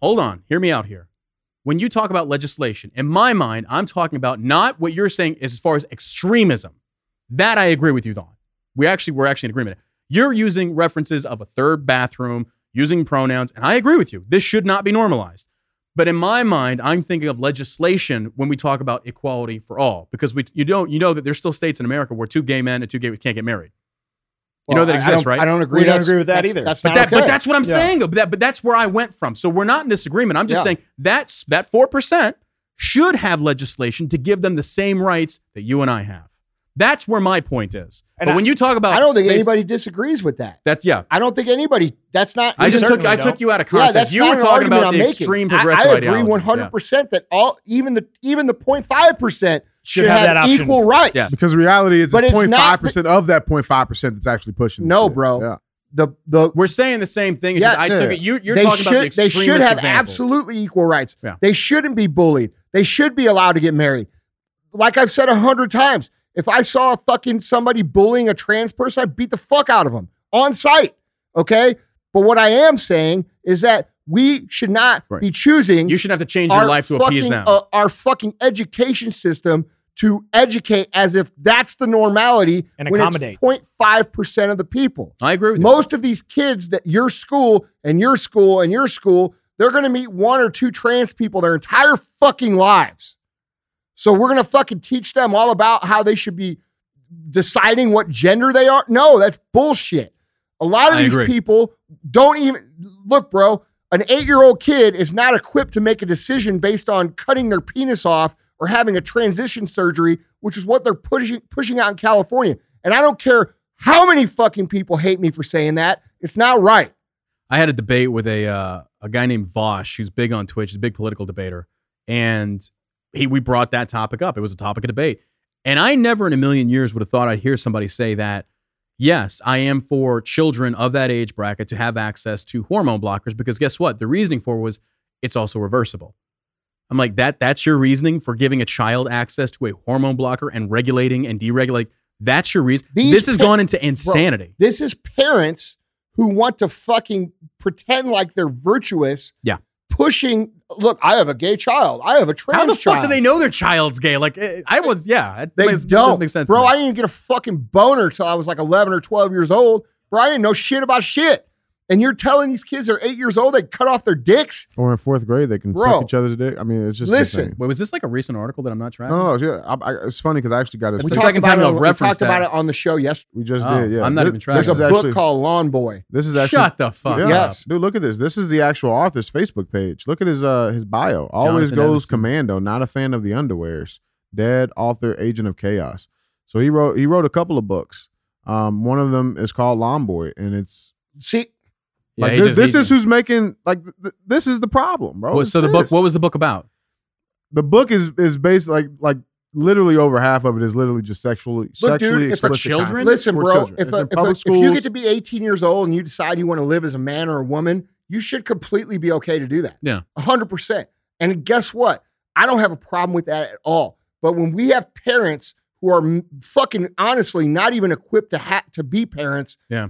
hold on, hear me out here. When you talk about legislation, in my mind, I'm talking about not what you're saying is as far as extremism. That I agree with you on. We actually we're actually in agreement. You're using references of a third bathroom, using pronouns, and I agree with you. This should not be normalized. But in my mind, I'm thinking of legislation when we talk about equality for all, because we you don't you know that there's still states in America where two gay men and two gay can't get married. You know that I- I exists, don't- right? I don't agree. We don't agree with that that's- either. That's But not that, but that's what I'm Yeah. saying. But, that, but that's where I went from. So we're not in disagreement. I'm just Yeah. saying that's that four percent should have legislation to give them the same rights that you and I have. That's where my point is. And but I- when you talk about, I don't think bas- anybody disagrees with that. That's yeah, I don't think anybody. That's not. I just took I don't. took you out of context. that's you not were talking argument about I'm the making. extreme I- progressive I, agree one hundred percent that all even the even the 0.5 percent should, Should have have, that option. equal rights. Yeah. Because reality is But it's it's not- 0.5% of that 0.5% that's actually pushing No, shit. bro. Yeah. The the We're saying the same thing. It's Yes, just I took it. You, you're they talking should about the they extremist should have example. absolutely equal rights. Yeah. They shouldn't be bullied. They should be allowed to get married. Like I've said a hundred times, if I saw a fucking somebody bullying a trans person, I'd beat the fuck out of them on site. Okay, but what I am saying is that we should not Right. be choosing You should have to change your life to fucking, appease them. uh, our fucking education system to educate as if that's the normality And when accommodate. 0.5% of the people. I agree with you. Most of these kids that your school and your school and your school, they're going to meet one or two trans people their entire fucking lives. So we're going to fucking teach them all about how they should be deciding what gender they are. No, that's bullshit. A lot of I these agree. people don't even look, bro. An eight year old kid is not equipped to make a decision based on cutting their penis off or having a transition surgery, which is what they're pushing pushing out in California. And I don't care how many fucking people hate me for saying that. It's not right. I had a debate with a uh, a guy named Vaush, who's big on Twitch. He's a big political debater, and he we brought that topic up. It was a topic of debate, and I never in a million years would have thought I'd hear somebody say that. Yes, I am for children of that age bracket to have access to hormone blockers because guess what? The reasoning for was it's also reversible. I'm like that. That's your reasoning for giving a child access to a hormone blocker and regulating and deregulating. That's your reason. These this has pa- gone into insanity. This is parents who want to fucking pretend like they're virtuous. Yeah. Pushing, look, I have a gay child. I have a trans How the child. fuck do they know their child's gay? Like eh, I was, yeah, They makes- don't. doesn't make sense, Bro. I didn't get a fucking boner till I was like 11 or 12 years old. Bro, I didn't know shit about shit. And you're telling these kids they're eight years old, they cut off their dicks? Or in fourth grade, they can Bro. suck each other's dick. I mean, it's just Listen. insane. Wait, was this like a recent article that I'm not tracking? No, no, yeah. I, I, it's funny because I actually got it. It's the talked second about time it- I've we referenced talked about it on the show yesterday. We just Oh, did. Yeah, I'm not This- even tracking There's This a is book actually, called Lawn Boy. This is actually. Shut the fuck Yeah. up. Yes. Dude, look at this. This is the actual author's Facebook page. Look at his uh his bio. Always Jonathan goes Evison. commando. Not a fan of the underwears. Dead author, agent of chaos. So he wrote he wrote a couple of books. Um, one of them is called Lawn Boy, and it's See, Yeah, Like this, just- this is who's making like th- th- this is the problem, bro. Well, It's so the book. What was the book about? the book is is based like like literally over half of it is literally just sexually Look, sexually if a explicit children- content Listen, for bro, children. if, a, in if, a- public if you get to be 18 years old and you decide you want to live as a man or a woman, you should completely be okay to do that. Yeah. 100%. And guess what? I don't have a problem with that at all. But when we have parents who are fucking honestly not even equipped to ha- to be parents, Yeah.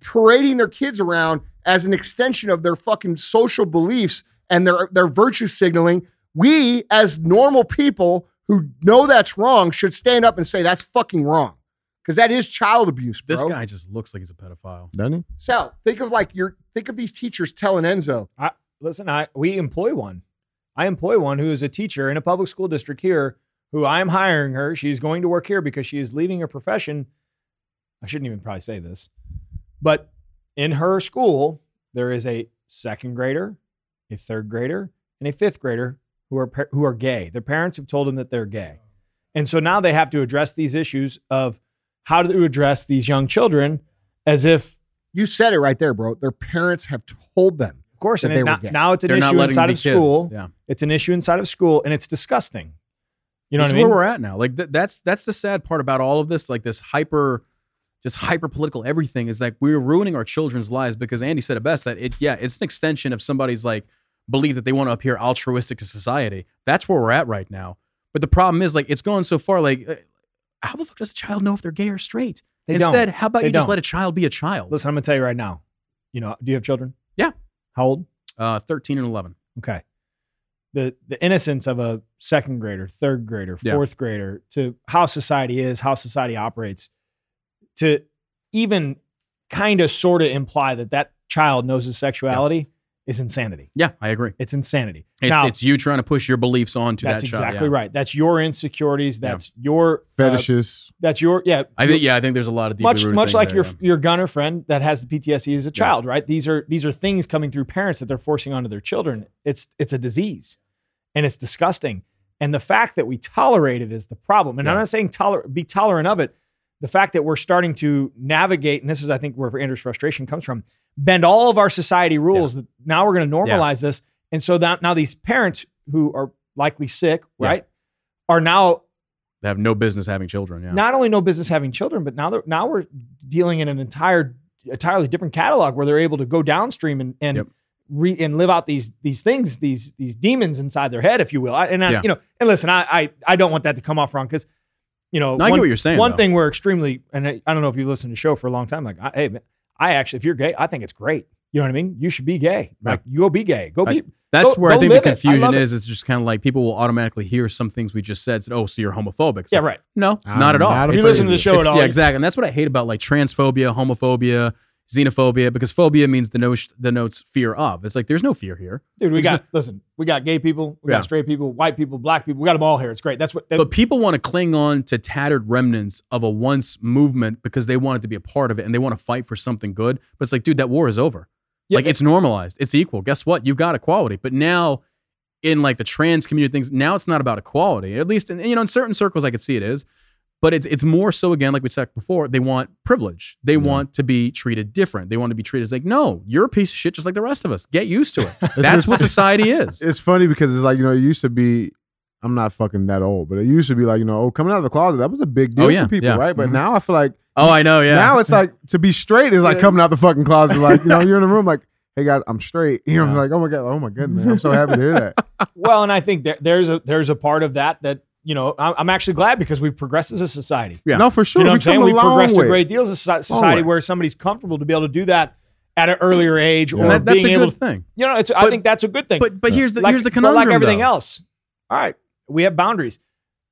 parading their kids around as an extension of their fucking social beliefs and their their virtue signaling, we as normal people who know that's wrong should stand up and say that's fucking wrong. Because that is child abuse, bro. This guy just looks like he's a pedophile. doesn't he? Sal, think of like your think of these teachers telling Enzo, Listen, I we employ one. I employ one who is a teacher in a public school district here. Who I am hiring her. She's going to work here because she is leaving her profession. I shouldn't even probably say this, but in her school there is a second grader, a third grader, and a fifth grader who are par- who are gay. Their parents have told them that they're gay, and so now they have to address these issues of how to address these young children as if you said it right there, bro. Their parents have told them. Of course, that and they it, were now, gay. now it's an They're issue inside of school. Yeah. It's an issue inside of school, and it's disgusting. You know this what I is mean? where we're at now. Like th- that's that's the sad part about all of this. Like this hyper, just hyper political everything is like we're ruining our children's lives because Andy said it best that it yeah it's an extension of somebody's like belief that they want to appear altruistic to society. That's where we're at right now. But the problem is like it's going so far. Like uh, how the fuck does a child know if they're gay or straight? They Instead, don't. how about They you just don't. let a child be a child? Listen, I'm gonna tell you right now. You know, do you have children? Yeah. How old? Uh, thirteen and eleven. Okay. The the innocence of a second grader, third grader, Yeah. fourth grader to how society is, how society operates, to even kind of sort of imply that that child knows his sexuality is insanity. Yeah, I agree. It's insanity. It's now, it's you trying to push your beliefs onto that's that child. exactly yeah. right. That's your insecurities. Yeah. That's your uh, Fetishes. that's your yeah. I think yeah, I think there's a lot of deeply much much like there, your yeah. your gunner friend that has the PTSD as a child, right? These are these are things coming through parents that they're forcing onto their children. It's it's a disease, and it's disgusting. And the fact that we tolerate it is the problem. And I'm not saying toler- be tolerant of it. The fact that we're starting to navigate, and this is I think where Andrew's frustration comes from, bend all of our society rules. That now we're going to normalize this, and so that now these parents who are likely sick, Yeah. right, are now They have no business having children. Yeah. not only no business having children, but now they're now we're dealing in an entire entirely different catalog where they're able to go downstream and and Yep. re, and live out these these things these these demons inside their head, if you will. I, and I, Yeah. you know, and listen, I I, I don't want that to come off wrong because you know No, I get one, what you're saying, One though. thing we're extremely and I, I don't know if you listen to the show for a long time. Like, I, hey, man, I actually, if you're gay, I think it's great. You know what I mean? You should be gay. Right. Like, you go be gay. Go I- be. That's Go- where I think the it. I confusion it. is. It's just kind of like people will automatically hear some things we just said. Said, "Oh, so you're homophobic." It's Yeah, like, right. No, I'm not at all. not If you listen to the show at all, yeah, exactly. And that's what I hate about like transphobia, homophobia, xenophobia, because phobia means denotes denotes fear of. It's like there's no fear here. Dude, we There's got listen. We got gay people. We Yeah. got straight people, white people, black people. We got them all here. It's great. That's what. But people want to cling on to tattered remnants of a once movement because they want it to be a part of it and they want to fight for something good. But it's like, dude, that war is over. Yeah, like it's normalized. It's equal. Guess what? You've got equality. But now in like the trans community things, now it's not about equality. At least in you know, in certain circles I could see it is. But it's it's more so again, like we said before, they want privilege. They want to be treated different. They want to be treated as like, no, you're a piece of shit just like the rest of us. Get used to it. That's what society is. It's funny because it's like you know it used to be. I'm not fucking that old, but it used to be like you know, oh, coming out of the closet that was a big deal Oh, yeah, for people, yeah. right? But Mhm. now I feel like Oh, I know, yeah. now it's like to be straight is like coming out the fucking closet. Like you know, you're in the room like, hey guys, I'm straight. You know, I'm like, oh my god, oh my goodness, I'm so happy to hear that. well, and I think there, there's a there's a part of that that you know I'm, I'm actually glad because we've progressed as a society. Yeah. No, for sure. you know what I'm We've saying? We've progressed way. a great deal as a society where somebody's comfortable to be able to do that at an earlier age or that- that's being a able good to, thing. you know, it's I think that's a good thing. But but here's the like, here's the but conundrum. like everything though. else. All right, we have boundaries.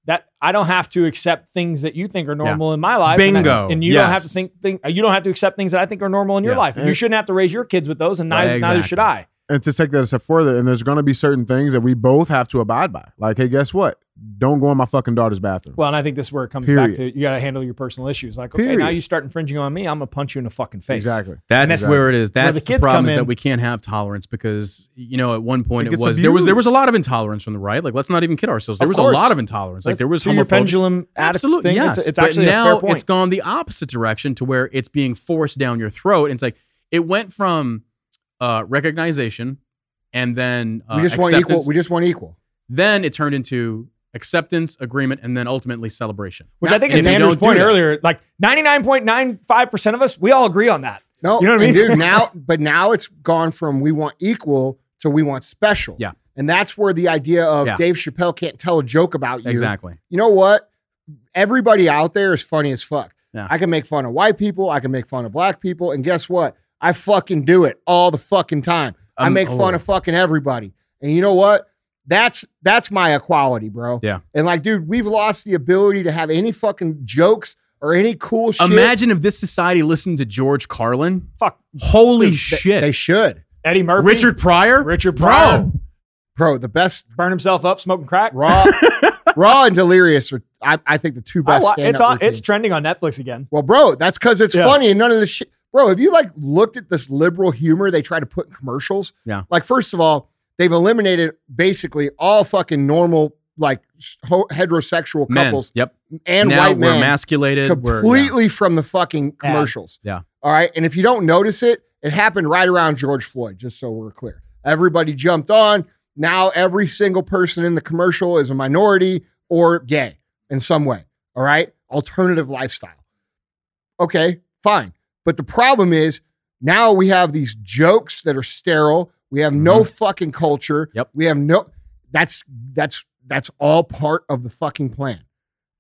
That I don't have to accept things that you think are normal in my life. and I- Bingo. And, you don't have to think, think you don't have to accept things that I think are normal in your Yeah. life. And you shouldn't have to raise your kids with those, and Right, neither, neither should I. exactly. and to take that a step further, and there's going to be certain things that we both have to abide by. Like, hey, guess what? Don't go in my fucking daughter's bathroom. Well, and I think this is where it comes Period. back to you got to handle your personal issues. Like, okay, Period. now you start infringing on me, I'm gonna punch you in the fucking face. exactly. That's that's where it is. That's the the, problem is that we can't have tolerance because you know at one point It it, gets was there was there was a lot of intolerance from the right. Like let's not even kid ourselves. There Of was course. a lot of intolerance. Like there was to your homophobia. pendulum Absolutely, thing. yes. It's, it's but actually now a fair point. it's gone the opposite direction to where it's being forced down your throat. And it's like it went from uh, recognition, and then uh, we just want equal. We just want equal. then it turned into acceptance, agreement, and then ultimately celebration. Which I think is you Andrew's point earlier. Like 99.95% of us, we all agree on that. No, You know what I mean? dude, now, but now it's gone from we want equal to we want special. Yeah. And that's where the idea of Yeah. Dave Chappelle can't tell a joke about you. Exactly. You know what? Everybody out there is funny as fuck. Yeah. I can make fun of white people. I can make fun of black people. And guess what? I fucking do it all the fucking time. I Um, make fun oh. of fucking everybody. And you know what? That's that's my equality, bro. Yeah. And like, dude, we've lost the ability to have any fucking jokes or any cool shit. Imagine if this society listened to George Carlin. Fuck. Holy Dude, shit! They should. Eddie Murphy. Richard Pryor. Richard Bro. Pryor. Bro, Bro, the best Burn himself up smoking crack. Raw, Raw and Delirious are, I, I think, the two best. wa- stand-up it's on. routines. It's trending on Netflix again. well, bro, that's because it's Yeah. funny and none of the shit. Bro, have you like looked at this liberal humor they try to put in commercials? Yeah. Like, first of all, they've eliminated basically all fucking normal, like ho- heterosexual Men. couples Yep. and now white we're men emasculated. We're- yeah. completely from the fucking commercials. Yeah. All right. And if you don't notice it, it happened right around George Floyd, just so we're clear. Everybody jumped on. Now every single person in the commercial is a minority or gay in some way. All right. Alternative lifestyle. Okay, fine. But the problem is now we have these jokes that are sterile. We have no fucking culture. Mm-hmm. Yep. We have no that's that's that's all part of the fucking plan.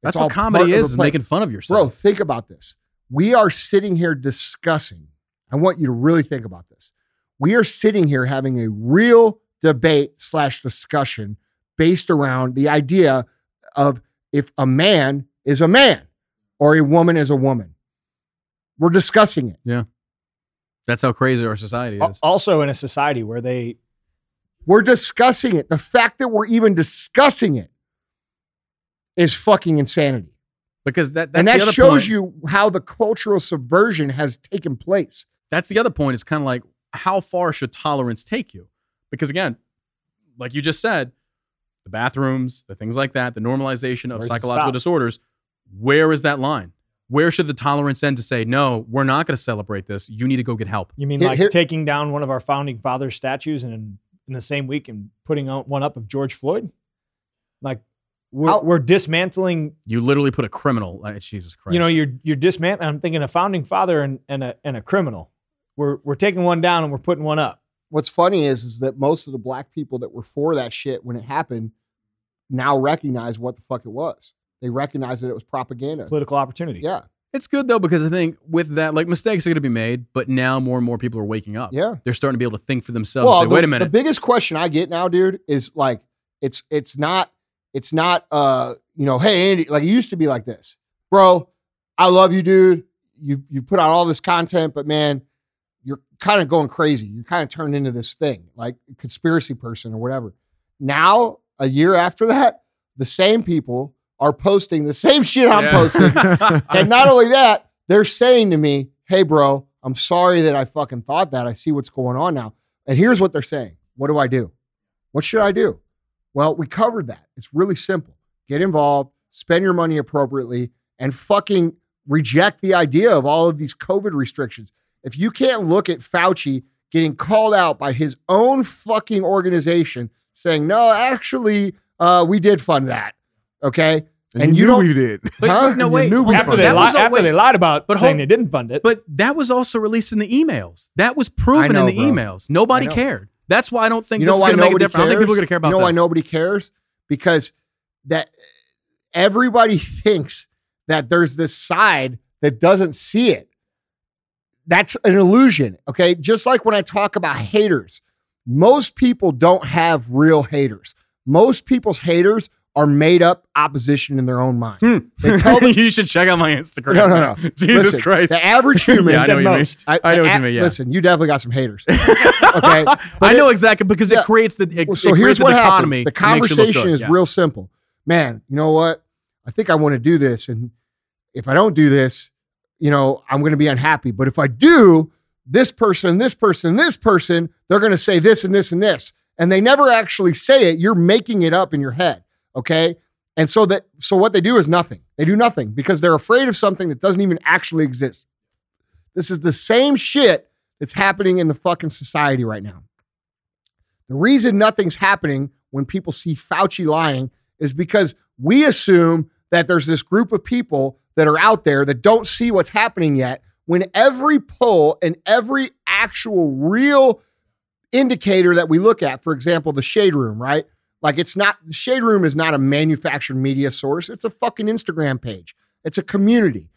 That's all what comedy is: is making fun of yourself. Bro, think about this. We are sitting here discussing. I want you to really think about this. We are sitting here having a real debate slash discussion based around the idea of if a man is a man or a woman is a woman. We're discussing it. Yeah. That's how crazy our society is. Also, in a society where they We're discussing it. The fact that we're even discussing it is fucking insanity. Because that that's and the that other shows point. you how the cultural subversion has taken place. that's the other point. It's kind of like how far should tolerance take you? Because again, like you just said, the bathrooms, the things like that, the normalization of Where's psychological disorders. Where is that line? Where should the tolerance end to say, no, we're not going to celebrate this. You need to go get help. you mean Here- like here- taking down one of our founding fathers' statues and in, in the same week and putting one up of George Floyd? Like we're, How- we're dismantling. You literally put a criminal. uh, Jesus Christ. You know, you're you're dismantling. I'm thinking a founding father and, and a and a criminal. We're we're taking one down and we're putting one up. what's funny is is that most of the black people that were for that shit when it happened now recognize what the fuck it was. They recognize that it was propaganda. Political opportunity. Yeah, It's good though because I think with that, like mistakes are going to be made, but now more and more people are waking up. yeah. They're starting to be able to think for themselves. Well, and say, the, wait a minute. the biggest question I get now, dude, is like it's it's not it's not uh you know hey Andy like it used to be like this, bro. I love you, dude. You you put out all this content, but man, you're kind of going crazy. You're kind of turned into this thing like conspiracy person or whatever. Now, a year after that, the same people are posting the same shit I'm Yeah. posting. and not only that, they're saying to me, hey, bro, I'm sorry that I fucking thought that. I see what's going on now. And here's what they're saying What do I do? What should I do? Well, we covered that. It's really simple. Get involved, spend your money appropriately, and fucking reject the idea of all of these COVID restrictions. If you can't look at Fauci getting called out by his own fucking organization saying, no, actually, uh, we did fund that. Okay. And, And you, you knew don't- we did. But- Huh? but no, You wait. knew we After they, li- after wait. they lied about But saying hold- they didn't fund it. But that was also released in the emails. That was proven know, in the bro. emails. Nobody cared. That's why I don't think you this know is going to make a nobody difference. I don't think people are going to care about You know why this. nobody cares? Because that everybody thinks that there's this side that doesn't see it. That's an illusion. Okay. Just like when I talk about haters, most people don't have real haters. Most people's haters are made up opposition in their own mind. Hmm. They tell the you should check out my Instagram. no, no, no. Jesus Listen, Christ. The average human Yeah, I know what you mean. most. I know what you mean, yeah. Listen, you definitely got some haters. okay. I it- know exactly because Yeah. it creates the it, Well, so here's what economy. happens. The conversation is Yeah. real simple. Man, you know what? I think I want to do this. And if I don't do this, you know, I'm going to be unhappy. But if I do, this person, this person, this person, they're going to say this and this and this. And they never actually say it. You're making it up in your head. Okay. And so that, so what they do is nothing. They do nothing because they're afraid of something that doesn't even actually exist. This is the same shit that's happening in the fucking society right now. The reason nothing's happening when people see Fauci lying is because we assume that there's this group of people that are out there that don't see what's happening yet. When every poll and every actual real indicator that we look at, for example, the shade room, right? Like it's not the shade room is not a manufactured media source. It's a fucking Instagram page. It's a community.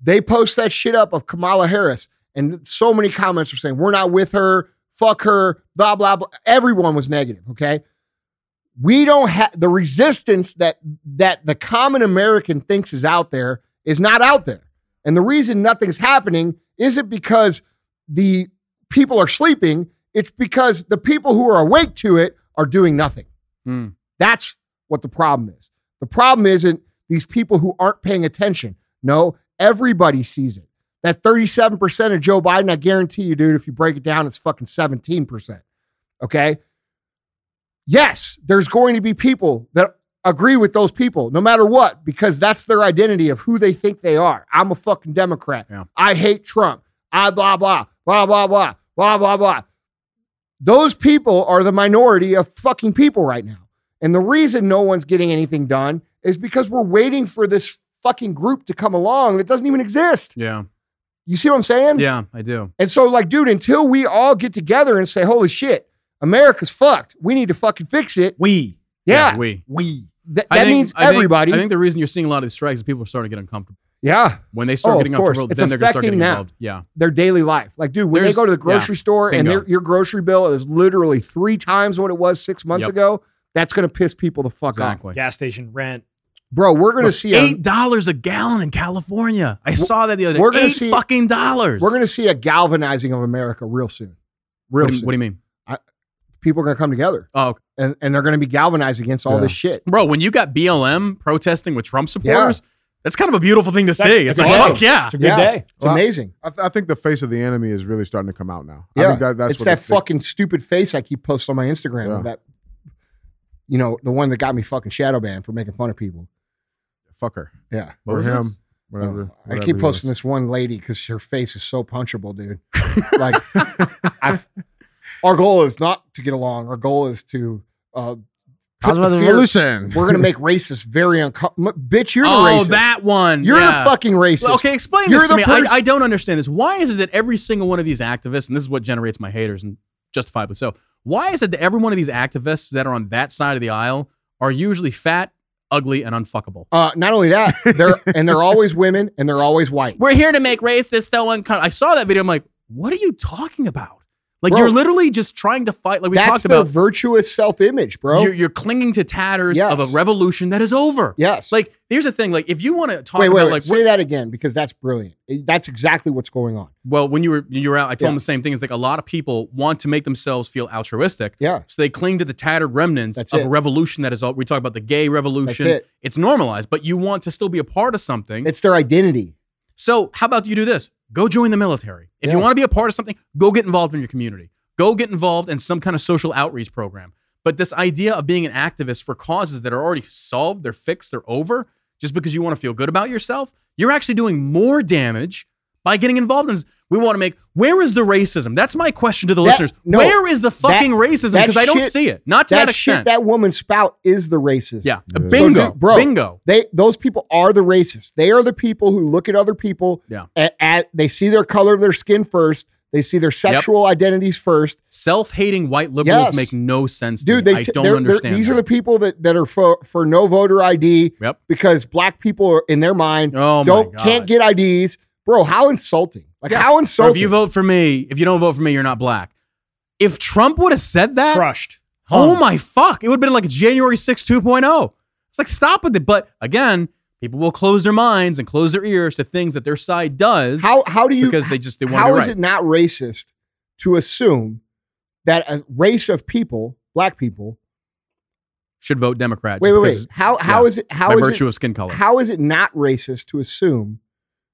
They post that shit up of Kamala Harris, and so many comments are saying, We're not with her, fuck her, blah, blah, blah. Everyone was negative. Okay. We don't have the resistance that that the common American thinks is out there is not out there. And the reason nothing's happening isn't because the people are sleeping, it's because the people who are awake to it are doing nothing. Hmm. That's what the problem is. The problem isn't these people who aren't paying attention. No, everybody sees it. That 37% of Joe Biden, I guarantee you, dude, if you break it down, it's fucking 17%. Okay. Yes, there's going to be people that agree with those people no matter what, because that's their identity of who they think they are. I'm a fucking Democrat. Yeah. I hate Trump. I blah, blah, blah, blah, blah, blah, blah, blah. Those people are the minority of fucking people right now. And the reason no one's getting anything done is because we're waiting for this fucking group to come along that doesn't even exist. Yeah. You see what I'm saying? Yeah, I do. And so, like, dude, until we all get together and say, holy shit, America's fucked. We need to fucking fix it. We. Yeah. we. We. Th- that think- means I think- everybody. I think the reason you're seeing a lot of these strikes is people are starting to get uncomfortable. Yeah. When they start Oh, getting of course. uncomfortable, It's then they're going to start affecting getting now. involved. Yeah. Their daily life. Like, dude, when There's- they go to the grocery yeah, store and bingo. their, your grocery bill is literally three times what it was six months Yep. ago, that's going to piss people the fuck off. Gas station rent. Bro, we're going to see a, Eight dollars a gallon in California. I saw that the other day. we're gonna Eight see- fucking dollars. we're going to see a galvanizing of America real soon. Real What do, you, soon. what do you mean? People are going to come together Oh, okay. and, and they're going to be galvanized against all Yeah. this shit. bro. When you got BLM protesting with Trump supporters, that's kind of a beautiful thing to That's- see. It's that's like, awesome. fuck yeah. It's a good Yeah. day. It's Well, amazing. I, th- I think the face of the enemy is really starting to come out now. I Yeah. think that, that's it's what that they- fucking stupid face I keep posting on my Instagram. Yeah. That you know, the one that got me fucking shadow banned for making fun of people. fuck her Yeah. Or was him, this? whatever. Uh, I keep posting was. this one lady because her face is so punchable, dude. like, I've, our goal is not to get along. Our goal is to uh, put Positive the fear- revolution. We're gonna make racists very uncomfortable. Bitch, you're the racist. Oh, that one. you're yeah. the fucking racist. Well, Okay, explain You're this to me. pers- I, I don't understand this. Why is it that every single one of these activists, and this is what generates my haters, and justifiably so, why is it that every one of these activists that are on that side of the aisle are usually fat, ugly, and unfuckable? Uh, not only that, they're and they're always women and they're always white. We're here to make racists so uncomfortable. I saw that video. I'm like, what are you talking about? Like Bro, you're literally just trying to fight. Like we talked about. virtuous self-image, bro. You're, you're clinging to tatters of a revolution that is over. yes. Like here's the thing. Like if you want to talk wait, about wait, wait. like say that again because that's brilliant. That's exactly what's going on. well when you were you were out, I told Yeah. them the same thing. Is like a lot of people want to make themselves feel altruistic. Yeah. So they cling to the tattered remnants That's of it. a revolution that is all we talk about the gay revolution. That's it. It's normalized, but you want to still be a part of something. It's their identity. So how about you do this? Go join the military. If you want to be a part of something, go get involved in your community. Go get involved in some kind of social outreach program. But this idea of being an activist for causes that are already solved, they're fixed, they're over, just because you want to feel good about yourself, you're actually doing more damage by getting involved in this. We want to make where is the racism? That's my question to the That- listeners. no, where is the fucking that- racism? Because I don't shit- see it. Not to that, That shit that woman spout is the racist. yeah. Yeah. Bingo. So, dude, bro, Bingo. They those people are the racists. They are the people who look at other people. Yeah. At, at they see their color of their skin first. They see their sexual identities first. Self-hating white liberals Yes. make no sense to Dude, me. they I t- don't they're- they're- understand. These that. are the people that, that are for, for no voter ID Yep. because black people are in their mind Oh don't can't get IDs. Bro, how insulting. Like how Or insulting. if you vote for me, if you don't vote for me, you're not black. If Trump would have said that, Crushed. oh my fuck, it would have been like January 6 2.0. It's like, stop with it. But again, people will close their minds and close their ears to things that their side does how how do you because they just they want How is it not racist to assume that a race of people, black people, Should vote Democrat. wait, wait, wait. because How how yeah, is it how by is virtue it of skin color. how is it not racist to assume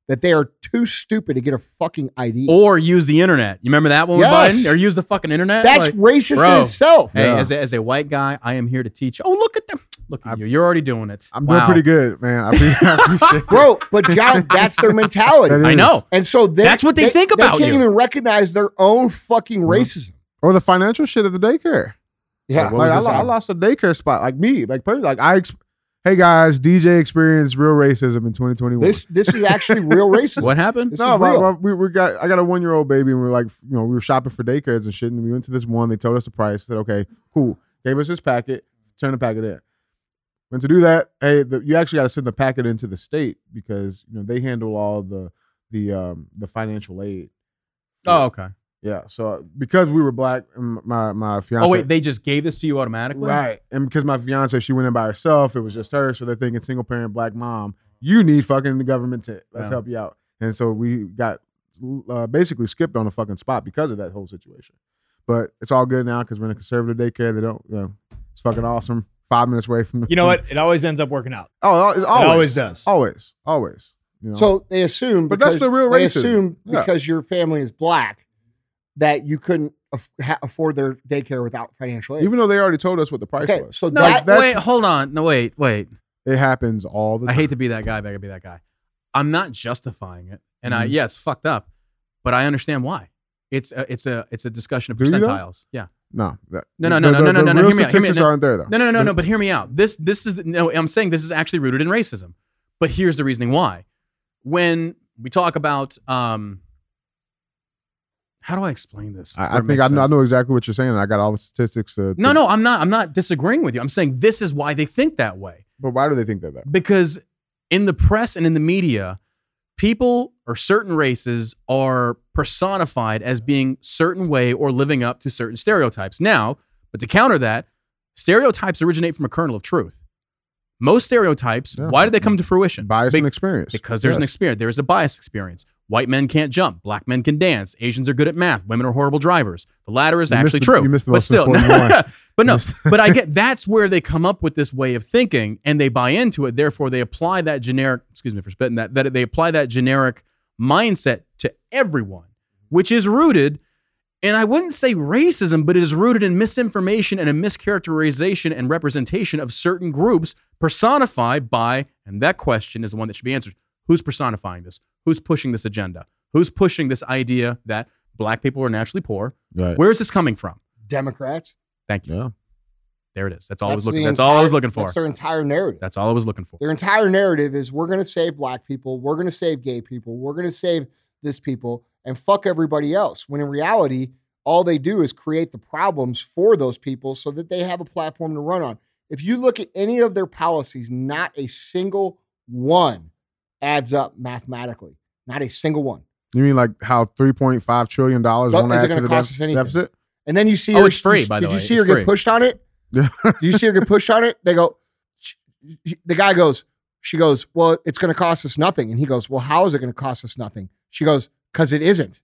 that they are too stupid to get a fucking ID? or use the internet. You remember that one with Yes. Biden? Or use the fucking internet? That's Like, racist bro. in itself. Hey, Yeah. as, a, as a white guy, I am here to teach. Oh, look at them. Look at I- you. You're already doing it. I'm Wow. doing pretty good, man. I appreciate, I appreciate it. bro. But John, that's their mentality. That I know. And so they, That's what they think about it. They can't you. even recognize their own fucking Mhm. racism. Or the financial shit of the daycare. Yeah. What like I, I lost a daycare spot. Like me, like personally, like I. Ex- hey guys, DJ experienced real racism in 2021. This this is actually real racism. What happened? This no, is my- real. my- we, we got I got a one year old baby and we are like you know we were shopping for daycares and shit and we went to this one they told us the price said okay cool gave us this packet turn the packet in went to do that hey the, you actually got to send the packet into the state because you know they handle all the the um the financial aid Oh, okay. Yeah so because we were black my my fiance Oh, wait. They just gave this to you automatically? Right. And because my fiance, she went in by herself, it was just her. So they're thinking single parent black mom, you need fucking the government to let's Yeah. help you out. And so we got uh, basically skipped on a fucking spot because of that whole situation. But it's all good now because we're in a conservative daycare. They don't, you know, it's fucking awesome. Five minutes away from the. You know what? It always ends up working out. Oh, it's It always, always does. always, always. You know? So they assume, But that's the real They racism. assume Yeah. because your family is black that you couldn't aff- ha- afford their daycare without financial aid. even though they already told us what the price okay, was, so No, that that's- wait, hold on. No, wait, wait. it happens all the time. I hate to be that guy, but I gotta be that guy. I'm not justifying it, and I Mhm. yeah, it's fucked up, but I understand why. It's a, it's a it's a discussion of Do you though? percentiles. Yeah. no, that, No, no, the- no, no, the- no, no, the no, Real hear me out, hear me statistics. No. aren't there though. No, no, no, no, no. But hear me out. This this is no. I'm saying this is actually rooted in racism. But here's the reasoning why. When we talk about um, how do I explain this? I, I think I know, I know exactly what you're saying. I got all the statistics. To, No, to- no, I'm not. I'm not disagreeing with you. I'm saying this is why they think that way. But why do they think that? that? because in the press and in the media, people or certain races are personified as being certain way or living up to certain stereotypes. Now, but to counter that, stereotypes originate from a kernel of truth. Most stereotypes, Yeah. why did they come to fruition? Bias Be- and experience. because there's an experience. There's a bias experience. White men can't jump. Black men can dance. Asians are good at math. Women are horrible drivers. The latter is You actually the- true. you missed the but still, but no. but I get that's where they come up with this way of thinking, and they buy into it. Therefore, they apply that generic. Excuse me for spitting that. That they apply that generic mindset to everyone, which is rooted. And I wouldn't say racism, but it is rooted in misinformation and a mischaracterization and representation of certain groups personified by, and that question is the one that should be answered. Who's personifying this? Who's pushing this agenda? Who's pushing this idea that black people are naturally poor? Right. Where is this coming from? Democrats. Thank you. Yeah. There it is. That's all I was the looking. That's all I was looking for. That's their entire narrative. That's all I was looking for. Their entire narrative is we're going to save black people, we're going to save gay people, we're going to save this people, and fuck everybody else. When in reality, all they do is create the problems for those people so that they have a platform to run on. If you look at any of their policies, not a single one adds up mathematically. Not a single one. You mean like how three point five trillion dollars Well, won't add to the cost def- us deficit? And then you see Oh, her. it's free, you- by the Did way. you see It's her free. get pushed on it? Yeah. Do you see her get pushed on it? They go, the guy goes, she goes, well, it's going to cost us nothing. And he goes, well, how is it going to cost us nothing? She goes, because it isn't.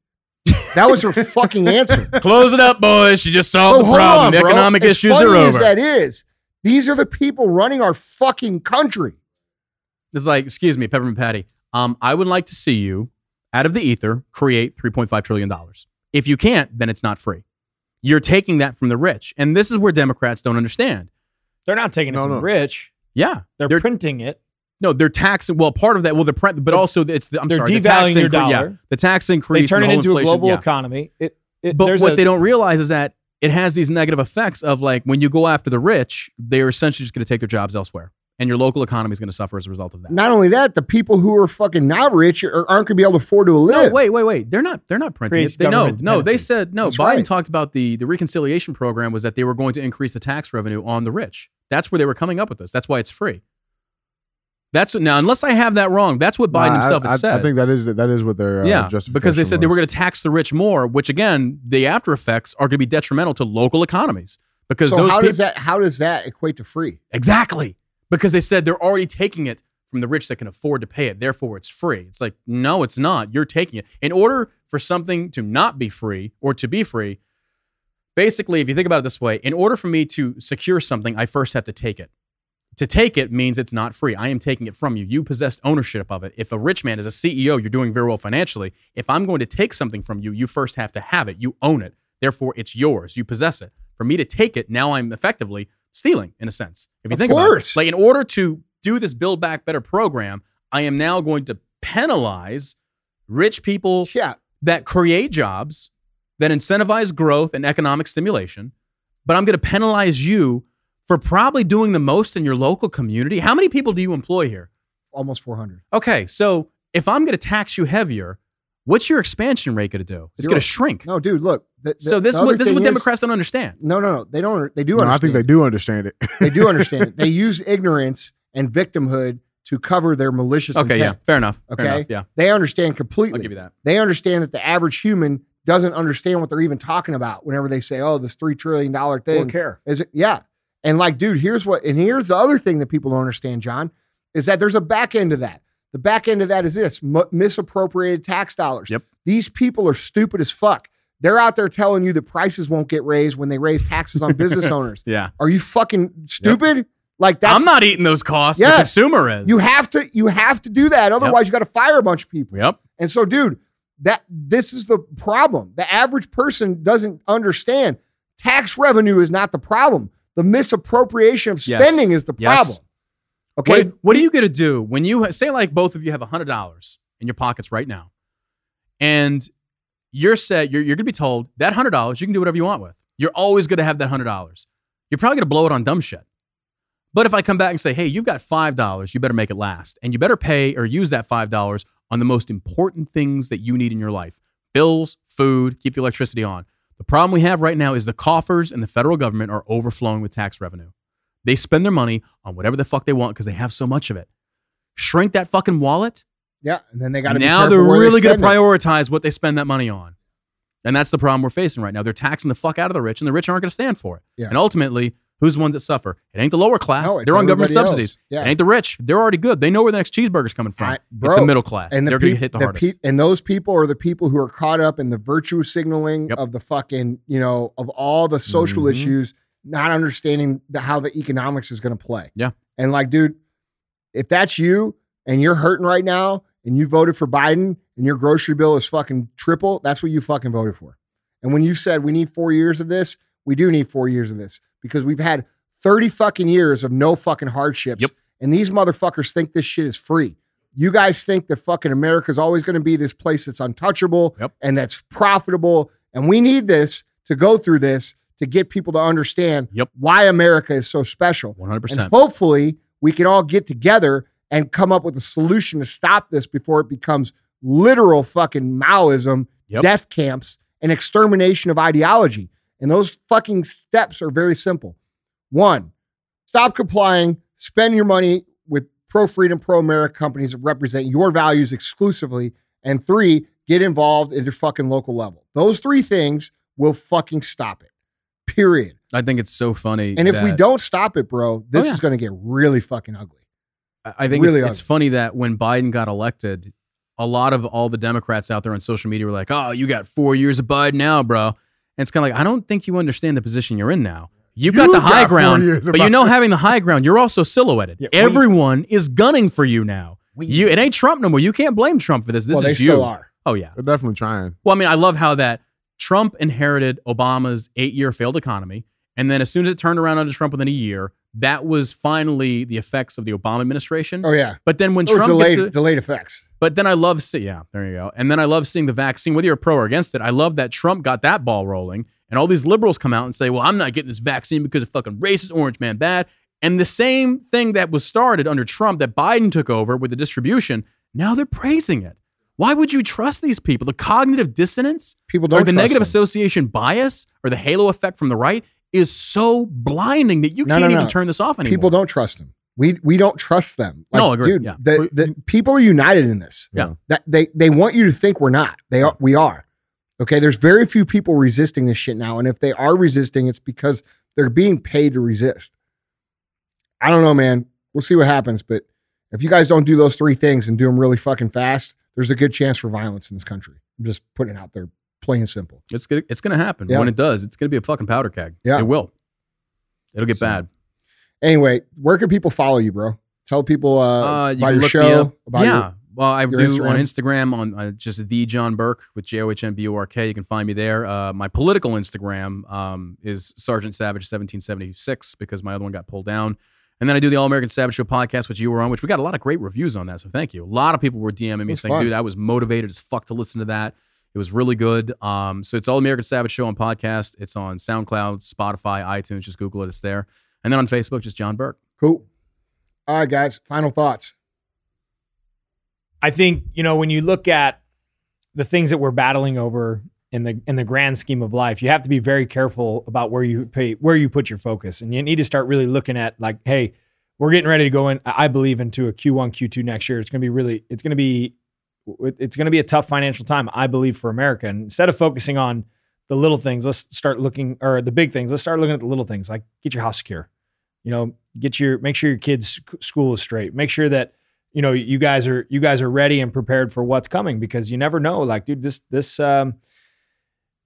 That was her fucking answer. Close it up, boys. She just solved Oh, the problem. on, the bro. economic as issues funny are as that is, these are the people running our fucking country. It's like, excuse me, Peppermint Patty. Um, I would like to see you out of the ether create $3.5 trillion. If you can't, then it's not free. You're taking that from the rich. And this is where Democrats don't understand. They're not taking it No, from no. the rich. Yeah. They're, They're- printing it. No, they're taxing. Well, part of that. Well, the pre- but also it's the. I'm They're sorry. the devaluing tax your incre- Yeah, dollar. the tax increase. They turn it the into whole a global yeah. economy. It, it, But what a, they don't realize is that it has these negative effects of like when you go after the rich, they're essentially just going to take their jobs elsewhere, and your local economy is going to suffer as a result of that. Not only that, the people who are fucking not rich are, aren't going to be able to afford to live. No, wait, wait, wait. They're not. They're not printing Creates it. They, no, no. They said no. That's Biden right. talked about the the reconciliation program was that they were going to increase the tax revenue on the rich. That's where they were coming up with this. That's why it's free. That's what, now, unless I have that wrong, that's what Biden Nah, himself I, had said. I think that is that is what their uh, yeah, justification because they said they were going to tax the rich more, which again, the after effects are going to be detrimental to local economies because So those how people does that how does that equate to free? exactly because they said they're already taking it from the rich that can afford to pay it, therefore it's free. It's like no, it's not. You're taking it in order for something to not be free or to be free. Basically, if you think about it this way, in order for me to secure something, I first have to take it. To take it means it's not free. I am taking it from you. You possessed ownership of it. If a rich man is a CEO, you're doing very well financially. If I'm going to take something from you, you first have to have it. You own it. Therefore, it's yours. You possess it. For me to take it, now I'm effectively stealing in a sense. If you Of think course. about it, like in order to do this Build Back Better program, I am now going to penalize rich people Yeah. that create jobs, that incentivize growth and economic stimulation, but I'm going to penalize you for probably doing the most in your local community. How many people do you employ here? Almost 400. Okay, so if I'm going to tax you heavier, what's your expansion rate going to do? It's going to shrink. No, dude, look. the- the- so this is what this is what thing Democrats don't understand. No, no, no. They don't. They do No, understand. I think they do understand it. They do understand it. They use ignorance and victimhood to cover their malicious Okay, yeah, fair enough. Fair Okay. enough, yeah, They understand completely. I'll give you that. They understand that the average human doesn't understand what they're even talking about whenever they say, "Oh, this three trillion dollar thing." care. Is it? Yeah. And like, dude, here's what. And here's the other thing that people don't understand, John, is that there's a back end to that. The back end of that is this: m- misappropriated tax dollars. Yep. These people are stupid as fuck. They're out there telling you that prices won't get raised when they raise taxes on business owners. Yeah, Are you fucking stupid? Like that's I'm not eating those costs. The consumer is. You have to. You have to do that. Otherwise, you got to fire a bunch of people. Yep. And so, dude, that this is the problem. The average person doesn't understand. Tax revenue is not the problem. The misappropriation of Yes. spending is the Yes. Okay. What, what are you going to do when you say, like, both of you have $100 in your pockets right now, and you're said you're, you're going to be told that $100 you can do whatever you want with. You're always going to have that $100. You're probably going to blow it on dumb shit. But if I come back and say, hey, you've got $5, you better make it last. And you better pay or use that $5 on the most important things that you need in your life bills, food, keep the electricity on. The problem we have right now is the coffers and the federal government are overflowing with tax revenue. They spend their money on whatever the fuck they want because they have so much of it. Shrink that fucking wallet. yeah. And then they got to Now they're really going to prioritize what they spend that money on. And that's the problem we're facing right now. They're taxing the fuck out of the rich, and the rich aren't going to stand for it. Yeah. And ultimately, who's the ones that suffer? It ain't the lower class. No, They're on government else. subsidies. Yeah. It ain't the rich. They're already good. They know where the next cheeseburger's coming from. I- it's the middle class. And the They're going to hit the, the hardest. pe- and those people are the people who are caught up in the virtue signaling Yep. of the fucking, you know, of all the social Mhm. issues, not understanding the, how the economics is going to play. Yeah. And like, dude, if that's you and you're hurting right now and you voted for Biden and your grocery bill is fucking triple, that's what you fucking voted for. And when you said we need four years of this, we do need four years of this because we've had 30 fucking years of no fucking hardships. Yep. And these motherfuckers think this shit is free. You guys think that fucking America is always going to be this place that's untouchable Yep. and that's profitable. And we need this to go through this to get people to understand Yep. why America is so special. 100%. And hopefully we can all get together and come up with a solution to stop this before it becomes literal fucking Maoism, Yep. death camps, and extermination of ideology. And those fucking steps are very simple. One, stop complying, spend your money with pro freedom, pro America companies that represent your values exclusively. And three, get involved at your fucking local level. Those three things will fucking stop it. Period. I think it's so funny. And if we don't stop it, bro, this Oh, yeah. is going to get really fucking ugly. I- think Really it's, it's funny that when Biden got elected, a lot of all the Democrats out there on social media were like, "Oh, you got four years of Biden now, bro." And it's kind of like, I don't think you understand the position you're in now. You've got the high ground, but you know, having the high ground, you're also silhouetted. Yeah, we- Everyone is gunning for you now. You, it ain't Trump no more. You can't blame Trump for this. This well, they is you. still are. Oh yeah. They're definitely trying. Well, I mean, I love how that Trump inherited Obama's eight year failed economy. And then as soon as it turned around under Trump within a year, that was finally the effects of the Obama administration. Oh, yeah. But then when Those Trump delayed, the, delayed effects. but then I love see yeah, there you go. And then I love seeing the vaccine, whether you're pro or against it. I love that Trump got that ball rolling, and all these liberals come out and say, "Well, I'm not getting this vaccine because of fucking racist orange man bad." And the same thing that was started under Trump that Biden took over with the distribution, now they're praising it. Why would you trust these people? The cognitive dissonance People don't or the negative them. association bias or the halo effect from the right is so blinding that you No, can't no, even no. turn this off anymore. People don't trust them. We we don't trust them. No, agree. dude. Yeah. The, the people are united in this. Yeah. That they they want you to think we're not. They are. We are. Okay. There's very few people resisting this shit now, and if they are resisting, it's because they're being paid to resist. I don't know, man. We'll see what happens, but if you guys don't do those three things and do them really fucking fast, there's a good chance for violence in this country. I'm just putting it out there, plain and simple. It's gonna, it's going to happen. Yeah. When it does, it's going to be a fucking powder keg. Yeah. It will. It'll get So, bad. Anyway, where can people follow you, bro? Tell people uh, Uh, you about your show. About yeah. your, Well, I do Instagram? on Instagram on uh, just the John Burke with J O H N B O R K. You can find me there. Uh, my political Instagram um, is Sergeant Savage 1776 because my other one got pulled down. And then I do the All American Savage Show podcast, which you were on, which we got a lot of great reviews on that. So thank you. A lot of people were DMing me saying, fun. "Dude, I was motivated as fuck to listen to that. It was really good." Um, so it's All American Savage Show on podcast. It's on SoundCloud, Spotify, iTunes. Just Google it. It's there. And then on Facebook, just John Burke. Cool. All right, guys. Final thoughts. I think you know when you look at the things that we're battling over in the in the grand scheme of life, you have to be very careful about where you pay where you put your focus, and you need to start really looking at like, hey, we're getting ready to go in. I believe into a Q1, Q2 next year. It's going to be really, it's going to be, it's going to be a tough financial time. I believe for America, and instead of focusing on the little things, let's start looking or the big things. Let's start looking at the little things, like get your house secure. You know, get your make sure your kids' school is straight. Make sure that you know you guys are you guys are ready and prepared for what's coming because you never know like dude this this um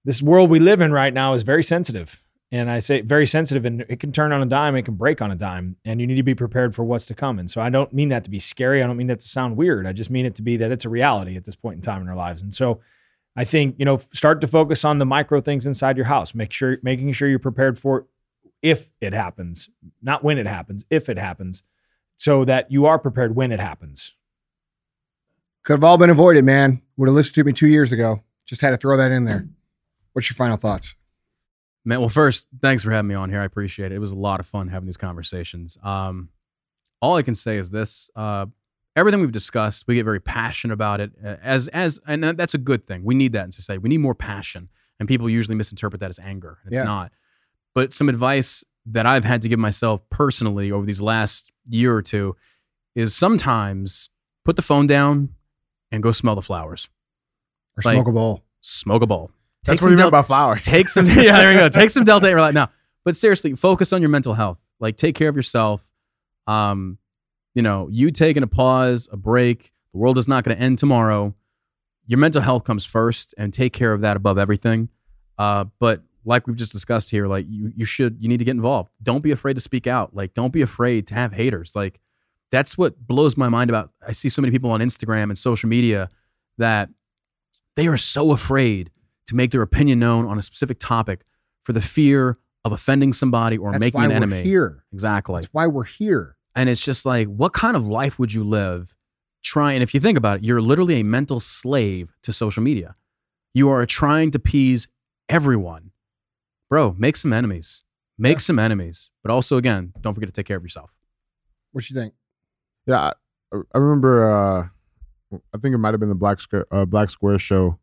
this world we live in right now is very sensitive and i say very sensitive and it can turn on a dime it can break on a dime and you need to be prepared for what's to come and so i don't mean that to be scary i don't mean that to sound weird i just mean it to be that it's a reality at this point in time in our lives and so i think you know start to focus on the micro things inside your house make sure making sure you're prepared for if it happens not when it happens if it happens so that you are prepared when it happens. Could have all been avoided, man. Would have listened to me two years ago. Just had to throw that in there. What's your final thoughts? Man, well, first, thanks for having me on here. I appreciate it. It was a lot of fun having these conversations. Um, all I can say is this: uh, everything we've discussed, we get very passionate about it. uh, As as, and that's a good thing. We need that in society. We need more passion, and people usually misinterpret that as anger. It's Yeah. not. But some advice that I've had to give myself personally over these last year or two is sometimes put the phone down and go smell the flowers. Or Like- smoke a bowl? Smoke a bowl. That's Take what some meant Del- by flowers. take some yeah there you go. Take some delta 8 right now but seriously focus on your mental health. Like take care of yourself. Um you know you taking a pause a break the world is not going to end tomorrow. Your mental health comes first and take care of that above everything. Uh but like we've just discussed here like you you should you need to get involved. Don't be afraid to speak out. Like don't be afraid to have haters. Like that's what blows my mind about i see so many people on instagram and social media that they are so afraid to make their opinion known on a specific topic for the fear of offending somebody or That's making why an we're enemy. here. Exactly. That's why we're here. And it's just like, what kind of life would you live trying? And if you think about it, you're literally a mental slave to social media. You are trying to please everyone. Bro, make some enemies. Make Yeah. some enemies. But also, again, don't forget to take care of yourself. What you think? Yeah, I, I remember. uh I think it might have been the Black Square, uh, Black Square show,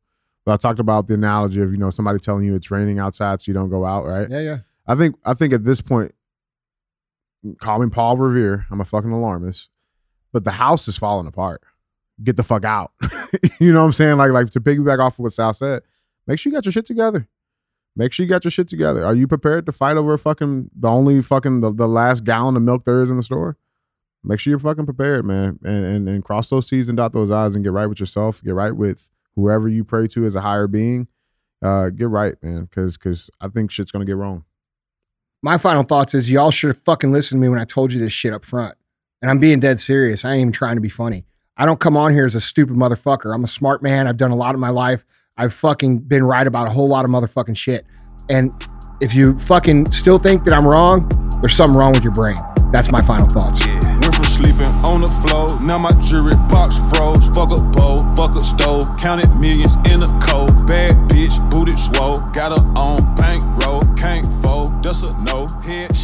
I talked about the analogy of you know somebody telling you it's raining outside, so you don't go out. Right. Yeah, yeah. I think I think at this point, call me Paul Revere. I'm a fucking alarmist, but the house is falling apart. Get the fuck out. you know what I'm saying? Like like to piggyback off of what Sal said. Make sure you got your shit together. Make sure you got your shit together. Are you prepared to fight over fucking the only fucking the, the last gallon of milk there is in the store? Make sure you're fucking prepared, man, and, and and cross those T's and dot those I's and get right with yourself. Get right with whoever you pray to as a higher being. Uh, get right, man, because because I think shit's gonna get wrong. My final thoughts is y'all should have fucking listened to me when I told you this shit up front. And I'm being dead serious. I ain't even trying to be funny. I don't come on here as a stupid motherfucker. I'm a smart man. I've done a lot in my life. I've fucking been right about a whole lot of motherfucking shit. And if you fucking still think that I'm wrong, there's something wrong with your brain. That's my final thoughts. Went from sleeping on the floor, now my jewelry box froze. Fuck a bowl, fuck a stove, counted millions in a cold. Bad bitch, booted swole, got her on bankroll, can't fold, that's a no. Head